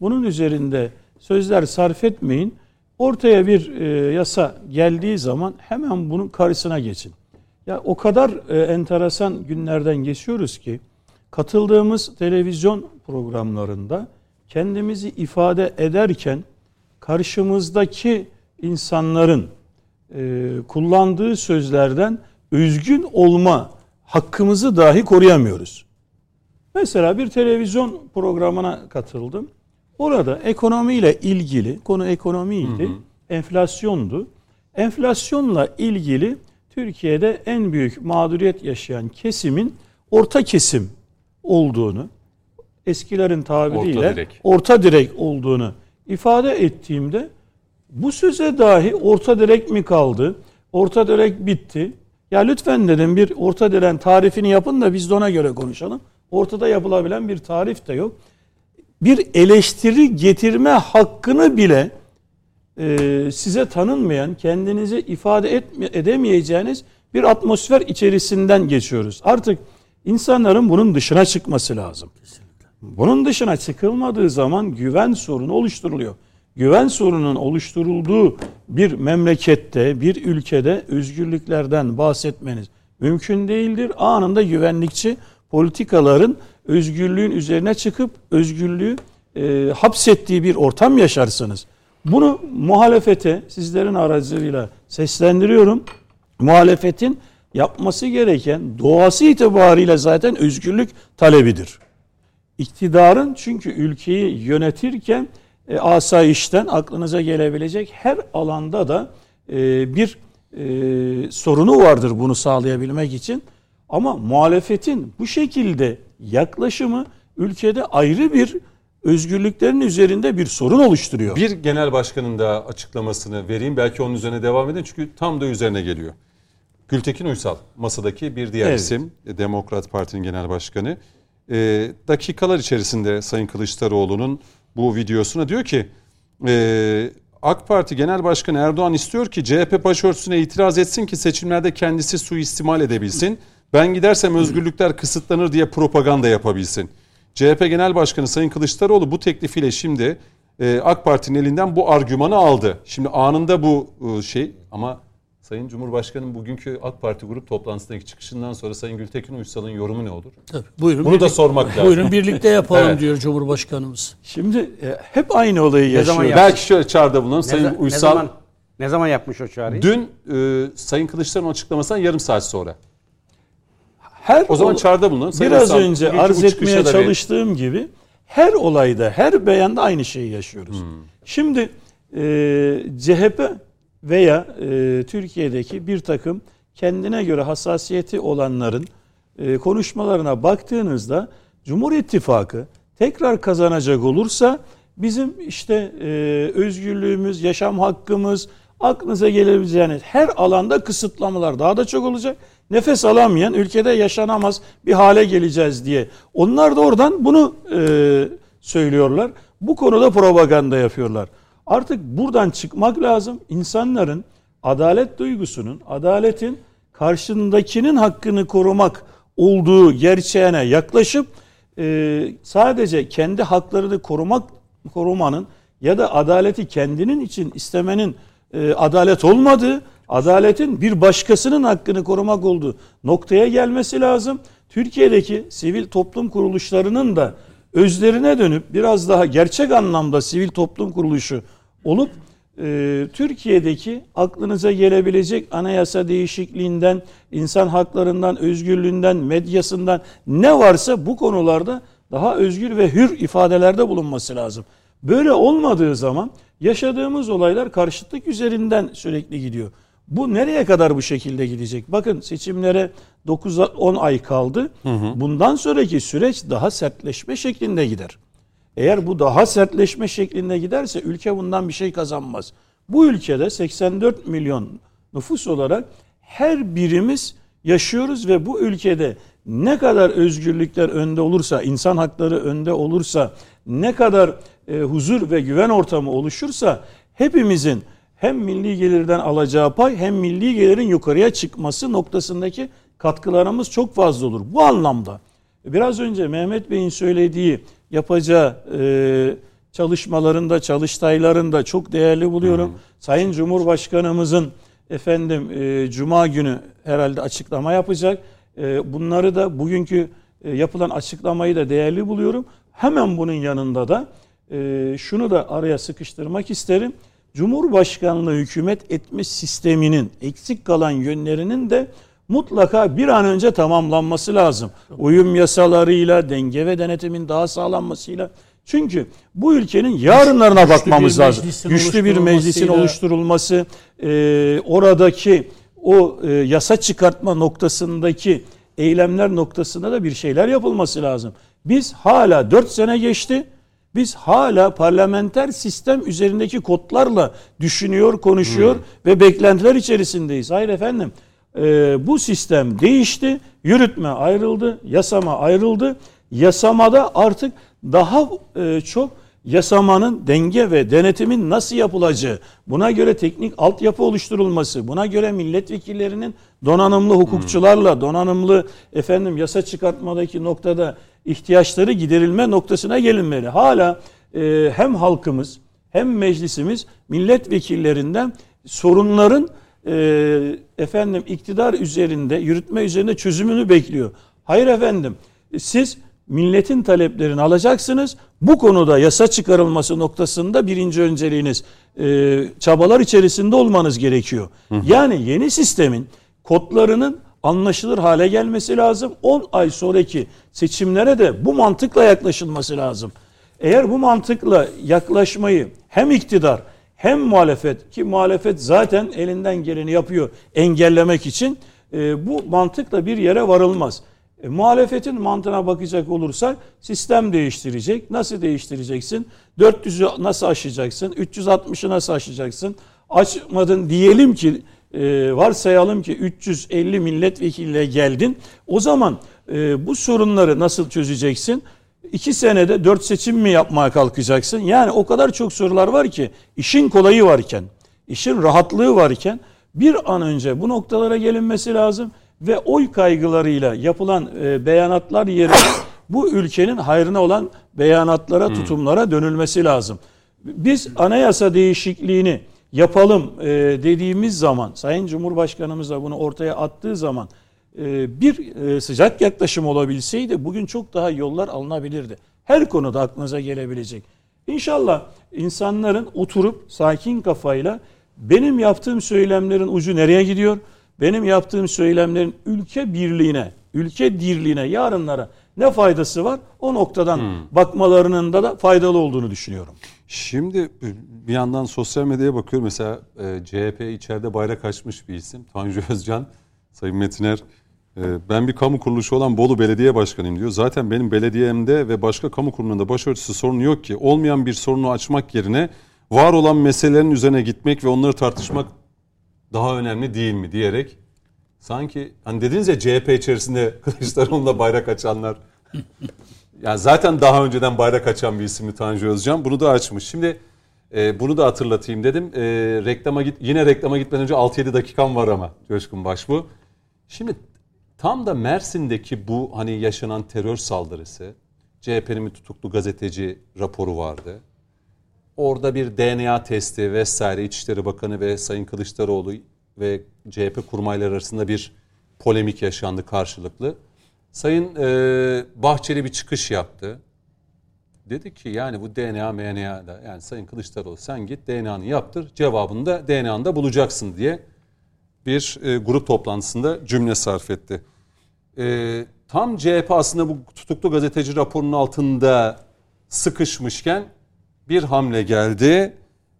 bunun üzerinde sözler sarf etmeyin. Ortaya bir e, yasa geldiği zaman hemen bunun karşısına geçin. Ya o kadar e, enteresan günlerden geçiyoruz ki katıldığımız televizyon programlarında kendimizi ifade ederken karşımızdaki insanların e, kullandığı sözlerden üzgün olma hakkımızı dahi koruyamıyoruz. Mesela bir televizyon programına katıldım. Orada ekonomiyle ilgili, konu ekonomiydi, enflasyondu. Enflasyonla ilgili Türkiye'de en büyük mağduriyet yaşayan kesimin orta kesim olduğunu, eskilerin tabiriyle Orta direk. orta direk olduğunu ifade ettiğimde bu söze dahi orta direk mi kaldı? Orta direk bitti. Ya lütfen dedim bir orta diren tarifini yapın da biz de ona göre konuşalım. Ortada yapılabilen bir tarif de yok. Bir eleştiri getirme hakkını bile e, size tanınmayan, kendinizi ifade etme, edemeyeceğiniz bir atmosfer içerisinden geçiyoruz. Artık insanların bunun dışına çıkması lazım. Bunun dışına çıkılmadığı zaman güven sorunu oluşturuluyor. Güven sorunun oluşturulduğu bir memlekette, bir ülkede özgürlüklerden bahsetmeniz mümkün değildir. Anında güvenlikçi politikaların özgürlüğün üzerine çıkıp özgürlüğü e, hapsettiği bir ortam yaşarsınız. Bunu muhalefete sizlerin aracılığıyla seslendiriyorum. Muhalefetin yapması gereken doğası itibariyle zaten özgürlük talebidir. İktidarın çünkü ülkeyi yönetirken e, asayişten aklınıza gelebilecek her alanda da e, bir e, sorunu vardır bunu sağlayabilmek için. Ama muhalefetin bu şekilde yaklaşımı ülkede ayrı bir özgürlüklerin üzerinde bir sorun oluşturuyor. Bir genel başkanın da açıklamasını vereyim. Belki onun üzerine devam edin çünkü tam da üzerine geliyor. Gültekin Uysal masadaki bir diğer Evet. isim Demokrat Parti'nin genel başkanı. E, dakikalar içerisinde Sayın Kılıçdaroğlu'nun bu videosuna diyor ki e, AK Parti Genel Başkanı Erdoğan istiyor ki CHP başörtüsüne itiraz etsin ki seçimlerde kendisi suistimal edebilsin. Ben gidersem özgürlükler kısıtlanır diye propaganda yapabilsin. CHP Genel Başkanı Sayın Kılıçdaroğlu bu teklifiyle şimdi e, AK Parti'nin elinden bu argümanı aldı. Şimdi anında bu e, şey ama Sayın Cumhurbaşkanı'nın bugünkü AK Parti grup toplantısındaki çıkışından sonra Sayın Gültekin Uysal'ın yorumu ne olur? Tabii, buyurun. Bunu da sormak lazım. Buyurun birlikte yapalım Evet. diyor Cumhurbaşkanımız. Şimdi e, hep aynı olayı Ne zaman Belki şöyle çağrıda bulunan Ne, Sayın za- ne Uysal zaman Ne zaman yapmış o çağrıyı? Dün e, Sayın Kılıçdaroğlu'nun açıklamasından yarım saat sonra. Her O zaman ol- çağrıda bulunun. Sayın biraz Özal, önce arz etmeye çalıştığım gibi her olayda, her beyanda aynı şeyi yaşıyoruz. Hmm. Şimdi e, CHP veya e, Türkiye'deki bir takım kendine göre hassasiyeti olanların e, konuşmalarına baktığınızda Cumhur İttifakı tekrar kazanacak olursa bizim işte e, özgürlüğümüz, yaşam hakkımız, aklınıza gelebilecek yani her alanda kısıtlamalar daha da çok olacak. Nefes alamayan ülkede yaşanamaz bir hale geleceğiz diye. Onlar da oradan bunu e, söylüyorlar. Bu konuda propaganda yapıyorlar. Artık buradan çıkmak lazım. İnsanların adalet duygusunun, adaletin karşındakinin hakkını korumak olduğu gerçeğine yaklaşıp e, sadece kendi haklarını korumak korumanın ya da adaleti kendinin için istemenin e, adalet olmadığı, adaletin bir başkasının hakkını korumak olduğu noktaya gelmesi lazım. Türkiye'deki sivil toplum kuruluşlarının da özlerine dönüp biraz daha gerçek anlamda sivil toplum kuruluşu olup e, Türkiye'deki aklınıza gelebilecek anayasa değişikliğinden, insan haklarından, özgürlüğünden, medyasından ne varsa bu konularda daha özgür ve hür ifadelerde bulunması lazım. Böyle olmadığı zaman yaşadığımız olaylar karşıtlık üzerinden sürekli gidiyor. Bu nereye kadar bu şekilde gidecek? Bakın seçimlere 9-10 ay kaldı. Bundan sonraki süreç daha sertleşme şeklinde gider. Eğer bu daha sertleşme şeklinde giderse ülke bundan bir şey kazanmaz. Bu ülkede 84 milyon nüfus olarak her birimiz yaşıyoruz ve bu ülkede ne kadar özgürlükler önde olursa, insan hakları önde olursa, ne kadar e, huzur ve güven ortamı oluşursa hepimizin hem milli gelirden alacağı pay hem milli gelirin yukarıya çıkması noktasındaki katkılarımız çok fazla olur. Bu anlamda biraz önce Mehmet Bey'in söylediği yapacağı e, çalışmalarında, çalıştaylarında çok değerli buluyorum. Sayın Cumhurbaşkanımızın efendim e, Cuma günü herhalde açıklama yapacak. E, bunları da bugünkü e, yapılan açıklamayı da değerli buluyorum. Hemen bunun yanında da e, şunu da araya sıkıştırmak isterim. Cumhurbaşkanlığı hükümet etme sisteminin eksik kalan yönlerinin de mutlaka bir an önce tamamlanması lazım. Uyum yasalarıyla, denge ve denetimin daha sağlanmasıyla. Çünkü bu ülkenin yarınlarına bakmamız bir lazım. Güçlü bir meclisin oluşturulması, e, oradaki o e, yasa çıkartma noktasındaki eylemler noktasında da bir şeyler yapılması lazım. Biz hala 4 sene geçti. Biz hala parlamenter sistem üzerindeki kodlarla düşünüyor, konuşuyor ve beklentiler içerisindeyiz. Hayır efendim. E, bu sistem değişti. Yürütme ayrıldı, yasama ayrıldı. Yasamada artık daha e, çok yasamanın denge ve denetimin nasıl yapılacağı, buna göre teknik altyapı oluşturulması, buna göre milletvekillerinin donanımlı hukukçularla, donanımlı efendim yasa çıkartmadaki noktada ihtiyaçları giderilme noktasına gelinmeli. Hala e, hem halkımız hem meclisimiz milletvekillerinden sorunların e, efendim iktidar üzerinde, yürütme üzerinde çözümünü bekliyor. Hayır efendim, siz milletin taleplerini alacaksınız. Bu konuda yasa çıkarılması noktasında birinci önceliğiniz e, çabalar içerisinde olmanız gerekiyor. Yani yeni sistemin kodlarının anlaşılır hale gelmesi lazım. 10 ay sonraki seçimlere de bu mantıkla yaklaşılması lazım. Eğer bu mantıkla yaklaşmayı hem iktidar hem muhalefet ki muhalefet zaten elinden geleni yapıyor engellemek için e, bu mantıkla bir yere varılmaz. E, muhalefetin mantığına bakacak olursak sistem değiştirecek. Nasıl değiştireceksin? 400'ü nasıl aşacaksın? 360'ı nasıl aşacaksın? Açmadın diyelim ki e, varsayalım ki 350 milletvekiliyle geldin. O zaman e, bu sorunları nasıl çözeceksin? İki senede dört seçim mi yapmaya kalkacaksın? Yani o kadar çok sorular var ki işin kolayı varken, işin rahatlığı varken bir an önce bu noktalara gelinmesi lazım ve oy kaygılarıyla yapılan e, beyanatlar yerine bu ülkenin hayrına olan beyanatlara, tutumlara dönülmesi lazım. Biz anayasa değişikliğini yapalım e, dediğimiz zaman, Sayın Cumhurbaşkanımız da bunu ortaya attığı zaman bir e, sıcak yaklaşım olabilseydi bugün çok daha yollar alınabilirdi. Her konuda aklınıza gelebilecek. İnşallah insanların oturup sakin kafayla Benim yaptığım söylemlerin ucu nereye gidiyor? Benim yaptığım söylemlerin ülke birliğine, ülke dirliğine, yarınlara ne faydası var? O noktadan bakmalarının da, da faydalı olduğunu düşünüyorum. Şimdi e, bir yandan sosyal medyaya bakıyorum. Mesela e, CHP içeride bayrak açmış bir isim. Tanju Özcan, Sayın Metiner. E, ben bir kamu kuruluşu olan Bolu Belediye Başkanıyım diyor. Zaten benim belediyemde ve başka kamu kurumlarında başörtüsü sorunu yok ki. Olmayan bir sorunu açmak yerine var olan meselelerin üzerine gitmek ve onları tartışmak daha önemli değil mi diyerek sanki hani dediniz ya CHP içerisinde Kılıçdaroğlu'na bayrak açanlar yani zaten daha önceden bayrak açan bir isimli Tanju Özcan. Bunu da açmış. Şimdi e, bunu da hatırlatayım dedim. E, reklama git yine reklama gitmeden önce 6-7 dakikam var ama Coşkun Başbu. Şimdi tam da Mersin'deki bu hani yaşanan terör saldırısı CHP'nin tutuklu gazeteci raporu vardı. Orada bir DNA testi vesaire İçişleri Bakanı ve Sayın Kılıçdaroğlu ve CHP kurmayları arasında bir polemik yaşandı karşılıklı. Sayın e, Bahçeli bir çıkış yaptı. Dedi ki yani bu DNA MNA'da yani Sayın Kılıçdaroğlu sen git DNA'nı yaptır cevabını da DNA'nda bulacaksın diye bir e, grup toplantısında cümle sarf etti. E, tam CHP aslında bu tutuklu gazeteci raporunun altında sıkışmışken bir hamle geldi.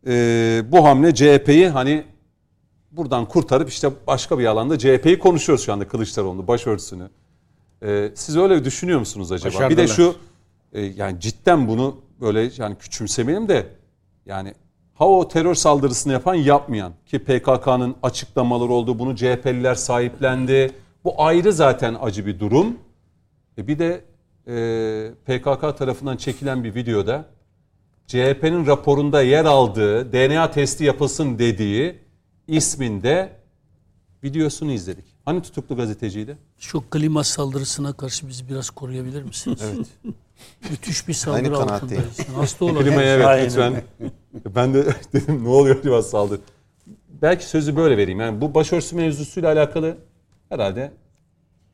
E, bu hamle CHP'yi hani buradan kurtarıp işte başka bir alanda CHP'yi konuşuyoruz şu anda Kılıçdaroğlu başörtüsünü. Ee, siz öyle düşünüyor musunuz acaba? Bir de şu e, yani cidden bunu böyle yani küçümsemeyelim de yani ha o terör saldırısını yapan yapmayan ki PKK'nın açıklamaları oldu bunu CHP'liler sahiplendi. Bu ayrı zaten acı bir durum. E bir de e, PKK tarafından çekilen bir videoda CHP'nin raporunda yer aldığı DNA testi yapılsın dediği isminde videosunu izledik. Hani tutuklu gazeteciydi? Şu klima saldırısına karşı bizi biraz koruyabilir misiniz? Evet. Müthiş bir saldırı Aynı altındayız. Hasta olabilir. Klimaya evet Aynen. lütfen. Ben de dedim ne oluyor acaba saldırı. Belki sözü böyle vereyim. Yani bu başörtüsü mevzusuyla alakalı herhalde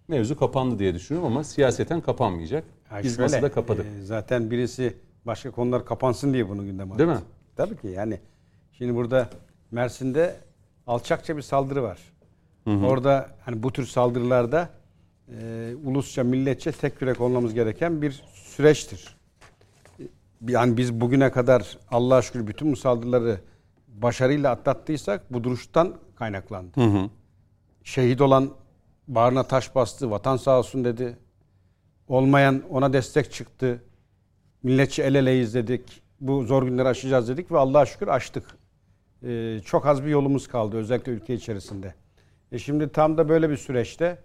mevzu kapandı diye düşünüyorum ama siyaseten kapanmayacak. Ha, Biz şöyle, masada kapadık. e, zaten birisi başka konular kapansın diye bunu gündeme aldı. Değil mi? Tabii ki yani. Şimdi burada Mersin'de alçakça bir saldırı var. Orada hani bu tür saldırılarda e, ulusça, milletçe tek yürek olmamız gereken bir süreçtir. Yani biz bugüne kadar Allah'a şükür bütün bu saldırıları başarıyla atlattıysak bu duruştan kaynaklandı. Şehit olan bağrına taş bastı, vatan sağ olsun dedi. Olmayan ona destek çıktı. Milletçi el eleyiz dedik. Bu zor günleri aşacağız dedik ve Allah'a şükür aştık. Ee, çok az bir yolumuz kaldı özellikle ülke içerisinde. E şimdi tam da böyle bir süreçte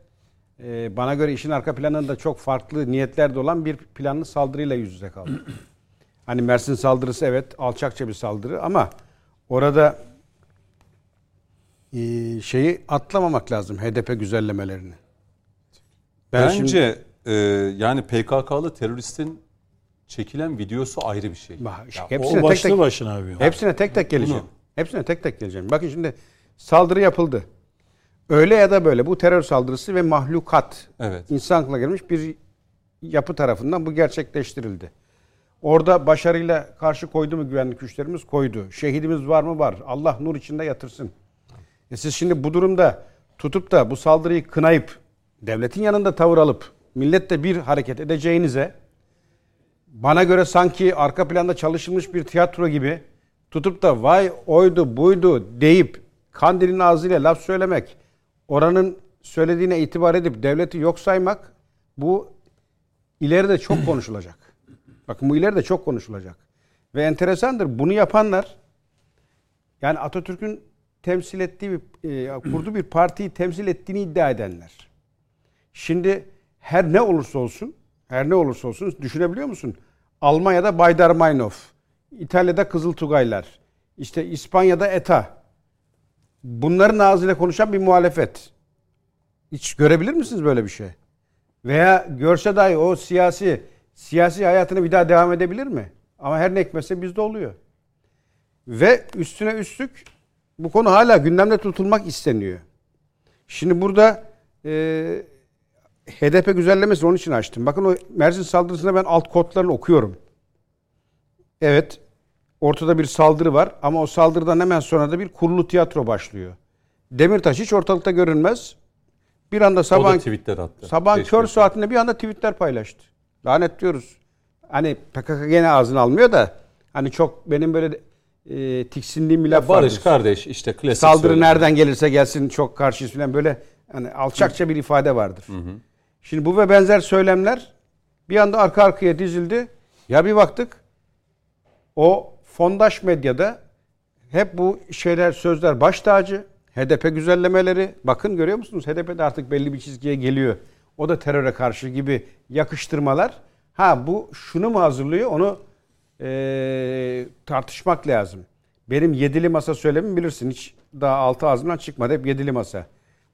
e, bana göre işin arka planında çok farklı niyetlerde olan bir planlı saldırıyla yüz yüze kaldı. hani Mersin saldırısı evet alçakça bir saldırı ama orada şeyi atlamamak lazım HDP güzellemelerini. Ben Bence şimdi- e, yani PKK'lı teröristin çekilen videosu ayrı bir şey. Bak, Ya hepsine O tek başlı tek, başına abi. hepsine tek tek geleceğim. Bunu- Hepsine tek tek geleceğim. Bakın şimdi saldırı yapıldı. Öyle ya da böyle bu terör saldırısı ve mahlukat Evet. insan aklına gelmiş bir yapı tarafından bu gerçekleştirildi. Orada başarıyla karşı koydu mu güvenlik güçlerimiz? Koydu. Şehidimiz var mı? Var. Allah nur içinde yatırsın. E siz şimdi bu durumda tutup da bu saldırıyı kınayıp devletin yanında tavır alıp milletle bir hareket edeceğinize bana göre sanki arka planda çalışılmış bir tiyatro gibi tutup da vay oydu buydu deyip kandilin ağzıyla laf söylemek, oranın söylediğine itibar edip devleti yok saymak bu ileride çok konuşulacak. Bakın bu ileride çok konuşulacak. Ve enteresandır bunu yapanlar yani Atatürk'ün temsil ettiği bir, e, kurduğu bir partiyi temsil ettiğini iddia edenler. Şimdi her ne olursa olsun, her ne olursa olsun düşünebiliyor musun? Almanya'da Baydarmeinhof, İtalya'da Kızıl Tugaylar, işte İspanya'da ETA. Bunların ağzıyla konuşan bir muhalefet. Hiç görebilir misiniz böyle bir şey? Veya görse dahi o siyasi siyasi hayatını bir daha devam edebilir mi? Ama her ne hikmetse bizde oluyor. Ve üstüne üstlük bu konu hala gündemde tutulmak isteniyor. Şimdi burada e, HDP güzellemesi onun için açtım. Bakın o Mersin saldırısında ben alt kodlarını okuyorum. Evet. Ortada bir saldırı var ama o saldırıdan hemen sonra da bir kurulu tiyatro başlıyor. Demirtaş hiç ortalıkta görünmez. Bir anda sabah sabah kör olsun. saatinde bir anda tweetler paylaştı. Lanetliyoruz. Hani PKK gene ağzını almıyor da hani çok benim böyle e, tiksindiğim bir laf Barış vardır. kardeş işte klasik Saldırı söylem. nereden gelirse gelsin çok karşıyız falan böyle hani alçakça bir ifade vardır. Şimdi bu ve benzer söylemler bir anda arka arkaya dizildi. Ya bir baktık o fondaş medyada hep bu şeyler sözler baş tacı. HDP güzellemeleri. Bakın görüyor musunuz? HDP de artık belli bir çizgiye geliyor. O da teröre karşı gibi yakıştırmalar. Ha bu şunu mu hazırlıyor? Onu eee, tartışmak lazım. Benim yedili masa söylemimi bilirsin. Hiç daha altı ağzımdan çıkmadı. Hep yedili masa.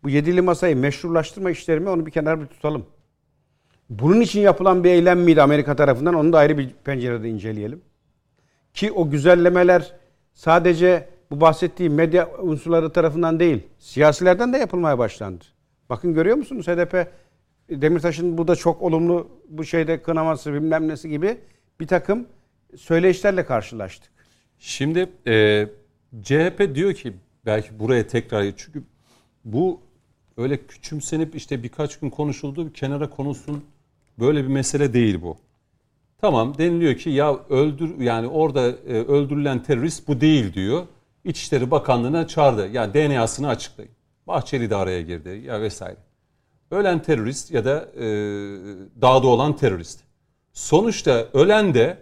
Bu yedili masayı meşrulaştırma işlerimi onu bir kenara bir tutalım. Bunun için yapılan bir eylem miydi Amerika tarafından? Onu da ayrı bir pencerede inceleyelim. Ki o güzellemeler sadece bu bahsettiğim medya unsurları tarafından değil, siyasilerden de yapılmaya başlandı. Bakın görüyor musunuz HDP Demirtaş'ın bu da çok olumlu bu şeyde kınaması bilmem nesi gibi bir takım söyleyişlerle karşılaştık. Şimdi e, CHP diyor ki belki buraya tekrar çünkü bu öyle küçümsenip işte birkaç gün konuşuldu bir kenara konulsun böyle bir mesele değil bu. Tamam deniliyor ki ya öldür yani orada e, öldürülen terörist bu değil diyor. İçişleri Bakanlığı'na çağırdı. Yani DNA'sını açıklayın. Bahçeli de araya girdi ya vesaire. Ölen terörist ya da e, dağda olan terörist. Sonuçta ölen de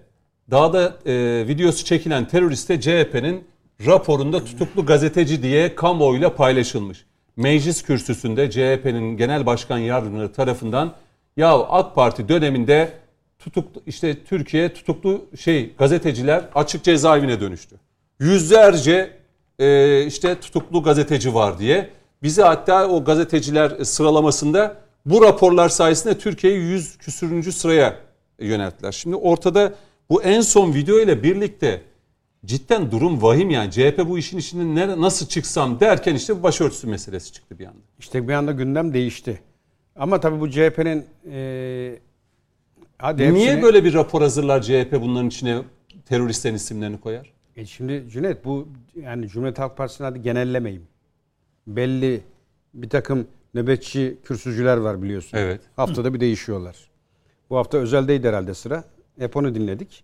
dağda e, videosu çekilen teröriste CHP'nin raporunda tutuklu gazeteci diye kamuoyuyla paylaşılmış. Meclis kürsüsünde CHP'nin genel başkan yardımcıları tarafından ya AK Parti döneminde tutuklu işte Türkiye tutuklu şey gazeteciler açık cezaevine dönüştü. Yüzlerce e, işte tutuklu gazeteci var diye bizi hatta o gazeteciler sıralamasında bu raporlar sayesinde Türkiye'yi yüz küsürüncü sıraya yönelttiler. Şimdi ortada bu en son video ile birlikte cidden durum vahim yani CHP bu işin içinden nere- nasıl çıksam derken işte bu başörtüsü meselesi çıktı bir anda. İşte bir anda gündem değişti. Ama tabii bu CHP'nin e, hadi Niye hepsini- böyle bir rapor hazırlar CHP bunların içine teröristlerin isimlerini koyar? E şimdi Cüneyt bu yani Cumhuriyet Halk Partisi'nin adı genellemeyim. Belli bir takım nöbetçi kürsücüler var biliyorsun. Evet. Haftada bir değişiyorlar. Bu hafta özeldeydi herhalde sıra. Hep onu dinledik.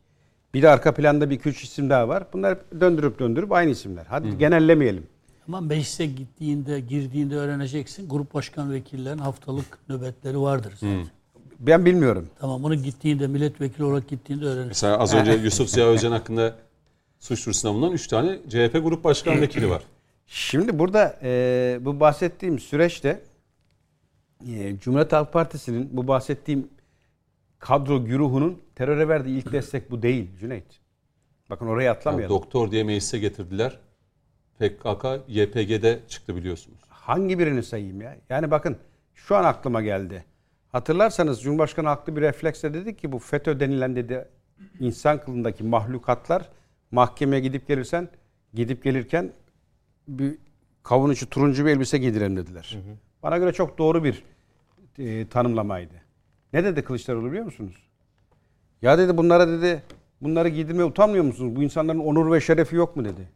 Bir de arka planda bir üç isim daha var. Bunlar döndürüp döndürüp aynı isimler. Hadi genellemeyelim. Ama meclise gittiğinde, girdiğinde öğreneceksin. Grup başkan vekillerinin haftalık nöbetleri vardır zaten. Ben bilmiyorum. Tamam onu gittiğinde, milletvekili olarak gittiğinde öğrenirsin. Mesela az önce Yusuf Ziya Özcan hakkında suç duyurusunda bulunan 3 tane CHP grup başkan vekili var. Şimdi burada e, bu bahsettiğim süreçte e, Cumhuriyet Halk Partisi'nin bu bahsettiğim kadro güruhunun teröre verdiği ilk destek bu değil Cüneyt. Bakın oraya Yani atlamayalım. doktor diye meclise getirdiler. PKK, YPG'de çıktı biliyorsunuz. Hangi birini sayayım ya? Yani bakın şu an aklıma geldi. Hatırlarsanız Cumhurbaşkanı haklı bir refleksle dedi ki bu FETÖ denilen dedi insan kılındaki mahlukatlar mahkemeye gidip gelirsen gidip gelirken bir kavun içi turuncu bir elbise giydirelim dediler. Bana göre çok doğru bir e, tanımlamaydı. Ne dedi Kılıçdaroğlu biliyor musunuz? Ya dedi bunlara dedi bunları giydirmeye utanmıyor musunuz? Bu insanların onur ve şerefi yok mu dedi.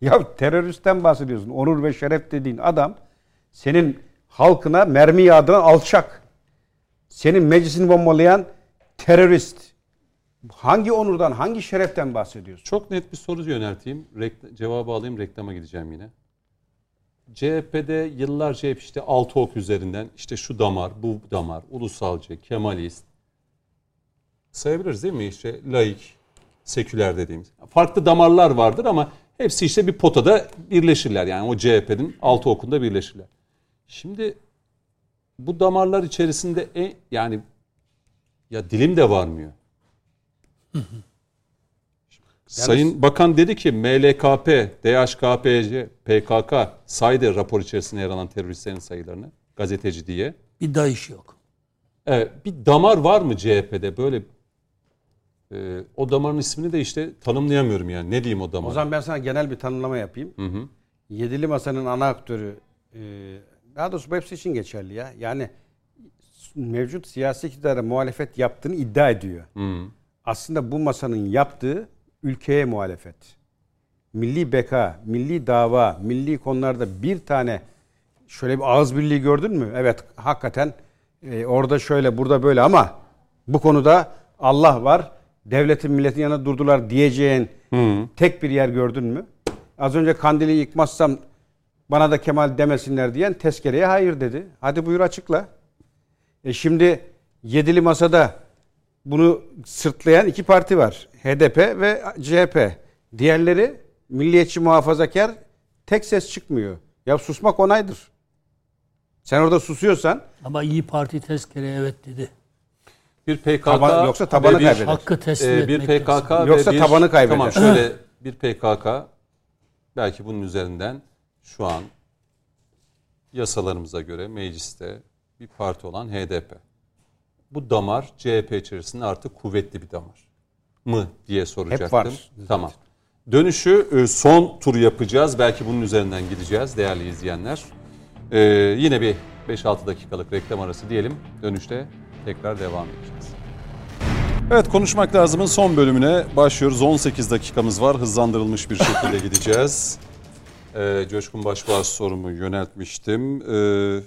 Ya teröristten bahsediyorsun. Onur ve şeref dediğin adam senin halkına mermi yağdıran alçak. Senin meclisini bombalayan terörist. Hangi onurdan, hangi şereften bahsediyorsun? Çok net bir soru yönelteyim. Rekl- cevabı alayım reklama gideceğim yine. CHP'de yıllarca hep işte altı ok üzerinden işte şu damar, bu damar, ulusalcı, kemalist sayabiliriz değil mi? İşte laik, seküler dediğimiz. Farklı damarlar vardır ama hepsi işte bir potada birleşirler. Yani o CHP'nin altı okunda birleşirler. Şimdi bu damarlar içerisinde en, yani ya dilim de varmıyor. Sayın Bakan dedi ki MLKP, DHKPC, PKK saydı rapor içerisinde yer alan teröristlerin sayılarını gazeteci diye. Bir daha iş yok. Evet, bir damar var mı CHP'de böyle e, o damarın ismini de işte tanımlayamıyorum yani. Ne diyeyim o damar? O zaman ben sana genel bir tanımlama yapayım. Hı hı. Yedili Masa'nın ana aktörü, e, daha doğrusu bu hepsi için geçerli ya. Yani mevcut siyasi iktidara muhalefet yaptığını iddia ediyor. Hı. Aslında bu masanın yaptığı ülkeye muhalefet, milli beka, milli dava, milli konularda bir tane şöyle bir ağız birliği gördün mü? Evet hakikaten e, orada şöyle burada böyle ama bu konuda Allah var. Devletin milletin yanında durdular diyeceğin tek bir yer gördün mü? Az önce kandili yıkmazsam bana da Kemal demesinler diyen tezkereye hayır dedi. Hadi buyur açıkla. E şimdi yedili masada bunu sırtlayan iki parti var. HDP ve CHP. Diğerleri milliyetçi muhafazakar tek ses çıkmıyor. Ya susmak onaydır. Sen orada susuyorsan Ama İyi Parti tezkereye evet dedi. Bir PKK Taban- yoksa tabanı ve bir, kaybeder. Hakkı teslim e, bir etmek PKK lazım. ve Yoksa bir, tabanı kaybeder. Tamam şöyle bir PKK belki bunun üzerinden şu an yasalarımıza göre mecliste bir parti olan HDP. Bu damar CHP içerisinde artık kuvvetli bir damar mı diye soracaktım. var zaten. Tamam. Dönüşü e, son tur yapacağız. Belki bunun üzerinden gideceğiz değerli izleyenler. E, yine bir 5-6 dakikalık reklam arası diyelim. Dönüşte tekrar devam edeceğiz. Evet konuşmak lazımın son bölümüne başlıyoruz. 18 dakikamız var. Hızlandırılmış bir şekilde gideceğiz. Ee, Coşkun Başbuğaz sorumu yöneltmiştim. Ee,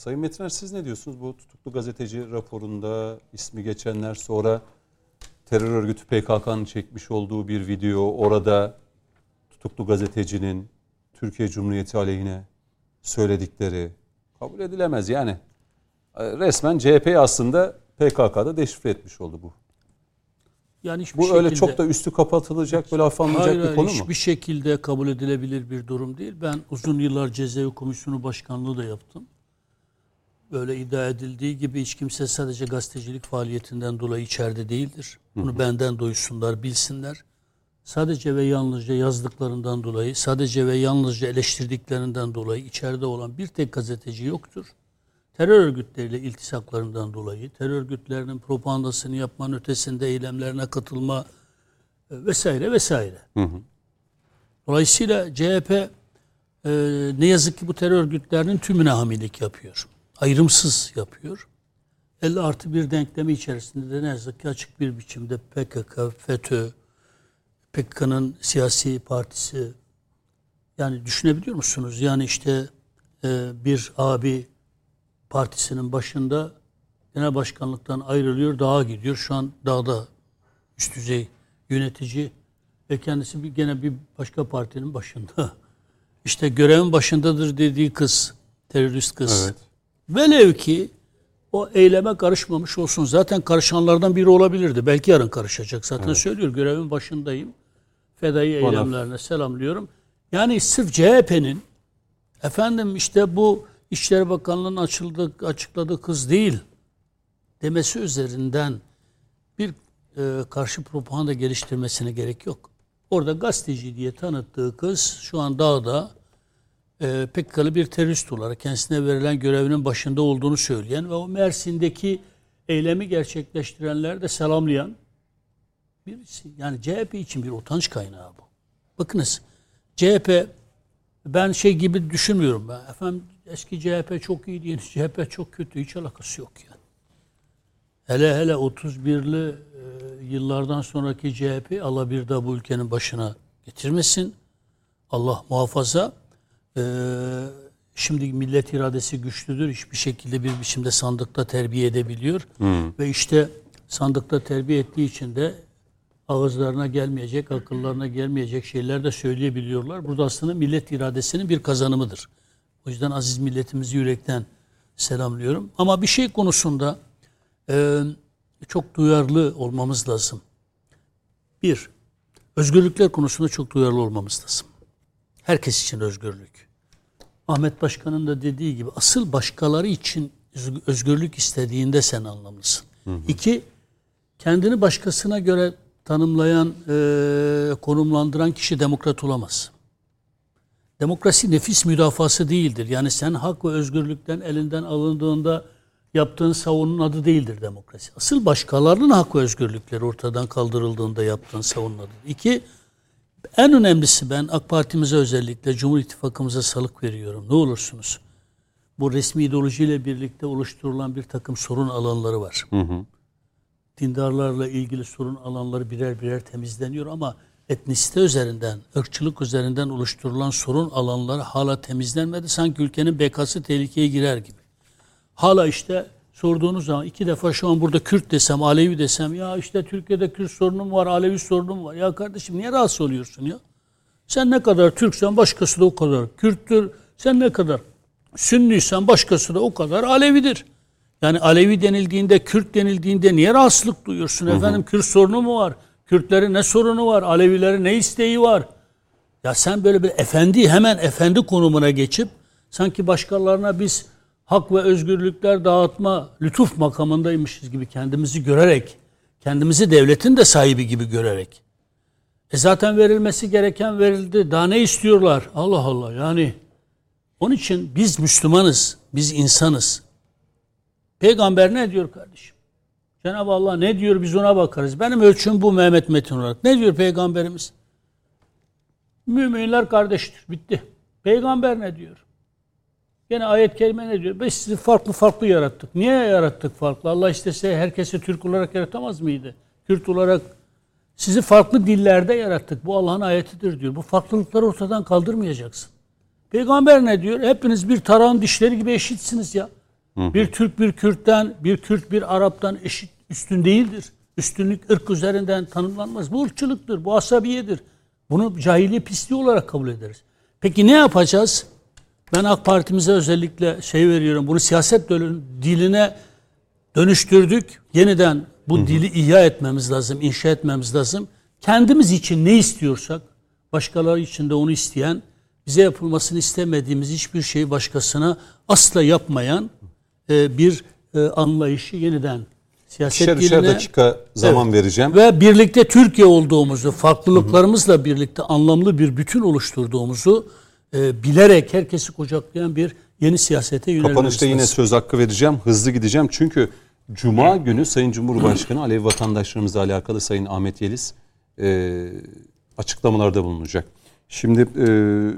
Sayın Metiner siz ne diyorsunuz? Bu tutuklu gazeteci raporunda ismi geçenler sonra terör örgütü PKK'nın çekmiş olduğu bir video orada tutuklu gazetecinin Türkiye Cumhuriyeti aleyhine söyledikleri kabul edilemez yani. Ee, Resmen CHP'yi aslında PKK'da deşifre etmiş oldu bu. Yani hiçbir Bu öyle şekilde- çok da üstü kapatılacak böyle afallanacak Hayır, bir konu mu? hiçbir şekilde kabul edilebilir bir durum değil. Ben uzun yıllar cezaevi komisyonu başkanlığı da yaptım. Böyle iddia edildiği gibi hiç kimse sadece gazetecilik faaliyetinden dolayı içeride değildir. Bunu benden duysunlar, bilsinler. Sadece ve yalnızca yazdıklarından dolayı, sadece ve yalnızca eleştirdiklerinden dolayı içeride olan bir tek gazeteci yoktur. Terör örgütleriyle iltisaklarından dolayı, terör örgütlerinin propagandasını yapmanın ötesinde eylemlerine katılma e, vesaire vesaire. Dolayısıyla CHP e, ne yazık ki bu terör örgütlerinin tümüne hamilelik yapıyor. Ayrımsız yapıyor. 50 artı bir denklemi içerisinde de ne yazık ki açık bir biçimde PKK, FETÖ, PKK'nın siyasi partisi yani düşünebiliyor musunuz? Yani işte e, bir abi partisinin başında genel başkanlıktan ayrılıyor, dağa gidiyor. Şu an dağda üst düzey yönetici ve kendisi bir, gene bir başka partinin başında. İşte görevin başındadır dediği kız, terörist kız. Evet. Velev ki o eyleme karışmamış olsun. Zaten karışanlardan biri olabilirdi. Belki yarın karışacak. Zaten söylüyor görevin başındayım. Fedai eylemlerine selamlıyorum. Yani sırf CHP'nin efendim işte bu İçişleri Bakanlığı'nın açıldı, açıkladığı kız değil demesi üzerinden bir e, karşı propaganda geliştirmesine gerek yok. Orada gazeteci diye tanıttığı kız şu an dağda e, PKK'lı bir terörist olarak kendisine verilen görevinin başında olduğunu söyleyen ve o Mersin'deki eylemi gerçekleştirenler de selamlayan birisi. Yani CHP için bir utanç kaynağı bu. Bakınız CHP ben şey gibi düşünmüyorum. Ben. Efendim eski CHP çok iyiydi, yeni CHP çok kötü. Hiç alakası yok yani. Hele hele 31'li e, yıllardan sonraki CHP Allah bir daha bu ülkenin başına getirmesin. Allah muhafaza. E, şimdi millet iradesi güçlüdür. Hiçbir şekilde bir biçimde sandıkta terbiye edebiliyor. Ve işte sandıkta terbiye ettiği için de ağızlarına gelmeyecek, akıllarına gelmeyecek şeyler de söyleyebiliyorlar. Burada aslında millet iradesinin bir kazanımıdır. O yüzden aziz milletimizi yürekten selamlıyorum. Ama bir şey konusunda e, çok duyarlı olmamız lazım. Bir, özgürlükler konusunda çok duyarlı olmamız lazım. Herkes için özgürlük. Ahmet Başkan'ın da dediği gibi asıl başkaları için öz- özgürlük istediğinde sen anlamlısın. İki, kendini başkasına göre tanımlayan, e, konumlandıran kişi demokrat olamaz. Demokrasi nefis müdafası değildir. Yani sen hak ve özgürlükten elinden alındığında yaptığın savunun adı değildir demokrasi. Asıl başkalarının hak ve özgürlükleri ortadan kaldırıldığında yaptığın savunun adı. İki, en önemlisi ben AK Parti'mize özellikle Cumhur İttifakımıza salık veriyorum. Ne olursunuz. Bu resmi ideolojiyle birlikte oluşturulan bir takım sorun alanları var. Dindarlarla ilgili sorun alanları birer birer temizleniyor ama etnisite üzerinden, ırkçılık üzerinden oluşturulan sorun alanları hala temizlenmedi. Sanki ülkenin bekası tehlikeye girer gibi. Hala işte sorduğunuz zaman iki defa şu an burada Kürt desem, Alevi desem ya işte Türkiye'de Kürt sorunum var, Alevi sorunum var. Ya kardeşim niye rahatsız oluyorsun ya? Sen ne kadar Türksen başkası da o kadar Kürttür. Sen ne kadar Sünniysen başkası da o kadar Alevidir. Yani Alevi denildiğinde, Kürt denildiğinde niye rahatsızlık duyuyorsun hı hı. efendim? Kürt sorunu mu var? Kürtlerin ne sorunu var? Alevilerin ne isteği var? Ya sen böyle bir efendi hemen efendi konumuna geçip sanki başkalarına biz hak ve özgürlükler dağıtma lütuf makamındaymışız gibi kendimizi görerek, kendimizi devletin de sahibi gibi görerek. E zaten verilmesi gereken verildi. Daha ne istiyorlar? Allah Allah yani. Onun için biz Müslümanız, biz insanız. Peygamber ne diyor kardeşim? Cenab-ı Allah ne diyor biz ona bakarız. Benim ölçüm bu Mehmet Metin olarak. Ne diyor Peygamberimiz? Müminler kardeştir. Bitti. Peygamber ne diyor? Yine ayet kelime ne diyor? Biz sizi farklı farklı yarattık. Niye yarattık farklı? Allah istese herkesi Türk olarak yaratamaz mıydı? Kürt olarak sizi farklı dillerde yarattık. Bu Allah'ın ayetidir diyor. Bu farklılıkları ortadan kaldırmayacaksın. Peygamber ne diyor? Hepiniz bir tarağın dişleri gibi eşitsiniz ya. Hı. Bir Türk bir Kürt'ten, bir Kürt bir Arap'tan eşit üstün değildir. Üstünlük ırk üzerinden tanımlanmaz. Bu ırkçılıktır, bu asabiyedir. Bunu cahiliye pisliği olarak kabul ederiz. Peki ne yapacağız? Ben AK Parti'mize özellikle şey veriyorum. Bunu siyaset diline dönüştürdük. Yeniden bu hı hı. dili ihya etmemiz lazım, inşa etmemiz lazım. Kendimiz için ne istiyorsak, başkaları için de onu isteyen, bize yapılmasını istemediğimiz hiçbir şeyi başkasına asla yapmayan e, bir e, anlayışı yeniden siyaset ikişer, diline... dakika zaman evet, vereceğim. Ve birlikte Türkiye olduğumuzu, farklılıklarımızla birlikte anlamlı bir bütün oluşturduğumuzu e, bilerek herkesi kucaklayan bir yeni siyasete yönelmemiz Kapanışta yine söz hakkı vereceğim. Hızlı gideceğim. Çünkü Cuma günü Sayın Cumhurbaşkanı Alevi vatandaşlarımızla alakalı Sayın Ahmet Yeliz e, açıklamalarda bulunacak. Şimdi e,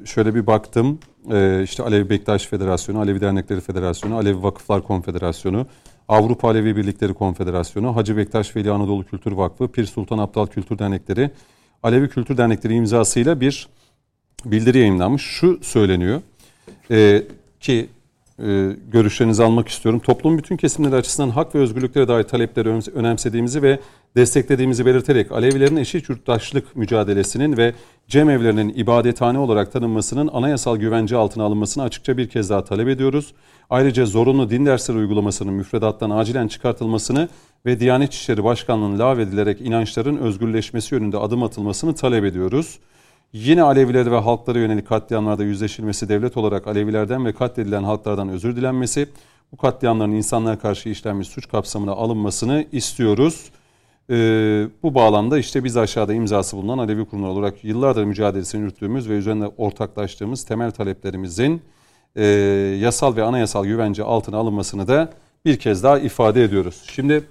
şöyle bir baktım. E, işte Alevi Bektaş Federasyonu, Alevi Dernekleri Federasyonu, Alevi Vakıflar Konfederasyonu, Avrupa Alevi Birlikleri Konfederasyonu, Hacı Bektaş Veli Anadolu Kültür Vakfı, Pir Sultan Abdal Kültür Dernekleri, Alevi Kültür Dernekleri imzasıyla bir bildiri yayınlanmış. Şu söyleniyor e, ki e, görüşlerinizi almak istiyorum. Toplum bütün kesimleri açısından hak ve özgürlüklere dair talepleri önemsediğimizi ve desteklediğimizi belirterek Alevilerin eşit yurttaşlık mücadelesinin ve cemevlerinin ibadethane olarak tanınmasının anayasal güvence altına alınmasını açıkça bir kez daha talep ediyoruz. Ayrıca zorunlu din dersleri uygulamasının müfredattan acilen çıkartılmasını ve Diyanet İşleri Başkanlığı'nın lağvedilerek inançların özgürleşmesi yönünde adım atılmasını talep ediyoruz. Yine Aleviler ve halklara yönelik katliamlarda yüzleşilmesi, devlet olarak Alevilerden ve katledilen halklardan özür dilenmesi, bu katliamların insanlara karşı işlenmiş suç kapsamına alınmasını istiyoruz. Ee, bu bağlamda işte biz aşağıda imzası bulunan Alevi kurumlar olarak yıllardır mücadelesini yürüttüğümüz ve üzerinde ortaklaştığımız temel taleplerimizin e, yasal ve anayasal güvence altına alınmasını da bir kez daha ifade ediyoruz. Şimdi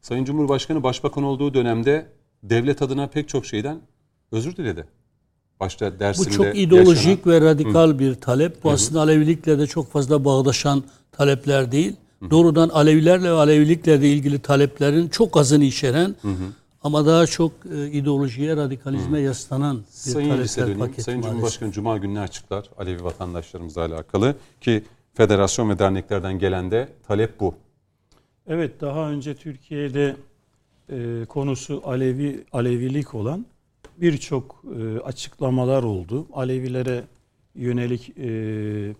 Sayın Cumhurbaşkanı Başbakan olduğu dönemde devlet adına pek çok şeyden özür diledi. Başta Dersim'de Bu çok ideolojik yaşanan... ve radikal Hı. bir talep. Bu Hı. aslında Alevilikle de çok fazla bağdaşan talepler değil. Hı. Doğrudan Alevilerle ve Alevilikle de ilgili taleplerin çok azını içeren Hı. ama daha çok e, ideolojiye, radikalizme Hı. yaslanan bir Sayın talepler paketi Sayın Cumhurbaşkanı Cuma günü açıklar Alevi vatandaşlarımızla alakalı ki federasyon ve derneklerden gelen de talep bu. Evet daha önce Türkiye'de e, konusu Alevi Alevilik olan birçok e, açıklamalar oldu. Alevilere yönelik e,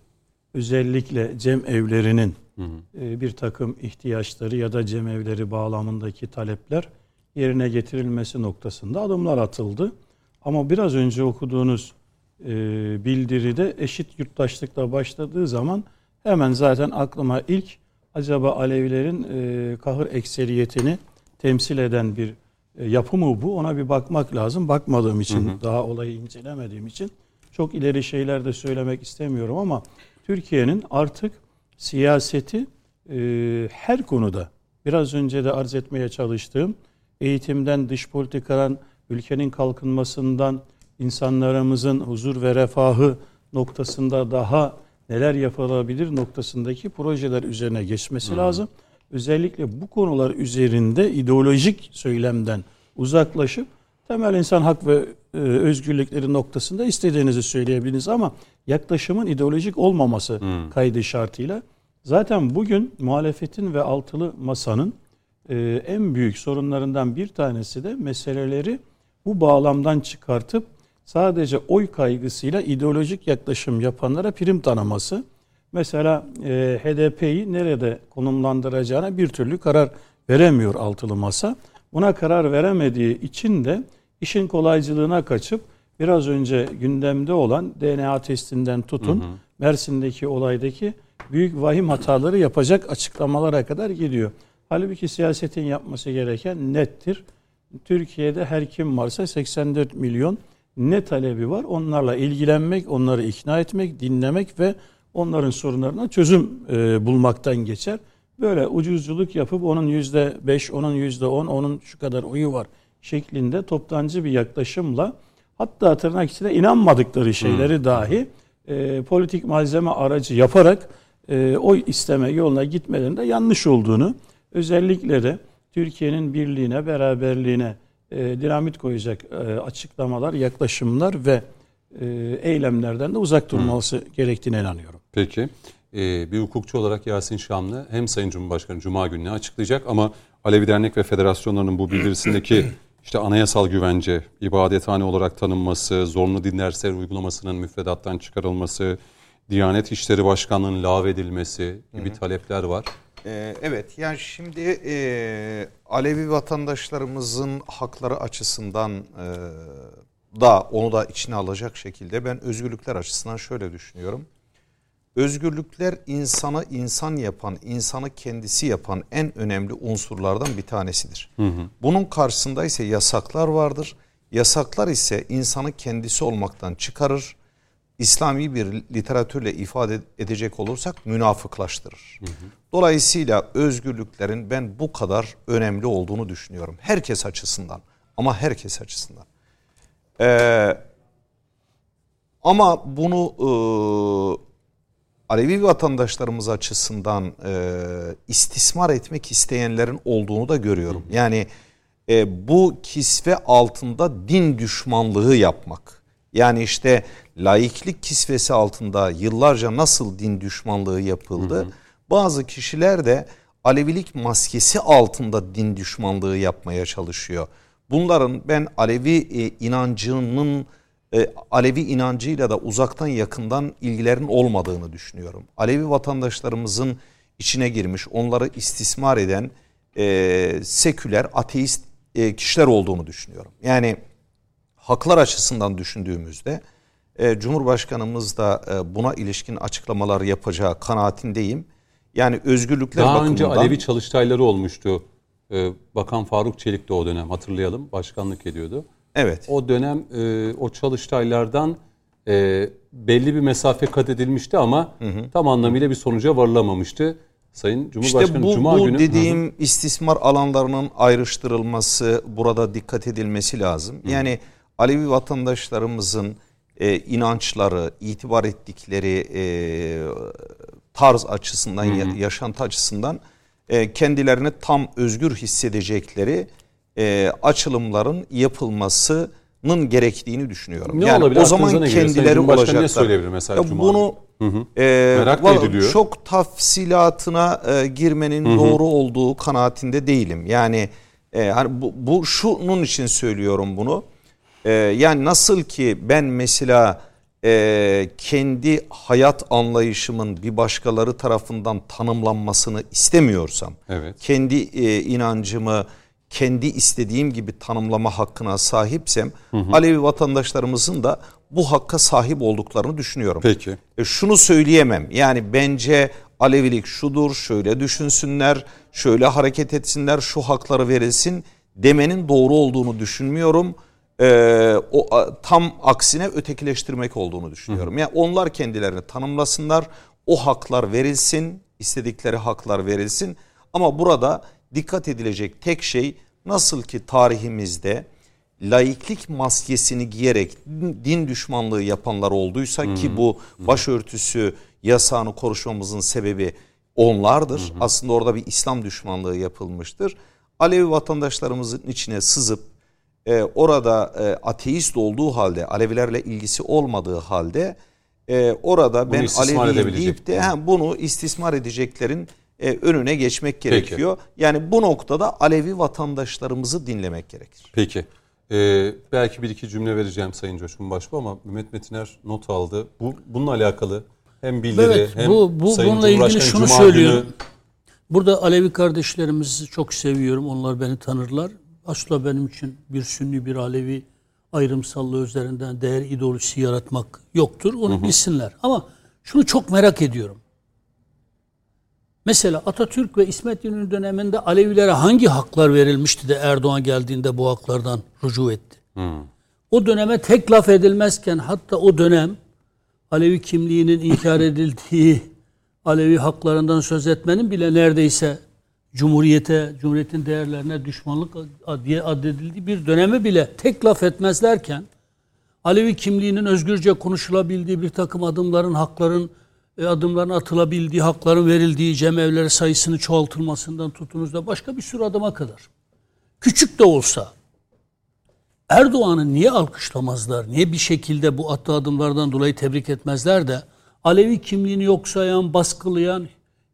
özellikle cem evlerinin hı hı. E, bir takım ihtiyaçları ya da cem evleri bağlamındaki talepler yerine getirilmesi noktasında adımlar atıldı. Ama biraz önce okuduğunuz e, bildiride eşit yurttaşlıkla başladığı zaman hemen zaten aklıma ilk acaba Alevilerin e, kahır ekseriyetini temsil eden bir e, yapı mı bu? Ona bir bakmak lazım. Bakmadığım için, hı hı. daha olayı incelemediğim için çok ileri şeyler de söylemek istemiyorum ama Türkiye'nin artık siyaseti e, her konuda biraz önce de arz etmeye çalıştığım eğitimden, dış politikadan, ülkenin kalkınmasından, insanlarımızın huzur ve refahı noktasında daha neler yapılabilir noktasındaki projeler üzerine geçmesi hmm. lazım özellikle bu konular üzerinde ideolojik söylemden uzaklaşıp temel insan hak ve e, özgürlükleri noktasında istediğinizi söyleyebiliriz ama yaklaşımın ideolojik olmaması Hmm. kaydı şartıyla zaten bugün muhalefetin ve altılı masanın e, en büyük sorunlarından bir tanesi de meseleleri bu bağlamdan çıkartıp sadece oy kaygısıyla ideolojik yaklaşım yapanlara prim tanıması. Mesela e, HDP'yi nerede konumlandıracağına bir türlü karar veremiyor altılı masa. Buna karar veremediği için de işin kolaycılığına kaçıp biraz önce gündemde olan DNA testinden tutun Mersin'deki olaydaki büyük vahim hataları yapacak açıklamalara kadar gidiyor. Halbuki siyasetin yapması gereken nettir. Türkiye'de her kim varsa 84 milyon ne talebi var? Onlarla ilgilenmek, onları ikna etmek, dinlemek ve onların sorunlarına çözüm e, bulmaktan geçer. Böyle ucuzculuk yapıp onun yüzde beş, onun yüzde on, onun şu kadar oyu var şeklinde toptancı bir yaklaşımla hatta tırnak içinde inanmadıkları şeyleri dahi e, politik malzeme aracı yaparak e, oy isteme yoluna gitmelerinde yanlış olduğunu özellikle de Türkiye'nin birliğine, beraberliğine e, dinamit koyacak e, açıklamalar, yaklaşımlar ve e, eylemlerden de uzak durması gerektiğine inanıyorum. Peki. Ee, bir hukukçu olarak Yasin Şamlı hem Sayın Cumhurbaşkanı Cuma gününe açıklayacak ama Alevi Dernek ve Federasyonlarının bu bildirisindeki işte anayasal güvence, ibadethane olarak tanınması, zorunlu din dersleri uygulamasının müfredattan çıkarılması, Diyanet İşleri Başkanlığı'nın lağvedilmesi gibi talepler var. Ee, evet yani şimdi e, Alevi vatandaşlarımızın hakları açısından e, da onu da içine alacak şekilde ben özgürlükler açısından şöyle düşünüyorum. Özgürlükler insanı insan yapan, insanı kendisi yapan en önemli unsurlardan bir tanesidir. Bunun karşısında ise yasaklar vardır. Yasaklar ise insanı kendisi olmaktan çıkarır. İslami bir literatürle ifade edecek olursak münafıklaştırır. Dolayısıyla özgürlüklerin ben bu kadar önemli olduğunu düşünüyorum. Herkes açısından ama herkes açısından. Ee, ama bunu e, Alevi vatandaşlarımız açısından e, istismar etmek isteyenlerin olduğunu da görüyorum. Yani e, bu kisve altında din düşmanlığı yapmak. Yani işte laiklik kisvesi altında yıllarca nasıl din düşmanlığı yapıldı. Bazı kişiler de Alevilik maskesi altında din düşmanlığı yapmaya çalışıyor. Bunların ben Alevi e, inancının e, Alevi inancıyla da uzaktan yakından ilgilerin olmadığını düşünüyorum. Alevi vatandaşlarımızın içine girmiş, onları istismar eden e, seküler, ateist e, kişiler olduğunu düşünüyorum. Yani haklar açısından düşündüğümüzde e, Cumhurbaşkanımız da e, buna ilişkin açıklamalar yapacağı kanaatindeyim. Yani özgürlükler Daha bakımından... önce Alevi çalıştayları olmuştu. Ee, Bakan Faruk Çelik de o dönem hatırlayalım başkanlık ediyordu. Evet. O dönem e, o çalıştaylardan e, belli bir mesafe kat edilmişti ama tam anlamıyla bir sonuca varılamamıştı. Sayın Cumhurbaşkanı İşte bu, Cuma bu günü dediğim istismar alanlarının ayrıştırılması burada dikkat edilmesi lazım. Yani Alevi vatandaşlarımızın e, inançları, itibar ettikleri e, tarz açısından, ya- yaşantı açısından e, kendilerini tam özgür hissedecekleri e, açılımların yapılmasının gerektiğini düşünüyorum. Ne yani olabilir? o zaman Aklınıza kendileri Cumhurbaşkanı ne olacaklar. söyleyebilir mesela Ya Cuma bunu günü? e, Merak valla ediliyor. Çok tafsilatına e, girmenin doğru olduğu kanaatinde değilim. Yani e, hani bu, bu şunun için söylüyorum bunu. E, yani nasıl ki ben mesela e, kendi hayat anlayışımın bir başkaları tarafından tanımlanmasını istemiyorsam, Evet. kendi e, inancımı kendi istediğim gibi tanımlama hakkına sahipsem, Alevi vatandaşlarımızın da bu hakka sahip olduklarını düşünüyorum. Peki. E, şunu söyleyemem. Yani bence Alevilik şudur, şöyle düşünsünler, şöyle hareket etsinler, şu hakları verilsin demenin doğru olduğunu düşünmüyorum. E, o tam aksine ötekileştirmek olduğunu düşünüyorum. Yani onlar kendilerini tanımlasınlar, o haklar verilsin, istedikleri haklar verilsin. Ama burada dikkat edilecek tek şey nasıl ki tarihimizde laiklik maskesini giyerek din düşmanlığı yapanlar olduysa ki bu başörtüsü yasağını konuşmamızın sebebi onlardır. Aslında orada bir İslam düşmanlığı yapılmıştır. Alevi vatandaşlarımızın içine sızıp e, orada e, ateist olduğu halde Alevilerle ilgisi olmadığı halde e, orada Bunu ben Aleviyim deyip de ha, bunu istismar edeceklerin e, önüne geçmek gerekiyor. Yani bu noktada Alevi vatandaşlarımızı dinlemek gerekir. Peki. Ee, belki bir iki cümle vereceğim Sayın Coşkun Başbuğ ama Mehmet Metiner not aldı. Bu bununla alakalı hem bildiri Evet, hem bu, bu Sayın bununla ilgili şunu Cuma söylüyorum. günü Burada Alevi kardeşlerimizi çok seviyorum. Onlar beni tanırlar. Asla benim için bir Sünni bir Alevi ayrımsallığı üzerinden değer ideolojisi yaratmak yoktur. Onu bilsinler. Ama şunu çok merak ediyorum. Mesela Atatürk ve İsmet İnönü döneminde Alevilere hangi haklar verilmişti de Erdoğan geldiğinde bu haklardan rücu etti? O döneme tek laf edilmezken hatta o dönem Alevi kimliğinin inkar edildiği, Alevi haklarından söz etmenin bile neredeyse Cumhuriyete, Cumhuriyetin değerlerine düşmanlık diye addedildiği bir dönemi bile tek laf etmezlerken Alevi kimliğinin özgürce konuşulabildiği bir takım adımların, hakların e, adımların atılabildiği, hakların verildiği cemevleri sayısının çoğaltılmasından tutunuz da başka bir sürü adıma kadar. Küçük de olsa Erdoğan'ı niye alkışlamazlar? Niye bir şekilde bu attığı adımlardan dolayı tebrik etmezler de Alevi kimliğini yok sayan, baskılayan,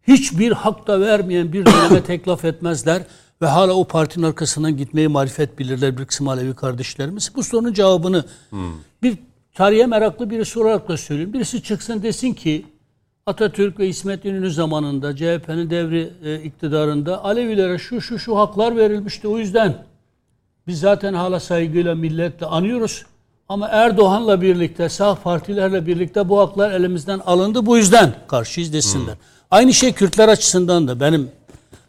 hiçbir hak da vermeyen bir döneme tek laf etmezler ve hala o partinin arkasından gitmeyi marifet bilirler bir kısım Alevi kardeşlerimiz. Bu sorunun cevabını bir tarihe meraklı birisi olarak da söyleyeyim. Birisi çıksın desin ki Atatürk ve İsmet İnönü zamanında CHP'nin devri e, iktidarında Alevilere şu şu şu haklar verilmişti. O yüzden biz zaten hala saygıyla milletle anıyoruz. Ama Erdoğan'la birlikte, sağ partilerle birlikte bu haklar elimizden alındı. Bu yüzden karşıyız desinler. Aynı şey Kürtler açısından da benim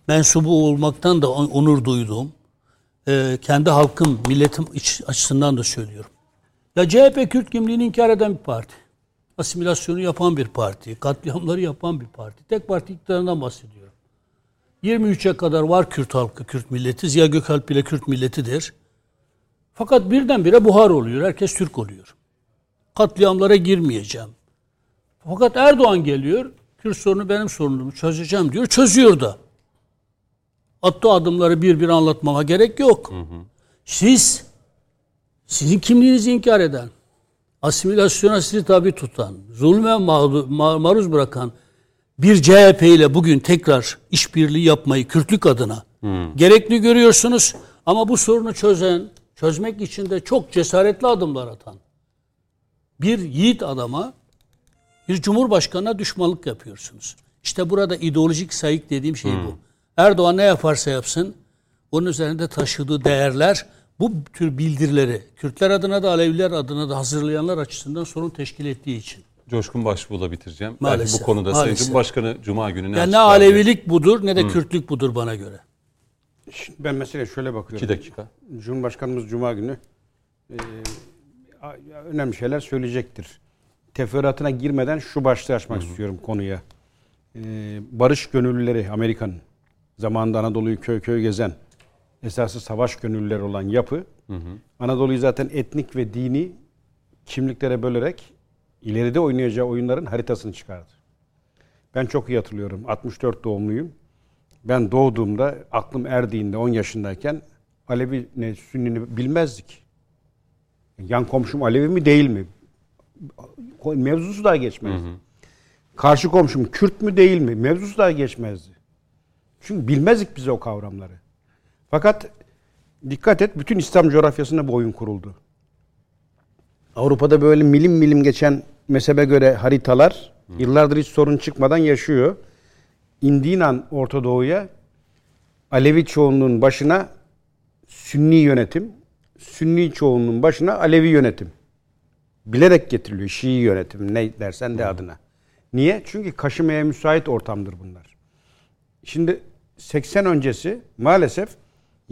mensubu olmaktan da on- onur duyduğum, e, kendi halkım, milletim iç- açısından da söylüyorum. Ya CHP Kürt kimliğini inkar eden bir parti. Asimilasyonu yapan bir parti. Katliamları yapan bir parti. Tek parti iktidarından bahsediyorum. 23'e kadar var Kürt halkı, Kürt milleti. Ziya Gökalp bile Kürt milletidir. Fakat birdenbire buhar oluyor. Herkes Türk oluyor. Katliamlara girmeyeceğim. Fakat Erdoğan geliyor. Kürt sorunu benim sorunumu çözeceğim diyor. Çözüyor da. Attığı adımları bir bir anlatmama gerek yok. Siz, sizin kimliğinizi inkar eden, asimilasyona sizi tabi tutan, zulme maruz bırakan bir CHP ile bugün tekrar işbirliği yapmayı Kürtlük adına gerekli görüyorsunuz. Ama bu sorunu çözen, çözmek için de çok cesaretli adımlar atan bir yiğit adama, bir cumhurbaşkanına düşmanlık yapıyorsunuz. İşte burada ideolojik sayık dediğim şey bu. Erdoğan ne yaparsa yapsın, onun üzerinde taşıdığı değerler bu tür bildirileri Kürtler adına da Aleviler adına da hazırlayanlar açısından sorun teşkil ettiği için. Coşkun Başbuğ'la bitireceğim. Belki Maalesef, bu konuda Sayın maalesef. Cumhurbaşkanı Cuma günü ne Yani ne açıklar diye. Alevilik budur ne de Kürtlük budur bana göre. Şimdi ben mesela şöyle bakıyorum. İki dakika. Cumhurbaşkanımız Cuma günü e, önemli şeyler söyleyecektir. Teferruatına girmeden şu başlığı açmak istiyorum konuya. E, barış gönüllüleri Amerika'nın zamanında Anadolu'yu köy köy gezen esası savaş gönüllüleri olan yapı Anadolu'yu zaten etnik ve dini kimliklere bölerek ileride oynayacağı oyunların haritasını çıkardı. Ben çok iyi hatırlıyorum. 64 doğumluyum. Ben doğduğumda aklım erdiğinde 10 yaşındayken Alevi ne Sünnini bilmezdik. Yan komşum Alevi mi değil mi? Mevzusu daha geçmezdi. Karşı komşum Kürt mü değil mi? Mevzusu daha geçmezdi. Çünkü bilmezdik biz o kavramları. Fakat dikkat et bütün İslam coğrafyasında bu oyun kuruldu. Avrupa'da böyle milim milim geçen mezhebe göre haritalar yıllardır hiç sorun çıkmadan yaşıyor. İndiğin an Orta Doğu'ya Alevi çoğunluğun başına Sünni yönetim, Sünni çoğunluğun başına Alevi yönetim. Bilerek getiriliyor Şii yönetim ne dersen de adına. Niye? Çünkü kaşımaya müsait ortamdır bunlar. Şimdi 80 öncesi maalesef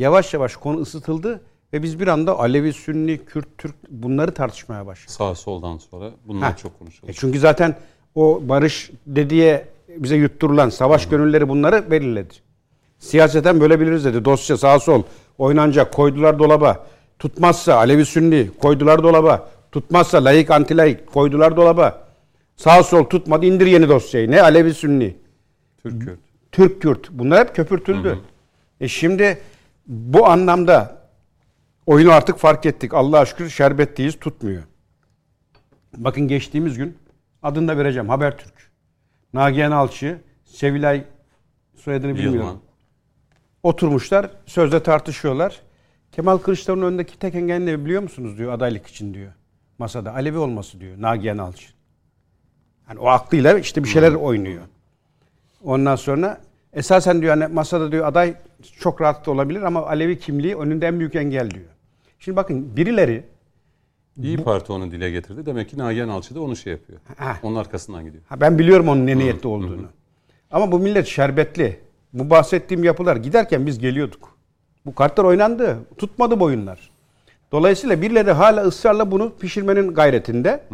yavaş yavaş konu ısıtıldı ve biz bir anda Alevi, Sünni, Kürt, Türk bunları tartışmaya başladık. Sağ soldan sonra bunlar Ha. çok konuşulur. E çünkü zaten o barış dediye bize yutturulan savaş gönülleri bunları belirledi. Siyaseten böyle biliriz dedi. Dosya sağ sol oynanacak koydular dolaba. Tutmazsa Alevi Sünni koydular dolaba. Tutmazsa layık anti layık koydular dolaba. Sağ sol tutmadı indir yeni dosyayı. Ne Alevi Sünni. Türk Kürt. Türk Kürt. Bunlar hep köpürtüldü. E şimdi bu anlamda Oyunu artık fark ettik. Allah'a şükür şerbetliyiz tutmuyor. Bakın geçtiğimiz gün adını da vereceğim Habertürk. Nagihan Alçı, Sevilay soyadını bilmiyorum. Yılman. Oturmuşlar sözde tartışıyorlar. Kemal Kılıçdaroğlu'nun önündeki tek engel ne biliyor musunuz diyor adaylık için diyor. Masada Alevi olması diyor Nagihan Alçı. Yani o aklıyla işte bir şeyler oynuyor. Ondan sonra esasen diyor hani masada diyor aday çok rahat da olabilir ama Alevi kimliği önünde en büyük engel diyor. Şimdi bakın birileri İyi Parti onu dile getirdi. Demek ki Nagihan Alçı da onu şey yapıyor. Ha. Onun arkasından gidiyor. Ha, ben biliyorum onun ne niyetli olduğunu. Ama bu millet şerbetli. Bu bahsettiğim yapılar giderken biz geliyorduk. Bu kartlar oynandı. Tutmadı bu oyunlar. Dolayısıyla birileri hala ısrarla bunu pişirmenin gayretinde.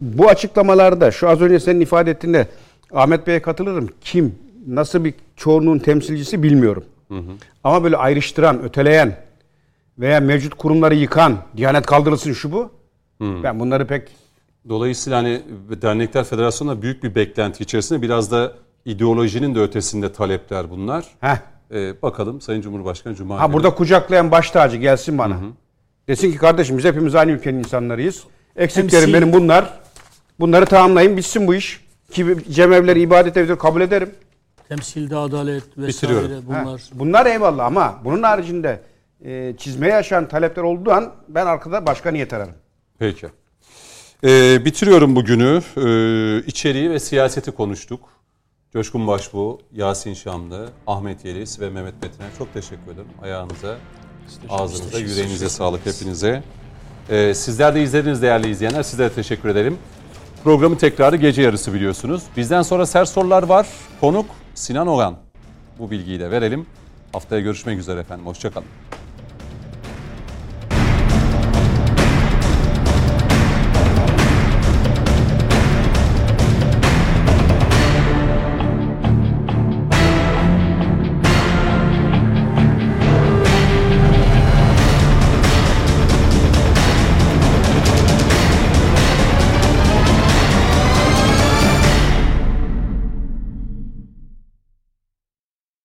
Bu açıklamalarda şu az önce senin ifade ettiğinde Ahmet Bey'e katılırım. Kim, nasıl bir çoğunluğun temsilcisi bilmiyorum. Ama böyle ayrıştıran, öteleyen veya mevcut kurumları yıkan, Diyanet kaldırılsın şu bu. Ben bunları pek Dolayısıyla hani Dernekler Federasyonu'nda büyük bir beklenti içerisinde biraz da ideolojinin de ötesinde talepler bunlar. Heh. Ee, bakalım Sayın Cumhurbaşkanı Cuma Ha burada kucaklayan baş tacı gelsin bana. Desin ki kardeşim biz hepimiz aynı ülkenin insanlarıyız. Eksiklerim Temsil- benim bunlar. Bunları tamamlayın bitsin bu iş. Ki cemevleri ibadet evidir kabul ederim. Temsilde adalet vesaire Bitiriyorum. Ha, bunlar. Bunlar eyvallah ama bunun haricinde e, çizmeye yaşayan talepler olduğu an ben arkada başka niyet ararım. Peki. Ee, bitiriyorum bugünü. Ee, içeriği ve siyaseti konuştuk. Coşkun Başbuğ, Yasin Şamlı, Ahmet Yeliz ve Mehmet Metin'e çok teşekkür ederim. Ayağınıza, ağzınıza, yüreğinize sağlık hepinize. Ee, sizler de izlediniz değerli izleyenler. Sizlere teşekkür ederim. Programın tekrarı gece yarısı biliyorsunuz. Bizden sonra sert sorular var. Konuk Sinan Ogan. Bu bilgiyi de verelim. Haftaya görüşmek üzere efendim. Hoşçakalın.